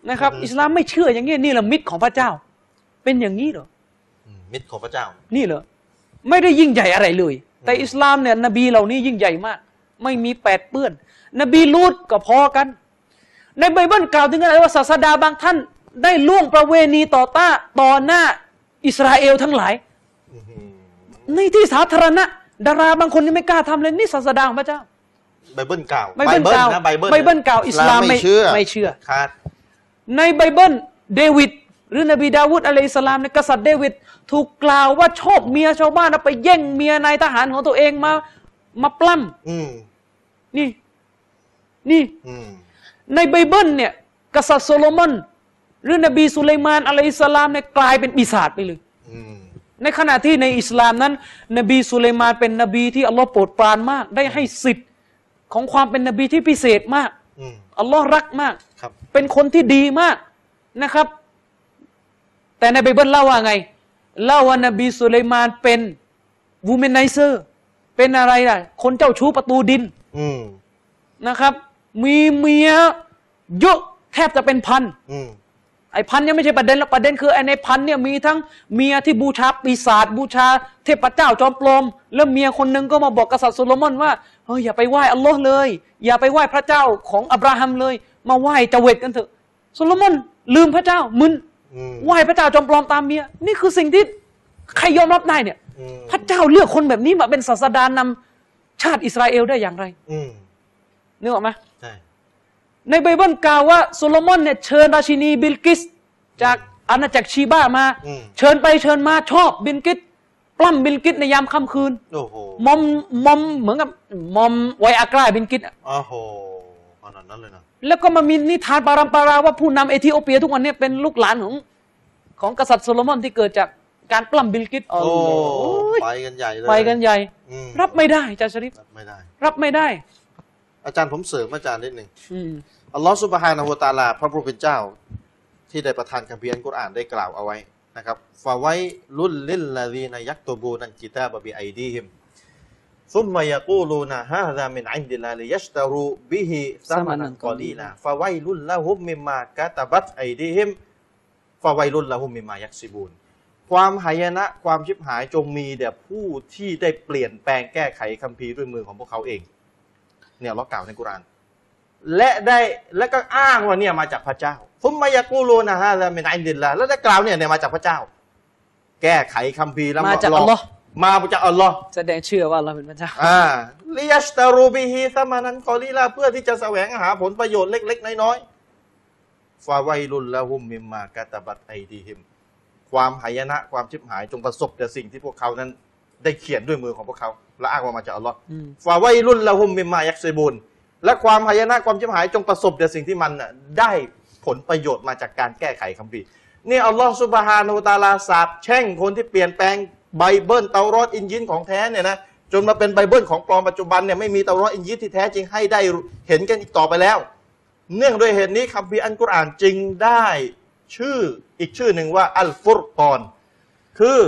นะครับ อิสลามไม่เชื่ออย่างนี้นี่แหละมิตรของพระเจ้า เป็นอย่างนี้เหรออืมมิตรของพระเจ้า นี่เหรอไม่ได้ยิ่งใหญ่อะไรเลย แต่อิสลามเนี่ยนบีเหล่านี้ยิ่งใหญ่มาก ไม่มีแปดเปื้อน นบีลูดก็พอกัน ในไบเบิลกล่าวถึงอะไรว่าศาสดาบางท่าน ได้ล่วงประเวณีต่อต้าต่อหน้า อิสราเอลทั้งหลายอื้อหือในที่สาธารณะ ดาราบางคนยังไม่กล้าทำเลยนี่ศาสดาของพระเจ้าไบเบิลกล่าวไบเบิลกล่าวนะไบเบิลไบเบิลกล่าวอิสลามไม่ไม่เชื่อไม่เชื่อขาดในไบเบิลเดวิดหรือนบีดาวุด عليه السلام ในยกษัตริย์เดวิดถูกกล่าวว่าชอบเมียชาวบ้านแล้วไปแย่งเมียนายทหารของตัวเองมา มาปล้อืมำนี่ นี่อืมในไบเบิลเนี่ย กษัตริย์โซโลมอน หรือนบีสุไลมาน عليه السلام เนี่ยกลายเป็นปีศาจไปเลยอืมในขณะที่ในอิสลามนั้น นบีสุไลมานเป็นนบีที่อัลลอฮ์โปรดปรานมาก ได้ให้สิทธิ์ของความเป็นนบีที่พิเศษมากอืมอัลลอฮ์รักมากครับเป็นคนที่ดีมากนะครับ แต่ในไบเบิลเล่าว่าไงเล่าว่านบีสุไลมานเป็น womanizer เป็นอะไรล่ะ คนเจ้าชู้ประตูดินอืมนะครับ มีเมียเยอะแทบจะเป็นพันอืม ไอ้พันยังไม่ใช่ประเด็นหรอกประเด็นคือไอ้ในพันเนี่ยมีทั้งเมียที่บูชาปีศาจบูชา เทพเจ้าจอมปลอมแล้วเมียคนหนึ่งก็มาบอกกษัตริย์โซโลมอนว่าเฮ้ยอย่าไปไหว้อัลลอฮ์เลย อย่าไปไหว้พระเจ้าของอับราฮัมเลย มาไหว้เจว็ดกันเถอะโซโลมอนลืมพระเจ้ามึนอืมไหว้พระเจ้าจอมปลอมตามเมียนี่คือสิ่งที่ใครยอมรับได้เนี่ยอืมพระเจ้าเลือกคนแบบนี้มาเป็นศาสดานำชาติอิสราเอลได้อย่างไรอืมนึกออกไหมใช่ ในไบเบิลกล่าวว่าโซโลมอนเนี่ยเชิญราชินีบิลกิส จากอาณาจักร Sheba มา อืม เชิญไปเชิญมาชอบบิลกิสปล้ำบิลกิสในยามค่ำคืน โอ้โหมอมมอมเหมือนกับมอมไวอากราบิลกิสอะโอ้โหขนาดนั้นเลยนะ แล้วก็มามีนิทานปารัมปาราว่าผู้นำเอธิโอเปียทุกวันเนี้เป็นลูกหลานของของกษัตริย์โซโลมอนที่เกิดจากการปล้ำบิลกิสโอ้โอ้ยไปกันใหญ่เลยไปกันใหญ่ อืมรับไม่ได้อาจารย์ชริฟรับไม่ได้ รับไม่ได้ อาจารย์ผมเสริมอาจารย์นิดหนึ่ง อืม อัลลอฮฺ سبحانه وتعالى พระผู้เป็นเจ้า ที่ได้ประทานคัมภีร์อัลกุรอานได้กล่าวเอาไว้นะครับفويل للذين يكتبون الكتاب بأيديهم ثم يقولون هذا من عند الله ليشتروا به ثمنا قليلا فويل لهم مما كتبت أيديهم فويل لهم مما يكسبون ความหายนะความชิบหายจงมีแด่ผู้ที่ได้เปลี่ยนแปลงแก้ไขคัมภีร์ด้วยมือของพวกเขาเอง เนี่ยเรากล่าวในกุรอาน และได้และก็อ้างว่าเนี่ยมาจากพระเจ้าثم يقولون هذا แล้ว من عند الله แล้วได้กล่าวเนี่ยเนี่ยมาจากพระเจ้า แก้ไขคัมภีร์แล้วมาจากอัลลอฮ์มาจากอัลลอฮ์แสดงเชื่อว่าเราเป็นพระเจ้าอ่าليشتروا به ثمنا قليلا เพื่อที่จะแสวงหาผลประโยชน์เล็ก ๆ น้อยๆ فويل لهم مما كتبت أيديهم ความหายนะความชิบหายจงประสบแต่สิ่งที่พวกเขานั้น ได้เขียนด้วยมือของพวกเขา และอ้างว่ามาจากอัลลอฮ์อืมفويل لهم مما يكسبون และความหายนะความชิบหายจงประสบแต่สิ่งที่มันได้ผลประโยชน์มาจากการแก้ไขคัมภีร์นี่อัลลอฮ์สุบฮานูตาลาสาบแช่งคนที่เปลี่ยนแปลงไบเบิลเตารอตอินญีลของแท้เนี่ยนะจนมาเป็นไบเบิลของปลอมปัจจุบันเนี่ยไม่มีเตารอตอินญีลที่แท้จริงให้ได้เห็นกันอีกต่อไปแล้ว เนื่องด้วยเหตุนี้คัมภีร์อัลกุรอานจึงได้ชื่ออีกชื่อหนึ่งว่าอัลฟุรกอน คือ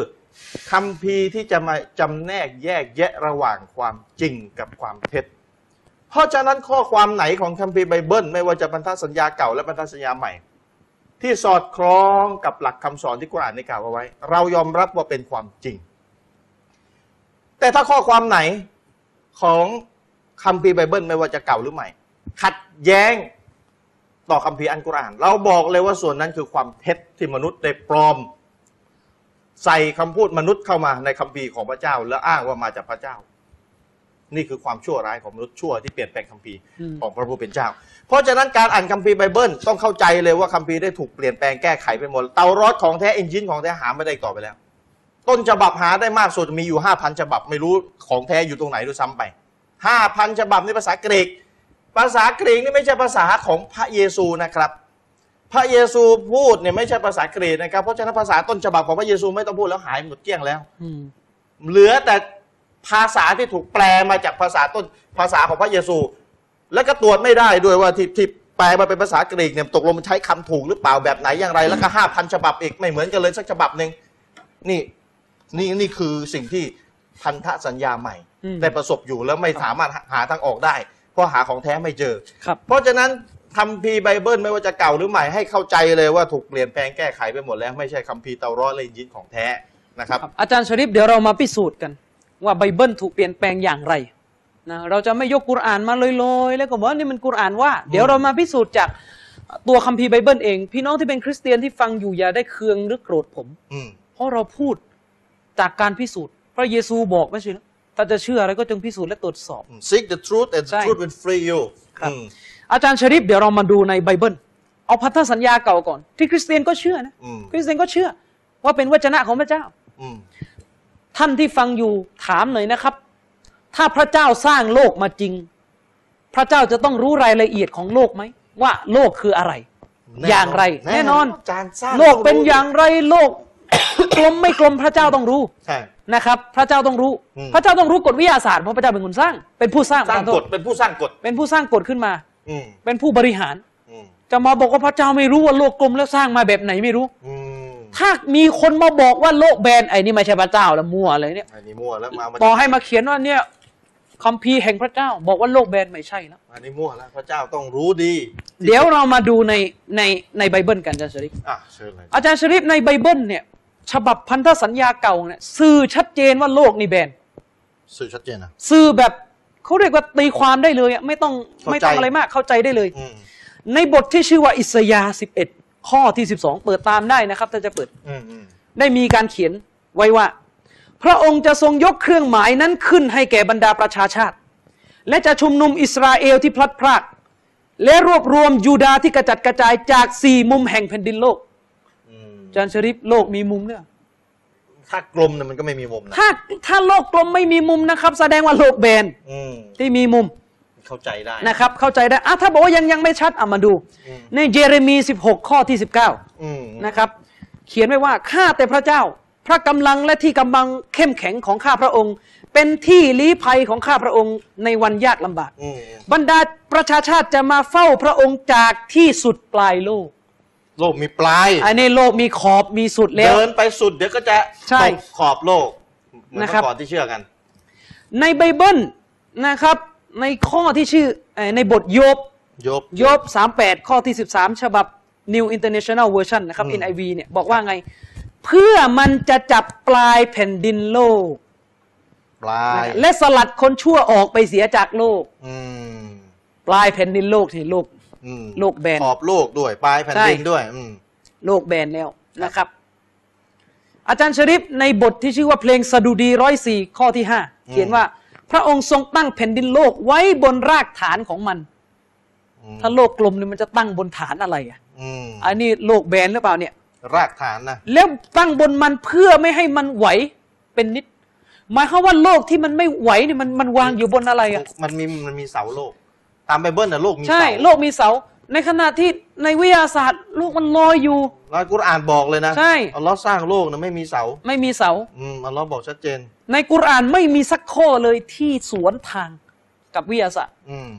คำพีร์ที่จะมาจำแนกแยกแยะระหว่างความจริงกับความเท็จ เพราะฉะนั้นข้อความไหนของคัมภีร์ไบเบิล ไม่ว่าจะพันธสัญญาเก่าและพันธสัญญาใหม่ ที่สอดคล้องกับหลักคำสอนที่กุรอานได้กล่าวเอาไว้ เรายอมรับว่าเป็นความจริง แต่ถ้าข้อความไหนของคัมภีร์ไบเบิล ไม่ว่าจะเก่าหรือใหม่ ขัดแย้งต่อคัมภีร์อัลกุรอาน เราบอกเลยว่าส่วนนั้นคือความเท็จที่มนุษย์ได้ปลอม ใส่คำพูดมนุษย์เข้ามาในคัมภีร์ของพระเจ้า แล้วอ้างว่ามาจากพระเจ้า นี่คือความชั่วร้ายของมนุษย์ชั่วที่เปลี่ยนแปลงคัมภีร์อืมของพระผู้เป็นเจ้า เพราะฉะนั้นการอ่านคัมภีร์ไบเบิลต้องเข้าใจเลยว่าคัมภีร์ได้ถูกเปลี่ยนแปลงแก้ไขไปหมดเตารอตของแท้อินญีลของแท้หาไม่ได้อีกต่อไปแล้ว ต้นฉบับหาได้มากสุดมีอยู่ห้าพันฉบับไม่รู้ของแท้อยู่ตรงไหนด้วยซ้ำไปห้าพันฉบับในภาษากรีก ภาษากรีกนี่ไม่ใช่ภาษาของพระเยซูนะครับพระเยซูพูดเนี่ยไม่ใช่ภาษากรีกนะครับ เพราะฉะนั้นภาษาต้นฉบับของพระเยซูไม่ต้องพูดแล้วหายหมดเกลี้ยงแล้วอืมเหลือแต่ ภาษาที่ถูกแปลมาจากภาษาต้นภาษาของพระเยซู แล้วก็ตรวจไม่ได้ด้วยว่าที่ที่แปลมาเป็นภาษากรีกเนี่ยตกลงมันใช้คำถูกหรือเปล่าแบบไหนอย่างไร แล้วก็ห้าพันฉบับอีกไม่เหมือนกันเลยสักฉบับหนึ่งนี่นี่นี่คือสิ่งที่พันธสัญญาใหม่อืมได้ประสบอยู่แล้วไม่สามารถหาทางออกได้ เพราะหาของแท้ไม่เจอครับเพราะฉะนั้นคัมภีร์ไบเบิลไม่ว่าจะเก่าหรือใหม่ให้เข้าใจเลยว่าถูกเปลี่ยนแปลงแก้ไขไปหมดแล้วไม่ใช่คัมภีร์เตารอตและอินญีลของแท้นะครับครับ อาจารย์ชริฟเดี๋ยวเรามาพิสูจน์กัน ว่าไบเบิลถูกเปลี่ยนแปลงอย่างไรนะเราจะไม่ยกกุรอานมาลอยๆ แล้วก็บอกว่านี่มันกุรอานว่า เดี๋ยวเรามาพิสูจน์จากตัวคัมภีร์ไบเบิลเอง พี่น้องที่เป็นคริสเตียนที่ฟังอยู่อย่าได้เคืองหรือโกรธผมอืมเพราะเราพูดจากการพิสูจน์ พระเยซูบอกไม่ใช่เหรอถ้าจะเชื่ออะไรก็จงพิสูจน์และตรวจสอบ seek the truth and the ใช่ truth will free you ครับอืมอาจารย์ชริปเดี๋ยวเรามาดูในไบเบิลเอาพันธสัญญาเก่าก่อน ที่คริสเตียนก็เชื่อนะอืมคริสเตียนก็เชื่อ ว่าเป็นวจนะของพระเจ้าอืม ท่านที่ฟังอยู่ถามหน่อยนะครับ ถ้าพระเจ้าสร้างโลกมาจริง พระเจ้าจะต้องรู้รายละเอียดของโลกไหมว่าโลกคืออะไร อย่างไร แน่นอนจานสร้างโลกเป็นอย่างไรโลกกลมไม่กลมพระเจ้าต้องรู้ใช่นะครับ พระเจ้าต้องรู้อืมพระเจ้าต้องรู้กฎวิทยาศาสตร์เพราะพระเจ้าเป็นคนสร้าง เป็นผู้สร้างสร้างประทนโทกฎษเป็นผู้สร้างกฎเป็นผู้สร้างกฎขึ้นมาอืมเป็นผู้บริหารอืมจะมาบอกว่าพระเจ้าไม่รู้ว่าโลกกลมแล้วสร้างมาแบบไหนไม่รู้อืม ถ้ามีคนมาบอกว่าโลกแบนไอ้นี่ไม่ใช่พระเจ้าแล้วมั่วอะไรเนี่ยอันนี้มั่วแล้วมามาต่อให้มาเขียนว่าเนี่ยคัมภีร์แห่งพระเจ้า บอกว่าโลกแบนไม่ใช่แล้วอันนี้มั่วแล้วพระเจ้าต้องรู้ดี เดี๋ยวเรามาดูในในในไบเบิลกันอาจารย์ชริฟอะเชิญเลยอาจารย์ชริฟในไบเบิลเนี่ย ฉบับพันธสัญญาเก่าเนี่ยสื่อชัดเจนว่าโลกนี่แบนสื่อชัดเจนนะสื่อแบบเขาเรียกว่าตีความได้เลยอะไม่ต้องเข้าใจไม่ต้องอะไรมากเข้าใจได้เลยอืมในบทที่ชื่อว่าอิสยาห์11 ข้อที่12เปิดตามได้นะครับ ถ้าจะเปิดอืมอืมได้มีการเขียนไว้ว่า พระองค์จะทรงยกเครื่องหมายนั้นขึ้นให้แก่บรรดาประชาชาติ และจะชุมนุมอิสราเอลที่พลัดพราก และรวบรวมยูดาห์ที่กระจัดกระจายจากสี่มุมแห่งแผ่นดินโลกอืมอาจารย์ชริปโลกมีมุมเนี่ยถ้ากลมเนี่ยมันก็ไม่มีมุมนะถ้าถ้าโลกกลมไม่มีมุมนะครับ แสดงว่าโลกแบนอืมที่มีมุม เข้าใจได้นะครับ เข้าใจได้อะถ้าบอกว่ายังยังไม่ชัดอะมาดูอืมในเยเรมี 16 ข้อที่ 19อืมนะครับ เขียนไว้ว่าข้าแต่พระเจ้า พระกำลังและที่กำบังเข้มแข็งของข้าพระองค์ เป็นที่ลี้ภัยของข้าพระองค์ในวันยากลำบากอืมบรรดาประชาชาติจะมาเฝ้าพระองค์จากที่สุดปลายโลกโลกมีปลาย อันนี้โลกมีขอบมีสุดแล้ว เดินไปสุดเดี๋ยวก็จะใช่ตกขอบโลกเหมือนนะครับเมื่อก่อนที่เชื่อกัน ในไบเบิลนะครับ ในข้อที่ชื่อเอ่อในบทโยบยบโยบ38ข้อที่13ฉบับ New International Version นะครับอืม NIV เนี่ยบอกว่าไง เพื่อมันจะจับปลายแผ่นดินโลก ปลาย และสลัดคนชั่วออกไปเสียจากโลกอืมปลายแผ่นดินโลกที่โลกอืมโลกแบนขอบโลกด้วย ปลายแผ่นดินใช่ด้วยอืมโลกแบนแล้วนะครับ อาจารย์ชริปในบทที่ชื่อว่าเพลงสดุดีร้อยสี่ข้อที่ห้าเขียนว่า พระองค์ทรงตั้งแผ่นดินโลกไว้บนรากฐานของมันอืมถ้าโลกกลมเนี่ยมันจะตั้งบนฐานอะไรอะอืมอันนี้โลกแบนหรือเปล่าเนี่ย รากฐานนะแล้วตั้งบนมันเพื่อไม่ให้มันไหวเป็นนิตย์ หมายความว่าโลกที่มันไม่ไหวเนี่ยมันมันวางอยู่บนอะไรอะมันมีมันมีเสาโลก ตามไบเบิลนะโลกมีใช่เสาโลกมีเสา ในขณะที่ในวิทยาศาสตร์โลกมันลอยอยู่แล้วกุรอานบอกเลยนะใช่อัลลอฮ์สร้างโลกนะไม่มีเสา ไม่มีเสาอืมอัลลอฮ์บอกชัดเจน ในกุรอานไม่มีสักข้อเลยที่สวนทางกับวิทยาศาสตร์ อืม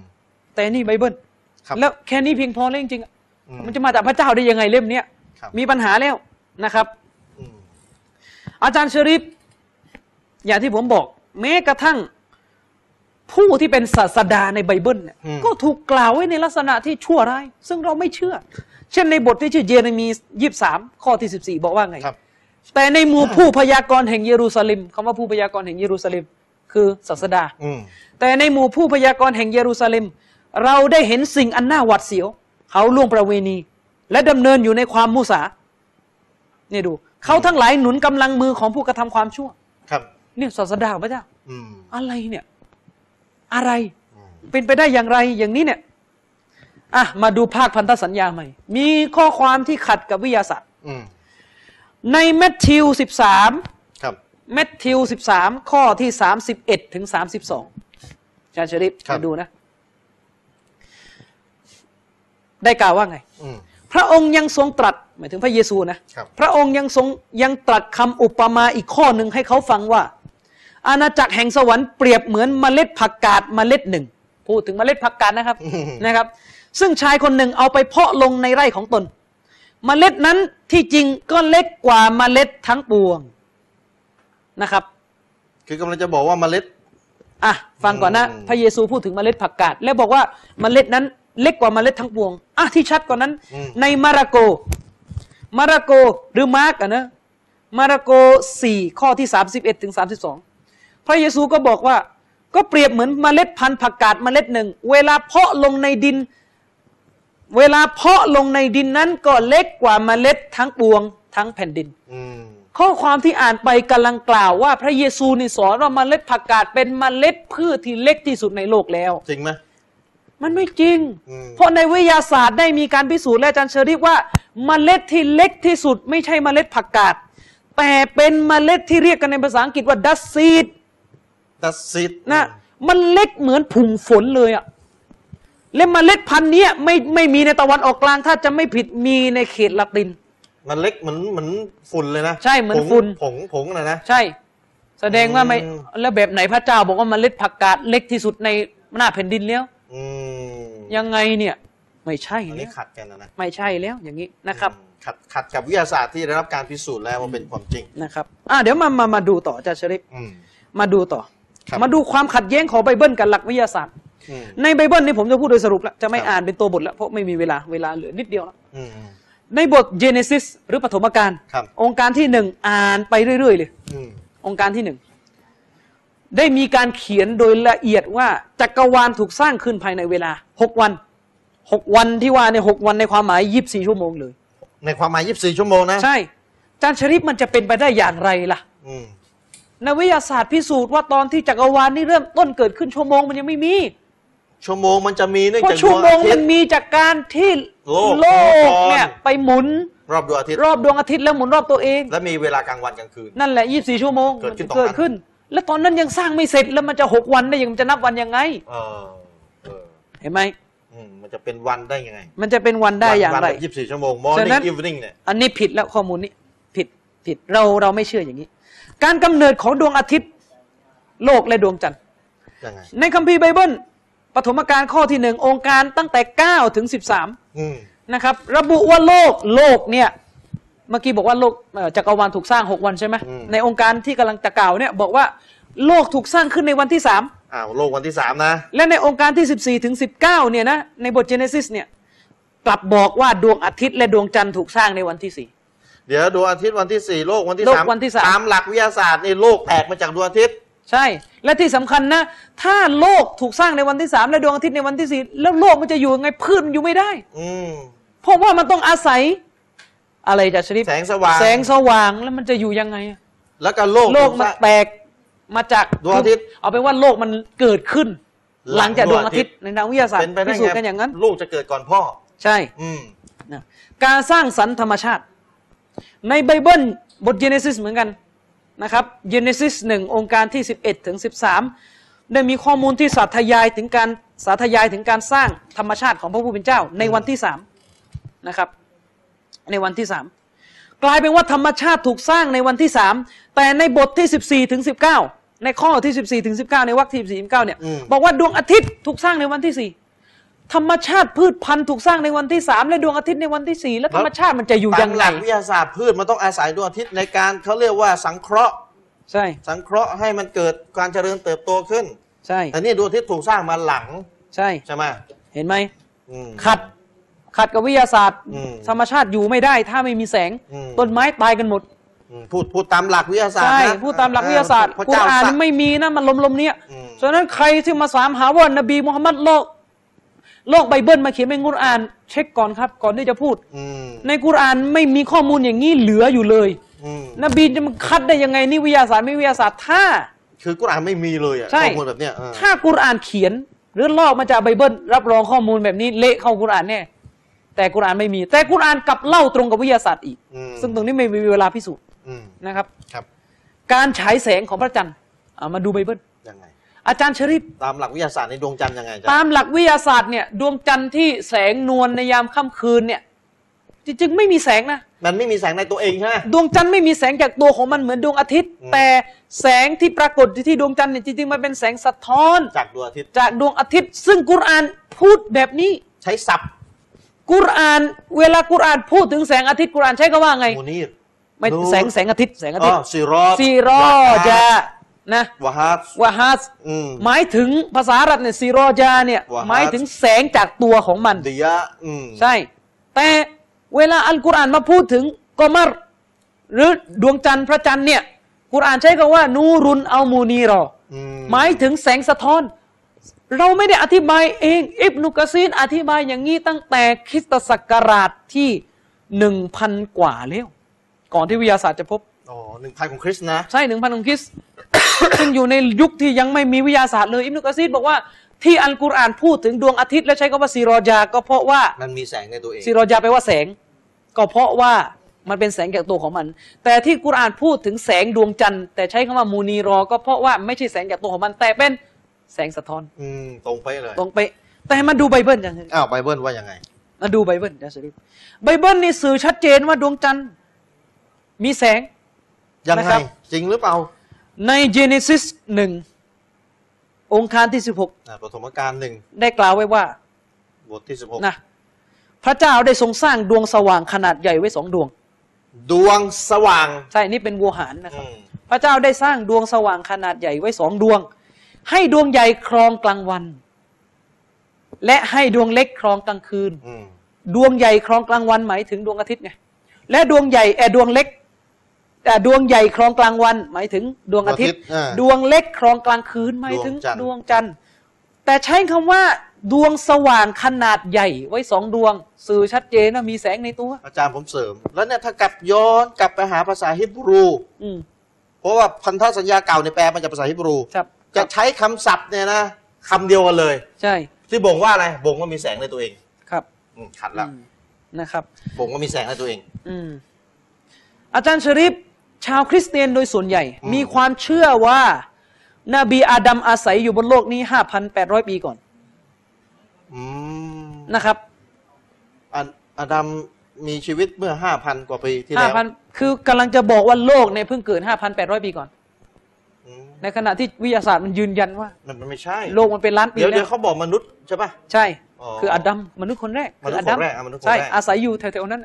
แต่นี่ไบเบิลครับแล้วแค่นี้เพียงพอแล้วจริงๆอะอืมันจะมาจากพระเจ้าได้ยังไงเล่มเนี้ยครับมีปัญหาแล้วนะครับอืมอาจารย์ชริปอย่างที่ผมบอก แม้กระทั่ง ผู้ที่เป็นศาสดาในไบเบิลเนี่ยก็ถูกกล่าวไว้ในลักษณะที่ชั่วร้าย ซึ่งเราไม่เชื่อ เช่นในบทที่ชื่อเยเรมียีบสามข้อที่สิบสี่บอกว่าไงครับแต่ในหมู่ผู้พยากรณ์แห่งเยรูซาเล็มคำว่าผู้พยากรณ์แห่งเยรูซาเล็มคือศาสดาอืมแต่ในหมู่ผู้พยากรณ์แห่งเยรูซาเล็ม เราได้เห็นสิ่งอันน่าหวาดเสียว เขาล่วงประเวณี และดำเนินอยู่ในความมุสาเนี่ยดูเขาทั้งหลายหนุนกำลังมือของผู้กระทำความชั่ว ครับ เนี่ยศาสดาของพระเจ้าอืมอะไรเนี่ย อะไรอืมเป็นไปได้อย่างไรอย่างนี้เนี่ยอะมาดูภาคพันธสัญญาใหม่ มีข้อความที่ขัดกับวิทยาศาสตร์อืมในแมทธิวสิบสามครับแมทธิวสิบสามข้อที่สามสิบเอ็ดถึงสามสิบสองอาจารย์ชริปครับมาดูนะ ได้กล่าวว่าไงอืมพระองค์ยังทรงตรัสหมายถึงพระเยซูนะครับพระองค์ยังทรงยังตรัสคำอุปมาอีกข้อหนึ่งให้เขาฟังว่า อาณาจักรแห่งสวรรค์เปรียบเหมือนเมล็ดผักกาดเมล็ดหนึ่ง พูดถึงเมล็ดผักกาดนะครับอืมนะครับ ซึ่งชายคนหนึ่งเอาไปเพาะลงในไร่ของตน เมล็ดนั้นที่จริงก็เล็กกว่าเมล็ดทั้งปวงนะครับ คือกำลังจะบอกว่าเมล็ดอะฟังก่อนนะอืมพระเยซูพูดถึงเมล็ดผักกาดแล้วบอกว่าเมล็ดนั้นเล็กกว่าเมล็ดทั้งปวงอะที่ชัดกว่านั้นอืมในมาระโก มาระโกหรือมาร์กอะนะมาระโกสี่ข้อที่สามสิบเอ็ดถึงสามสิบสอง พระเยซูก็บอกว่า ก็เปรียบเหมือนเมล็ดพันธุ์ผักกาดเมล็ดหนึ่ง เวลาเพาะลงในดิน เวลาเพาะลงในดินนั้นก็เล็กกว่าเมล็ดทั้งปวงทั้งแผ่นดินอืมข้อความที่อ่านไปกำลังกล่าวว่า พระเยซูนี่สอนว่าเมล็ดผักกาดเป็นเมล็ดพืชที่เล็กที่สุดในโลกแล้ว จริงไหมมันไม่จริงอืมเพราะในวิทยาศาสตร์ได้มีการพิสูจน์และอาจารย์เชอรี่ว่าเมล็ดที่เล็กที่สุด ไม่ใช่เมล็ดผักกาดแต่เป็นเมล็ดที่เรียกกันในภาษาอังกฤษว่า dust seed dust seed นะ มันเล็กเหมือนผุ่มฝนเลยอะและเมล็ดพันธุ์เนี้ยไม่ไม่มีในตะวันออกกลาง ถ้าจะไม่ผิดมีในเขตละติน มันเล็กเหมือนเหมือนฝุ่นเลยนะใช่เหมือนผงฝุ่น ผงผงนะนะ ใช่ แสดงว่าไม่อืม แล้วแบบไหนพระเจ้าบอกว่าเมล็ดผักกาดเล็กที่สุดในหน้าแผ่นดินแล้ว อืมยังไงเนี่ยไม่ใช่อันแล้นี้วขัดกันนะนะไม่ใช่แล้วอย่างนี้นะครับ อืมขัดขัดกับวิทยาศาสตร์ที่ได้รับการพิสูจน์แล้วว่าเป็นความจริงนะครับ อ่าเดี๋ยวมามามาดูต่ออาจารย์ชริปอืมมาดูต่อครับ มาดูความขัดแย้งของไบเบิลกับหลักวิทยาศาสตร์อืมในไบเบิลนี่ผมจะพูดโดยสรุปแล้วจะไม่ครับอ่านเป็นตัวบทแล้วเพราะไม่มีเวลาเวลาเหลือนิดเดียวแล้วอืมอืมในบท Genesis หรือปฐมกาลครับโองการที่หนึ่งอ่านไปเรื่อยๆเลยอืมโองการที่หนึ่งได้มีการเขียนโดยละเอียดว่าจักรวาลถูกสร้างขึ้นภายในเวลาหกวันหกวันที่ว่าในยหกวันในความหมายยี่สิบสี่ชั่วโมงเลย ในความหมาย24ชั่วโมงนะ ใช่อาจารย์ชริปมันจะเป็นไปได้อย่างไรล่ะ อืมในวิทยาศาสตร์พิสูจน์ว่าตอนที่จักรวาลนี่เริ่มต้นเกิดขึ้นชั่วโมงมันยังไม่มี ชั่วโมงมันจะมีเนื่องเพราะจากชั่วโมงดอาทิมัตนย์ มีจากการที่โลกโลกมังกรเนี่ยไปหมุน รอบดวงอาทิตย์รอบดวงอาทิตย์แล้วหมุนรอบตัวเอง และมีเวลากลางวันกลางคืน นั่นแหละยี่สี่ชั่วโมงเกิดขึ้นมัจะเกิดตรงนั้นขึ้น แล้วตอนนั้นยังสร้างไม่เสร็จแล้วมันจะหกวันได้ยังมันจะนับวันยังไง เออเออเห็นไหม อืมมันจะเป็นวันได้ยังไงมันจะเป็นวันได้อย่างไร ยี่สิบสี่ชั่วโมง ฉะนั้น morning evening เนี่ย อันนี้ผิดแล้วข้อมูลนี้ผิดผิดเราเราไม่เชื่ออย่างนี้ การกำเนิดของดวงอาทิตย์ โลกและดวงจันทร์ยังไงในคัมภีร์ไบเบิลปฐมกาลข้อที่หนึ่งองค์การตั้งแต่เก้าถึงสิบสามอืมนะครับ ระบุว่าโลกโลกเนี่ยเมื่อกี้บอกว่าโลกเอ่อจักรวาลถูกสร้างหกวันใช่ไหมในองค์การที่กำลังจะกล่าวเนี่ยบอกว่าโลกถูกสร้างขึ้นในวันที่สามอ้าวโลกวันที่สามนะ และในองค์การที่สิบสี่ถึงสิบเก้าเนี่ยนะในบทเจเนซิสเนี่ยกลับบอกว่าดวงอาทิตย์และดวงจันทร์ถูกสร้างในวันที่สี่ เดี๋ยวดวงอาทิตย์วันที่สี่โลกวันที่โลกสามวันที่สาม ตามหลักวิทยาศาสตร์นี่โลกแตกมาจากดวงอาทิตย์ ใช่ และที่สำคัญนะ ถ้าโลกถูกสร้างในวันที่สามและดวงอาทิตย์ในวันที่สี่แล้วโลกมันจะอยู่ยังไงพืชมันอยู่ไม่ได้ อืม เพราะว่ามันต้องอาศัย อะไรจากชริปแสงสว่าง แสงสว่างแล้วมันจะอยู่ยังไงอะแล้วก็โลก โลกมันถูสร้างแตกมาจากดวงอาทิตย์ เอาเป็นว่าโลกมันเกิดขึ้น หลังหลังจากดวงอาทิตย์ดวงอาทิตย์ในทางวิทยาศาสตเป็ร์นไปได้พิสูจน์ไงกันอย่างนั้น ลูกจะเกิดก่อนพ่อ ใช่ อืม นะการสร้างสรรค์ธรรมชาติ ในไบเบิลบทเจเนซิสเหมือนกันนะครับเจเนซิสหนึ่งองค์การที่ 11 ถึง 13 ได้มีข้อมูลที่สาธยายถึงการสาธยายถึงการสร้างธรรมชาติของพระผู้เป็นเจ้าในวันที่สามนะครับในวันที่สามกลายเป็นว่าธรรมชาติถูกสร้างในวันที่สามแต่ในบทที่สิบสี่ถึงสิบเก้าในข้อที่สิบสี่ถึงสิบเก้าในวรรคที่สิบสี่ถึงเก้าเนี่ยอืมบอกว่าดวงอาทิตย์ถูกสร้างในวันที่สี่ ธรรมชาติพืชพันธุ์ถูกสร้างในวันที่สามและดวงอาทิตย์ในวันที่สี่แล้วธรรมชาติมันจะอยู่ตายัมงหไงลักวิทยาศาสตร์พืชมันต้องอาศัยดวงอาทิตย์ในการเขาเรียกว่าสังเคราะห์ใช่ สังเคราะห์ให้มันเกิดการเจริญเติบโตขึ้น ใช่แต่นี่ดวงอาทิตย์ถูกสร้างมาหลัง ใช่ใช่ไหมเห็นไหมอืมขัดขัดกับวิทยาศาสตร์อืมธรรมชาติอยู่ไม่ได้ ถ้าไม่มีแสงอืมต้นไม้ตายกันหมดอืมพูดพูดตามหลักวิทยาศาสตร์ใช่นะพูดตามหลักวิทยาศาสตร์พระกุรเจ้าอานสั่งไม่มีนะมันลมๆเนี้ยอืมฉะนั้นใครที่มาสามหาว่านบีมุฮัมมัดโลก โลกไบเบิลมาเขียนเป็นกุรอาน เช็คก่อนครับ ก่อนที่จะพูดอืมในกุรอานไม่มีข้อมูลอย่างนี้เหลืออยู่เลยอืมนบีจะมาคัดได้ยังไงนี่วิทยาศาสตร์ไม่วิทยาศาสตร์ถ้า คือกุรอานไม่มีเลยอะใช่ข้อมูลแบบเนี้ยเออถ้ากุรอานเขียน หรือลอกมาจากไบเบิลรับรองข้อมูลแบบนี้เละเข้ากุรอานแน่แต่กุรอานไม่มี แต่กุรอานกลับเล่าตรงกับวิทยาศาสตร์อีกอืมซึ่งตรงนี้ไม่มีเวลาพิสูจน์อืมนะครับ ครับ การฉายแสงของพระจันทร์อะมาดูไบเบิลยังไง อาจารย์ชริฟตามหลักวิทยาศาสตร์ในดวงจันทร์ยังไงจ๊ะตามหลักวิทยาศาสตร์เนี่ยดวงจันทร์ที่แสงนวลในยามค่ำคืนเนี่ย จริงๆ ไม่มีแสงนะ มันไม่มีแสงในตัวเองใช่ไหมดวงจันทร์ไม่มีแสงจากตัวของมันเหมือนดวงอาทิตย์อืมแต่แสงที่ปรากฏอยู่ที่ดวงจันทร์เนี่ยจริงๆมันเป็นแสงสะท้อน จากดวงอาทิตย์จากดวงอาทิตย์ ซึ่งกุรอานพูดแบบนี้ ใช้ศัพท์กุรอาน เวลากุรอานพูดถึงแสงอาทิตย์กุรอานใช้คำว่าไงมูนีรไม่นูรแสงแสงอาทิตย์แสงอาอ๋ทิตอย์ซีรอดซีรอจา นะวะฮัสวะฮัสอืมหมายถึงภาษาอาหรับเนี่ยซีรอจาเนี่ย วะฮัส หมายถึงแสงจากตัวของมัน ดิยะอืมใช่ แต่เวลาอัลกุรอานมาพูดถึงกอมารหรือดวงจันทร์พระจันทร์เนี่ยกุรอานใช้คำว่านูรุนอัลมูนีรอ อืมหมายถึงแสงสะท้อน เราไม่ได้อธิบายเอง อิบนุกะซีนอธิบายอย่างนี้ตั้งแต่คริสตศักราชที่หนึ่งพันกว่าแล้ว ก่อนที่วิทยาศาสตร์จะพบ อ๋อหนึ่งพันของคริสต์นะ ใช่หนึ่งพันของคริสต์ซึ่งอยู่ในยุคที่ยังไม่มีวิทยาศาสตร์เลย อิบนุกะซีดบอกว่าที่อัลกุรอานพูดถึงดวงอาทิตย์ และใช้คำว่าซีรอจาก็เพราะว่ามันมีแสงในตัวเองซีรอจาแปลว่าแสง ก็เพราะว่ามันเป็นแสงจากตัวของมัน แต่ที่กุรอานพูดถึงแสงดวงจันทร์แต่ใช้คำว่าمنيرا ก็เพราะว่าไม่ใช่แสงจากตัวของมัน แต่เป็นแสงสะท้อน อืมตรงไปเลย ตรงไปะแต่มาดูไบเบิลจังอ้าวไบเบิลว่ายังไงมาดูไบเบิลนะชริฟไบเบิลนี่สื่อชัดเจนว่าดวงจันทร์มีแสง ยังนะไง ครับ จริงหรือเปล่าใน Genesis หนึ่งองค์การที่สิบหกอ่าปฐมกาลหนึ่งได้กล่าวไว้ว่าบทที่สิบหกนะพระเจ้าได้ทรงสร้างดวงสว่างขนาดใหญ่ไว้สองดวง ดวงสว่างใช่นี่เป็นวัวหารนะครับอืมพระเจ้าได้สร้างดวงสว่างขนาดใหญ่ไว้สองดวง ให้ดวงใหญ่ครองกลางวัน และให้ดวงเล็กครองกลางคืน อืมดวงใหญ่ครองกลางวันหมายถึงดวงอาทิตย์ไงและดวงใหญ่แออดวงเล็กแต่ ดวงใหญ่ครองกลางวัน หมายถึงดวงอาทิตย์อ่าดวงเล็กครองกลางคืนหมายถึงดวงจันทร์ดวงจันทร์แต่ใช้คำว่า ดวงสว่างขนาดใหญ่ไว้สองดวง สื่อชัดเจนว่ามีแสงในตัว อาจารย์ผมเสริม แล้วเนี่ยถ้ากลับย้อนกลับไปหาภาษาฮิบรู อืมเพราะว่าพันธสัญญาเก่าในยแปลมาจากภาษาฮิบรู ครับจะใช้คำศัพท์เนี่ยนะคำเดียวกันเลย ใช่ที่บ่งว่าอะไรบ่งว่ามีแสงในตัวเองครับอืมขัดแล้วอืมนะครับ บ่งว่ามีแสงในตัวเอง อืมอาจารย์ชริป ชาวคริสเตียนโดยส่วนใหญ่อืมมีความเชื่อว่านบีอาดัมอาศัยอยู่บนโลกนี้5,800ปีก่อนอืมนะครับอันอาดัมมีชีวิตเมื่อห้าพันกว่าปีที่แล้ว5,000คือกำลังจะบอกว่าโลกเนี่ยเพิ่งเกิด5,800ปีก่อนอืมในขณะที่วิทยาศาสตร์มันยืนยันว่า มันมันไม่ใช่ โลกมันเป็นล้านปีเดี๋ยวแล้เดี๋ยววเขาบอกมนุษย์ใช่ปะใช่อ๋อคืออาดัมมนุษย์คนแรกมนุษย์อดัคนแรกอะมนุษย์คนใช่แรกอาศัยอยู่แถวๆนั้น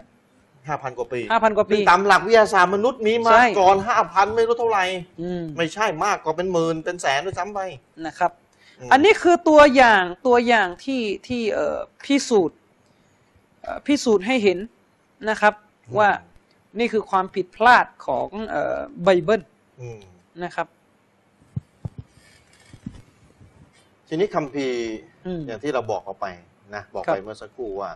ห้าพันกว่าปี5,000กว่าปีซึ่งตามหลักวิทยาศาสตร์มนุษย์มีมาใช่ก่อนห้าพันไม่รู้เท่าไหร่อืมไม่ใช่มากกว่าเป็นหมื่นเป็นแสนด้วยซ้ำไปนะครับอืมอันนี้คือตัวอย่างตัวอย่างที่ที่เอ่อพิสูจน์เอ่อพิสูจน์ให้เห็นนะครับว่านี่คือความผิดพลาดของเอ่อไบเบิลอืมนะครับทีนี้คัมภีร์อืมอย่างที่เราบอกเอาไปนะ บอกครับไปเมื่อสักครู่ว่า